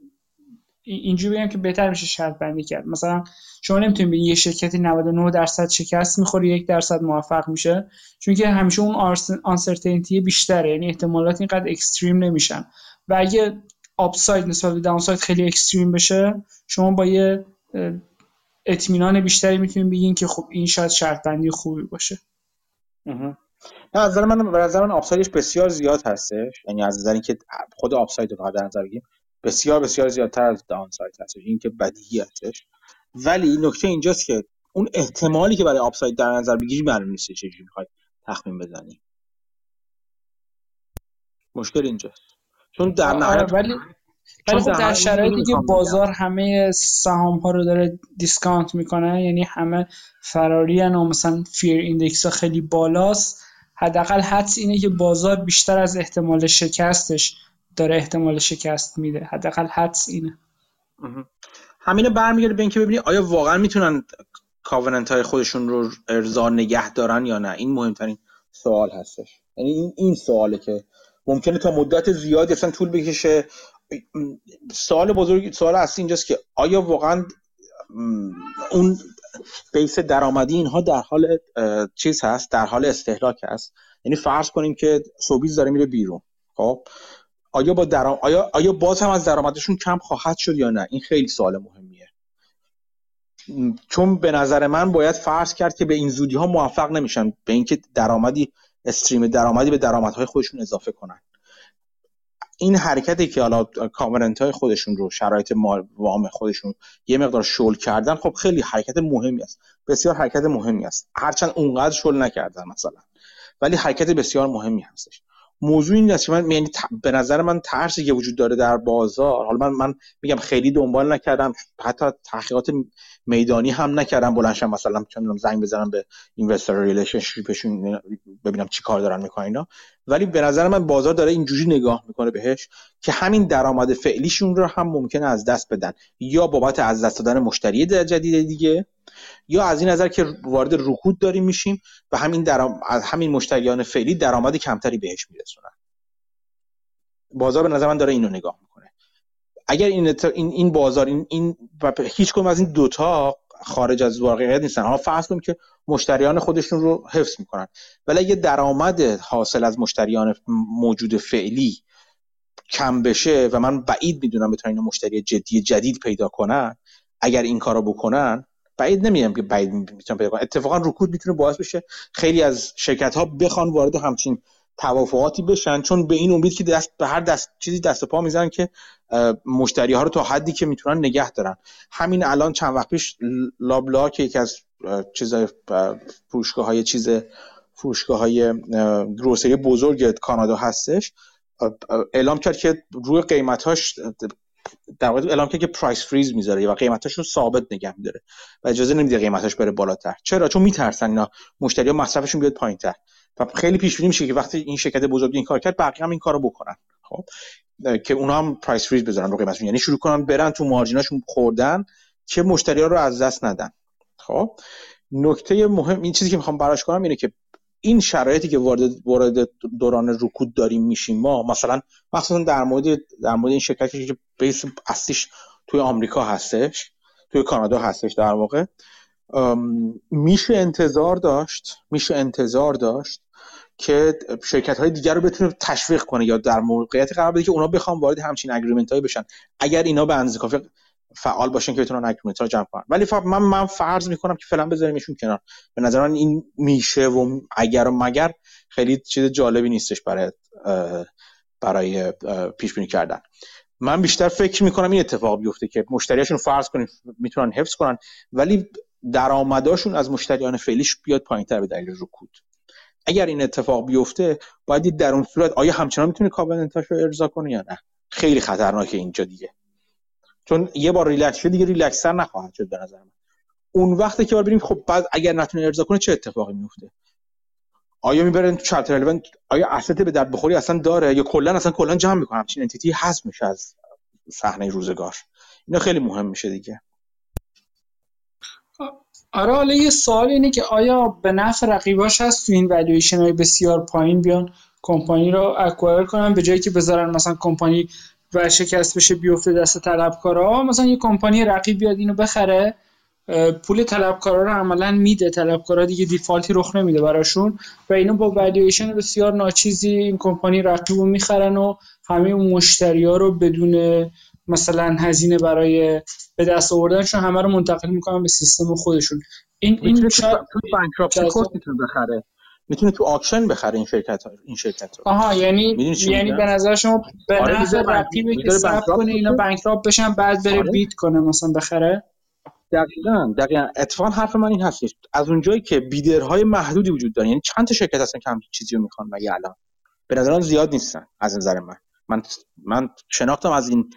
اینجوری بگم که بهتر میشه شرط بندی کرد. مثلا شما نمی‌تونید بگید یه شرکتی 99 درصد شکست می‌خوره یک درصد موفق میشه. چون که همیشه اون آنسرتینتی بیشتره. یعنی احتمالات اینقدر اکستریم نمیشن. و اگه آپساید نسبت به داونساید خیلی اکستریم بشه شما با یه اطمینان بیشتری می‌تونید بگین که خب این شاید شرط بندی خوبی باشه. نه از نظر من به نظر من بسیار زیاد هستش. یعنی از نظر اینکه خود upside رو در نظر بگیریم. بسیار بسیار زیادتر از downside هستش این که بدیهی هستش ولی نکته اینجاست که اون احتمالی که برای upside در نظر بگیری معلوم نیست چجوری می‌خوای تخمین بزنی. مشکل اینجاست. چون در نهایت ولی ولی خب در شرایطی که بازار همه سهام ها رو داره discount می‌کنه یعنی همه فراری و مثلا fear index ها خیلی بالاست حداقل حدس اینه که بازار بیشتر از احتمال شکستش داره احتمال شکست میده. حداقل حدس اینه. همینه برمیگرده به اینکه ببینید آیا واقعا می‌تونن covenant های خودشون رو ارضا نگه دارن یا نه. این مهمترین سوال هستش. یعنی این این سواله که ممکنه تا مدت زیادی اصلا طول بکشه. سوال بزرگ سوال اصلی اینجاست که آیا واقعا اون بیس درآمدی اینها در حال چیز هست؟ در حال استهلاک هست؟ یعنی فرض کنیم که سوبیز داره میره بیرون. خب؟ آیا با درام... آیا آیا باز هم از درآمدشون کم خواهد شد یا نه؟ این خیلی سوال مهمیه. چون به نظر من باید فرض کرد که به این زودی ها موفق نمیشن به اینکه درآمدی استریم درآمدی به درآمدهای خودشون اضافه کنن. این حرکتی که حالا کامرنت های خودشون رو شرایط وام خودشون یه مقدار شل کردن خب خیلی حرکت مهمی است. بسیار حرکت مهمی است. هرچند اونقدر شل نکردن مثلا. ولی حرکت بسیار مهمی هستش. موضوع این است که من یعنی به نظر من ترسی که وجود داره در بازار. حالا من من میگم خیلی دنبال نکردم. حتی تحقیقات میدانی هم نکردم. بلنشم مثلا چون زنگ بزنم به اینوستر ریلیشنشیپشون ببینم چی کار دارن می‌کنن اینا. ولی به نظر من بازار داره اینجوری نگاه می‌کنه بهش که همین درآمد فعلیشون رو هم ممکنه از دست بدن. یا بابت از دست دادن مشتری جدید دیگه یا از این نظر که وارد رکود داریم میشیم و همین درام... از همین مشتریان فعلی درآمد کمتری بهش میرسونن. بازار به نظر من داره اینو نگاه می‌کنه. اگر این این, بازار این, این و هیچ از این دوتا خارج از واقعیت نیستن. حالا فرض کنیم که مشتریان خودشون رو حفظ می‌کنن. ولی اگه درآمد حاصل از مشتریان موجود فعلی کم بشه و من بعید می‌دونم بتونن مشتری جدی جدید پیدا کنن اگر این کارو بکنن بعید نمیگم که بعید می‌تونم پیدا کنم اتفاقا رکود می‌تونه باعث بشه خیلی از شرکت ها بخوان وارد همچین توافقاتی بشن چون به این امید که دست به هر دست چیزی دست پا می‌زنن که مشتری ها رو تا حدی که می‌تونن نگه دارن. همین الان چند وقت پیش لابلا که یکی از چیزای فروشگاه های چیز فروشگاه های گروسری بزرگ کانادا هستش. اعلام کرد که روی قیمتاش در واقع اعلام کرد که پرایس فریز می‌ذاره و قیمتاش رو ثابت نگه میداره و اجازه نمیده قیمتاش بره بالاتر. چرا؟ چون میترسن اینا. مشتری ها مصرفشون بیاد پایینتر. و خیلی پیش بینی میشه که وقتی این شرکت بزرگ این کار کرد بقیه هم این کارو بکنن. خب که اونا هم پرایس فریز بذارن رو قیمتشون یعنی شروع کنن برن تو مارجیناشون خوردن که مشتری ها رو از دست ندن. خب نکته مهم این چیزی که می‌خوام براش کنم اینه که این شرایطی که وارد وارد دوران رکود داریم میشیم ما مثلا مخصوصا در مورد در مورد این شرکتی که بیس اصلیش توی آمریکا هستش توی کانادا هستش در واقع میشه انتظار داشت میشه انتظار داشت که شرکت های دیگر رو بتونه تشویق کنه یا در موقعیت قرار بده که اونا بخوام وارد همچین اگریمنت هایی بشن. اگر اینا به اندازه کافی فعال باشن که بتونن اگریمنت ها جمع کنن. ولی من من فرض می‌کنم که فعلا بذاریمشون کنار. به نظر من این میشه و اگر و مگر خیلی چیز جالبی نیستش برای برای پیش بینی کردن. من بیشتر فکر می‌کنم این اتفاق بیفته که مشتریاشون فرض کنیم می‌تونن حفظ کنن. ولی درآمداشون از مشتریان فعلیش بیاد پایینتر به دلیل رکود. اگر این اتفاق بیفته باید دید در اون صورت آیا همچنان می‌تونه covenant اش رو ارضا کنه یا نه. خیلی خطرناکه اینجا دیگه. چون یه بار ریلکس شد دیگه ریلکسر نخواهد شد به نظر من. اون وقتی که ببینیم خب بعد اگر نتونه ارضا کنه چه اتفاقی میفته آیا می‌برن تو chapter آیا asset به درد بخوری اصلا داره؟ یا کلا اصلا کلا جمع می‌کنه؟ همچین entity ای حذف میشه از صحنه روزگار. اینا خیلی مهم میشه دیگه. آره حالا یه سوال اینه که آیا به نفع رقیباش هست تو این والویشن های بسیار پایین بیان کمپانی رو acquire کنن به جایی که بذارن مثلا کمپانی ورشکست بشه بیفته دست طلبکارا؟ مثلا یه کمپانی رقیب بیاد اینو بخره پول طلبکارا رو عملا میده طلبکارا دیگه default ی رخ نمیده براشون و اینو با والویشن بسیار ناچیزی این کمپانی رقیب رو می‌خرن و همه مشتری ها رو بدون مثلا هزینه برای به دست آوردنشون همه رو منتقل می‌کنن به سیستم خودشون. این این شاید تو بانکراپسی می‌تونه بخره. می‌تونه تو آکشن بخره این شرکت ها این شرکت ها آها یعنی یعنی به نظر شما به آره نظر رقیبی که صرف کنه اینا بانکراپ بشن بعد بره آره. بیت کنه مثلا بخره؟ دقیقا دقیقا. اتفاقا حرف من این هستش از اونجایی که بیدرهای محدودی وجود دارن یعنی چند تا شرکت هستن که همچین چیزی رو می‌خوان مگه الان؟ به نظرم زیاد نیستن از نظر من. من من شناختم از این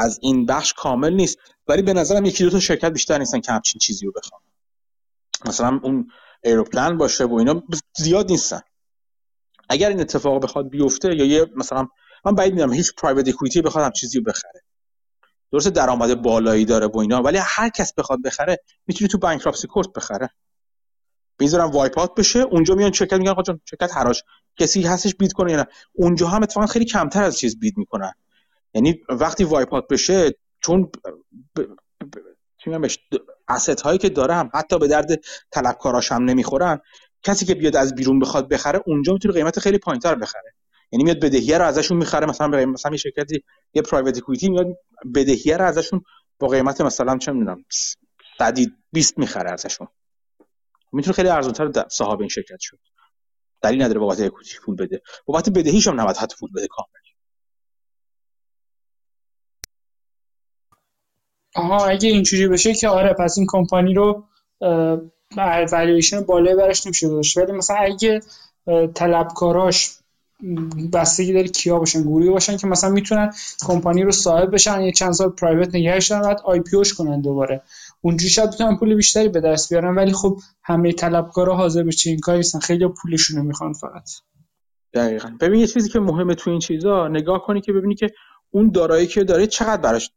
از این بخش کامل نیست. ولی به نظرم یکی دو تا شرکت بیشتر نیستن که همچین چیزی رو بخوان. مثلا اون ایروپلان باشه و اینا زیاد نیستن. اگر این اتفاق بخواد بیفته یا یه مثلا من بعید می‌دونم هیچ پرایوت اکوئیتی بخواد هم چیزی رو بخره. درست درآمد بالایی داره و اینا ولی هر کس بخواد بخره می‌تونه تو بانکراپسی کورت بخره. می‌ذارن wipe بشه اونجا میان شرکت میگن آقا شرکت حراج. کسی هستش bid کنه یا نه؟ اونجا هم اتفاقا خیلی کمتر از چیز bid می‌کنن. یعنی وقتی wipe out بشه چون ب... ب... asset هایی که داره هم حتی به درد طلبکاراش هم نمی‌خورن. کسی که بیاد از بیرون بخواد بخره اونجا می‌تونه قیمت خیلی پایینتر بخره. یعنی میاد بدهیه رو ازشون می‌خره مثلا به مثلا یه شرکتی یه private equity میاد بدهیه رو ازشون با قیمت مثلا چه می‌دونم 20 می‌خره ازشون. می‌تونه خیلی ارزانتر صاحب این شرکت شد. دلیل نداره بابت equity پول بده. بابت بدهیش هم نباید حتی پول بده کامل. آها اگه اینجوری بشه که آره پس این کمپانی رو والویشن بالای برش نمیشه داشت ولی مثلا اگه طلبکاراش بستگی داره کیا باشن گروهی باشن که مثلا می‌تونن کمپانی رو صاحب بشن یه چند سال private نگهش دارن بعد IPO ش کنن دوباره. اونجوری شاید بتونن پول بیشتری به دست بیارن ولی خب همه طلبکارا حاضر به چنین کاری نیستن. خیلی پولشون رو می‌خوان فقط. دقیقا. ببین یه چیزی که مهمه تو این چیزا نگاه کنی که ببینی که اون دارایی که داره چقدر براش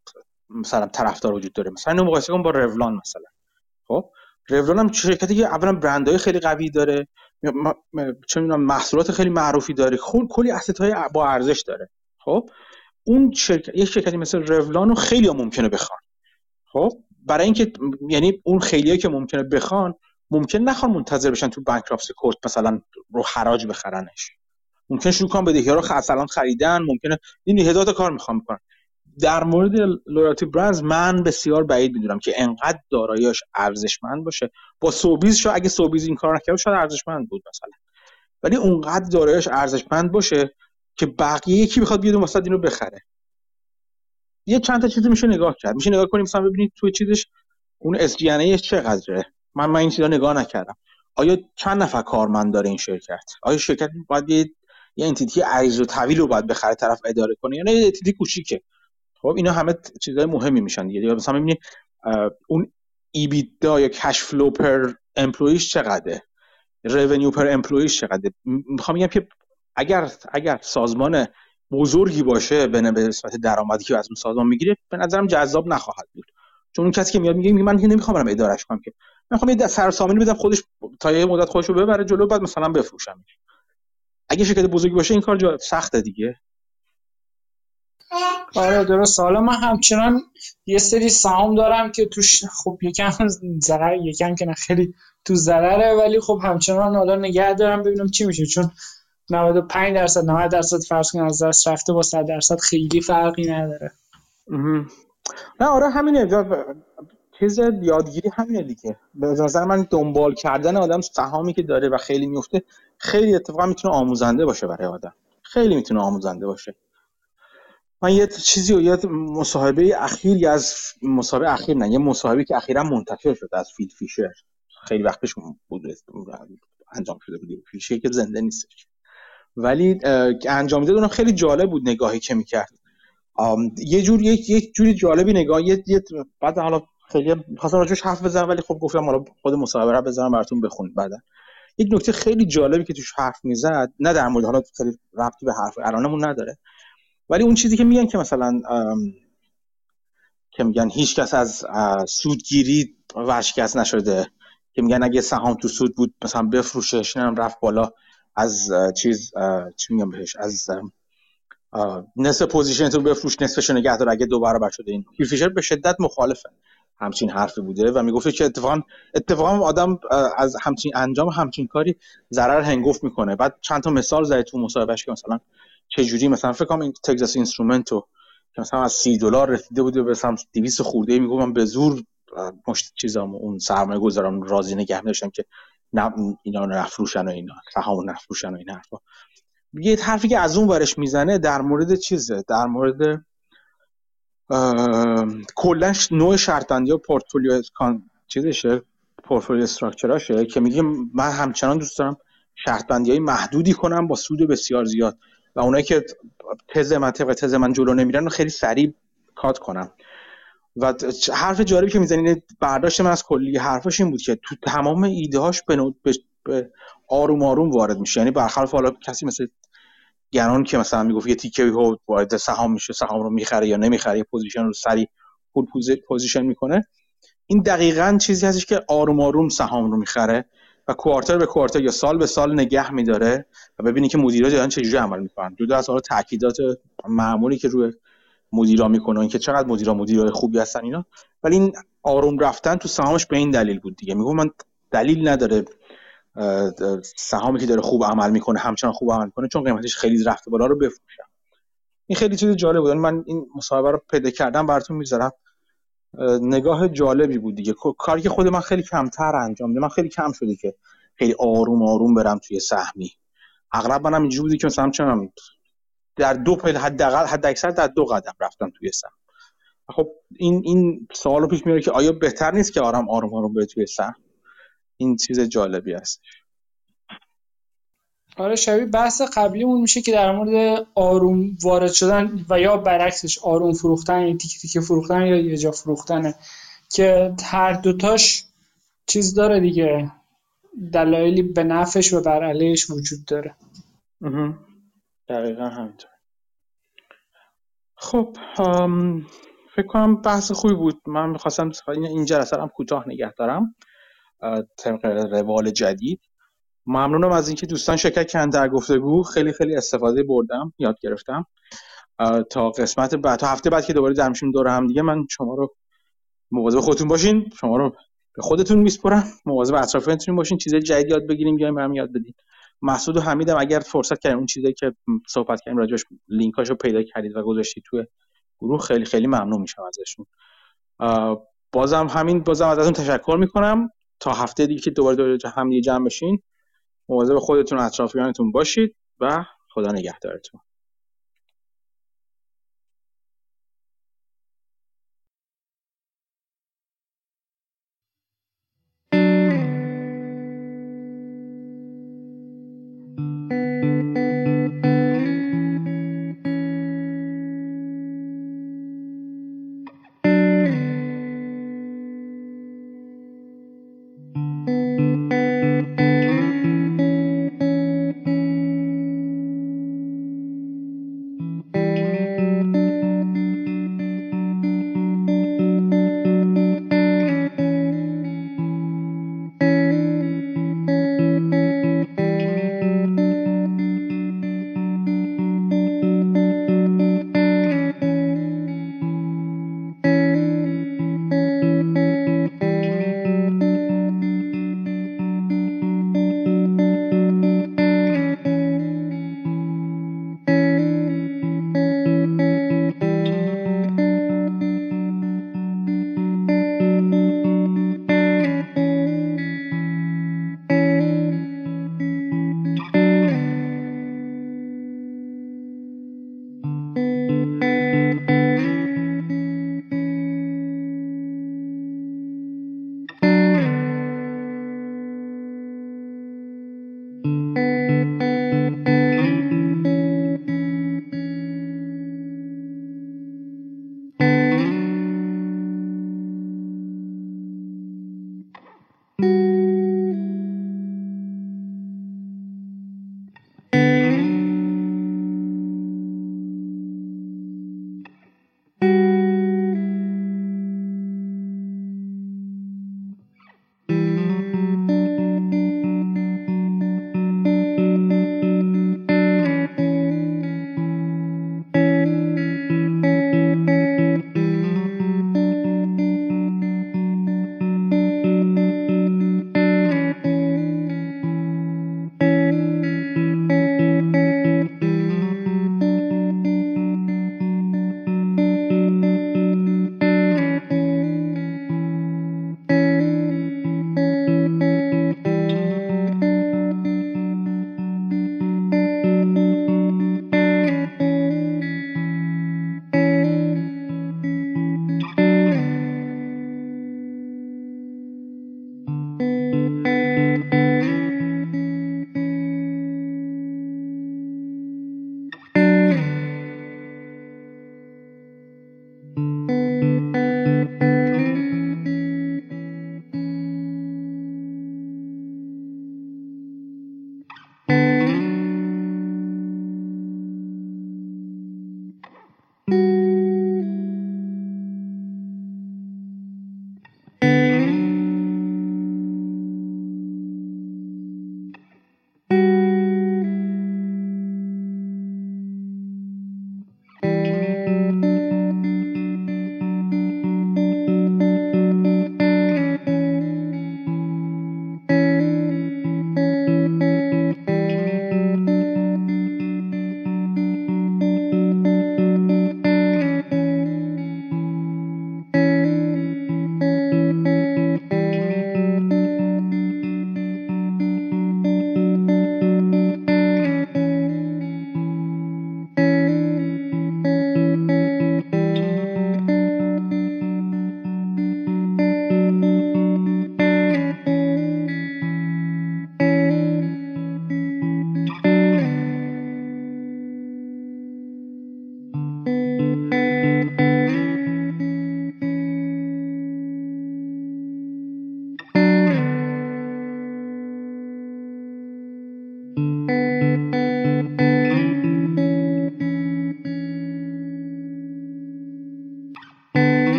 مثلا طرفدار وجود داره. مثلا اینو مقایسه کن با رولان مثلا. خب؟ رولان هم شرکتی که اولا برندهای خیلی قوی داره. چه می‌دونم محصولات خیلی معروفی داره. خود کلی اسست های با ارزش داره. خب؟ اون شرکت یک شرکتی مثل رولان رو خیلی ممکنه بخوان. خب؟ برای اینکه یعنی اون خیلی که ممکنه بخوان ممکن نخوان منتظر بشن تو بانکراپسی کورت مثلا رو حراج بخرنش. ممکن شروع کنن بدهی رو الان خریدن. ممکنه این هزار کار می‌خوام می‌کنن در مورد لویالتی برندز من بسیار بعید می‌دونم که انقدر داراییش ارزشمند باشه. با سوبیز شو اگه سوبیز این کار نکرد شاید ارزشمند بود مثلا. ولی اونقدر داراییش ارزشمند باشه که بقیه یکی بخواد بیاد واسه اینو بخره. یه چند تا چیزی میشه نگاه کرد. میشه نگاه کنیم مثلا ببینید توی چیزش اون SG چقدره. من من این چیزا نگاه نکردم. آیا چند نفر کارمند داره این شرکت؟ آیا شرکت باید یه entity عریض و طویل رو باید بخره طرف اداره کنه؟ یا نه entity کوچیکه. خب اینا همه چیزهای مهمی میشن دیگه. مثلا می‌بینی اون EBITDA یا cash flow per employee ش چقدره؟ رونیو پر امپلویش چقدره؟ می‌خوام بگم که اگر اگر سازمان بزرگی باشه به نسبت درآمدی که از اون سازمان می‌گیره به نظرم جذاب نخواهد بود. چون اون کسی که میاد میگه من نمی‌خوام برم ادارش کنم که. من می‌خوام یه سر سامانی بدم خودش تا یه مدت خودش رو ببره جلو بعد مثلا بفروشم اگه شرکت بزرگی باشه این کار سخته دیگه. آره درست. حالا من همچنان یه سری سهام دارم که توش خب یکم ضرر یکم که نه خیلی تو ضرره. ولی خب همچنان حالا نگه دارم ببینم چی میشه. چون 95 درصد 90 درصد فرض کن از دست رفته با 100 درصد خیلی فرقی نداره. نه آره همینه. چیز یادگیری همینه دیگه. به نظر من دنبال کردن آدم سهامی که داره و خیلی میفته خیلی اتفاقا می‌تونه آموزنده باشه برای آدم. خیلی می‌تونه آموزنده باشه. من یه چیزی و یه مصاحبه اخیری از مصاحبه اخیر نه یه مصاحبه که اخیرا منتشر شد از فیل فیشر. خیلی وقت پیش بود انجام شده بود. فیشر که زنده نیستش. ولی انجام می‌داد خیلی جالب بود نگاهی که می‌کرد. یه جور یک یک جوری جالبی نگاه یه, بعد حالا خیلی خواستم راجعش حرف بزنم ولی خب گفتم حالا خود مصاحبه رو بزنم براتون بخونید بعدا. یک نکته خیلی جالبی که توش حرف می‌زد نه در مورد حالا خیلی ربطی به حرف الانمون نداره. ولی اون چیزی که میگن که مثلا که میگن هیچ کس از سودگیری ورشکست نشده که میگن اگه سهام تو سود بود مثلا بفروشش نم رفت بالا از چیز چی میگم بهش از نصف position تو بفروش نصفش نگه دار اگه دو برابر شده این. فیشر به شدت مخالفه. همچین حرفی بوده و می‌گفته که اتفاقا اتفاقا آدم از همچین انجام همچین کاری ضرر هنگفت می‌کنه. بعد چند تا مثال زد تو مصاحبهش که مثلا چه جوری مثلا فکر کنم این Texas Instruments و که مثلا از سی دلار رسیده بوده به مثلا 200 خورده میگم به زور مشت چیزام اون سرمایه گذاران راضی نگه داشتن که نه اینا نفروشن و اینا سهام نفروشن و این حرفا. یه حرفی که از اون ورش می‌زنه در مورد چیزه؟ در مورد کلا نوع شرط‌بندی و پورتفولیو چیزشه؟ portfolio structure اشه که میگه من همچنان دوست دارم شرط های محدودی کنم با سود بسیار زیاد. و اونایی که تز من طبق تز من جلو نمیرن خیلی سریع cut کنم. و حرف جالبی که می‌زنین برداشت من از کلی حرفش این بود که تو تمام ایده هاش به, به آروم آروم وارد میشه. یعنی برخلاف حالا کسی مثل گران که مثلا می‌گفت یه تیکه ها وارد سهام میشه سهام رو می‌خره یا نمی‌خره یه position رو سریع full position می‌کنه. این دقیقا چیزی هستش که آروم آروم سهام رو می‌خره. و quarter به quarter یا سال به سال نگه میداره و ببینی که مدیرا دارن چجوری عمل می‌کنن. دو از حالا تاکیدات معمولی که روی مدیرا می‌کنه اینکه چقدر مدیرا مدیرای خوبی هستن اینا. ولی این آروم رفتن تو سهامش به این دلیل بود دیگه. میگم من دلیل نداره سهامی که داره خوب عمل می‌کنه همچنان خوب عمل می‌کنه چون قیمتش خیلی رفته بالا رو بفروشم. این خیلی چیز جالب بود. من این مصاحبه رو پیدا کردم براتون می‌ذارم. نگاه جالبی بود دیگه. کاری که خود من خیلی کمتر انجام میدم من خیلی کم شده که خیلی آروم آروم برم توی سهمی. اغلب منم اینجوری بودی که مثلا چنم در دو پل حداقل حد اکثر در دو قدم رفتم توی سهم. خب این این سوالو پیش میاره که آیا بهتر نیست که آرام آروم آروم بره توی سهم؟ این چیز جالبی است آره شبیه بحث قبلیمون میشه که در مورد آروم وارد شدن و یا برعکسش آروم فروختن یا تیک تیک فروختن یا یه جا فروختنه. که هر دوتاش چیز داره دیگه. دلایلی به نفش و بر علیهش وجود داره. دقیقا همینطور. خب فکر کنم بحث خوبی بود. من می‌خواستم این جلسه هم کوتاه نگه دارم. طبق روال جدید. ممنونم از اینکه دوستان شرکت کردن در گفتگو. خیلی خیلی استفاده بردم یاد گرفتم. تا قسمت بعد تا هفته بعد که دوباره جمع شیم دور هم دیگه من شما رو مواظب خودتون باشین. شما رو به خودتون میسپرم. مواظب اطرافیانتون باشین. چیزای جدید یاد بگیریم بیایم هم یاد بدین. مسعود و حمیدم اگر فرصت کردیم اون چیزایی که صحبت کردیم راجعش لینکاشو پیدا کردید و گذاشتید توی گروه خیلی خیلی ممنون میشم ازشون. بازم همین بازم ازتون تشکر می‌کنم. تا هفته دیگه که دوباره دوباره هم دیگه جمع بشین. مواظب خودتون و اطرافیانتون باشید و خدا نگهدارتون.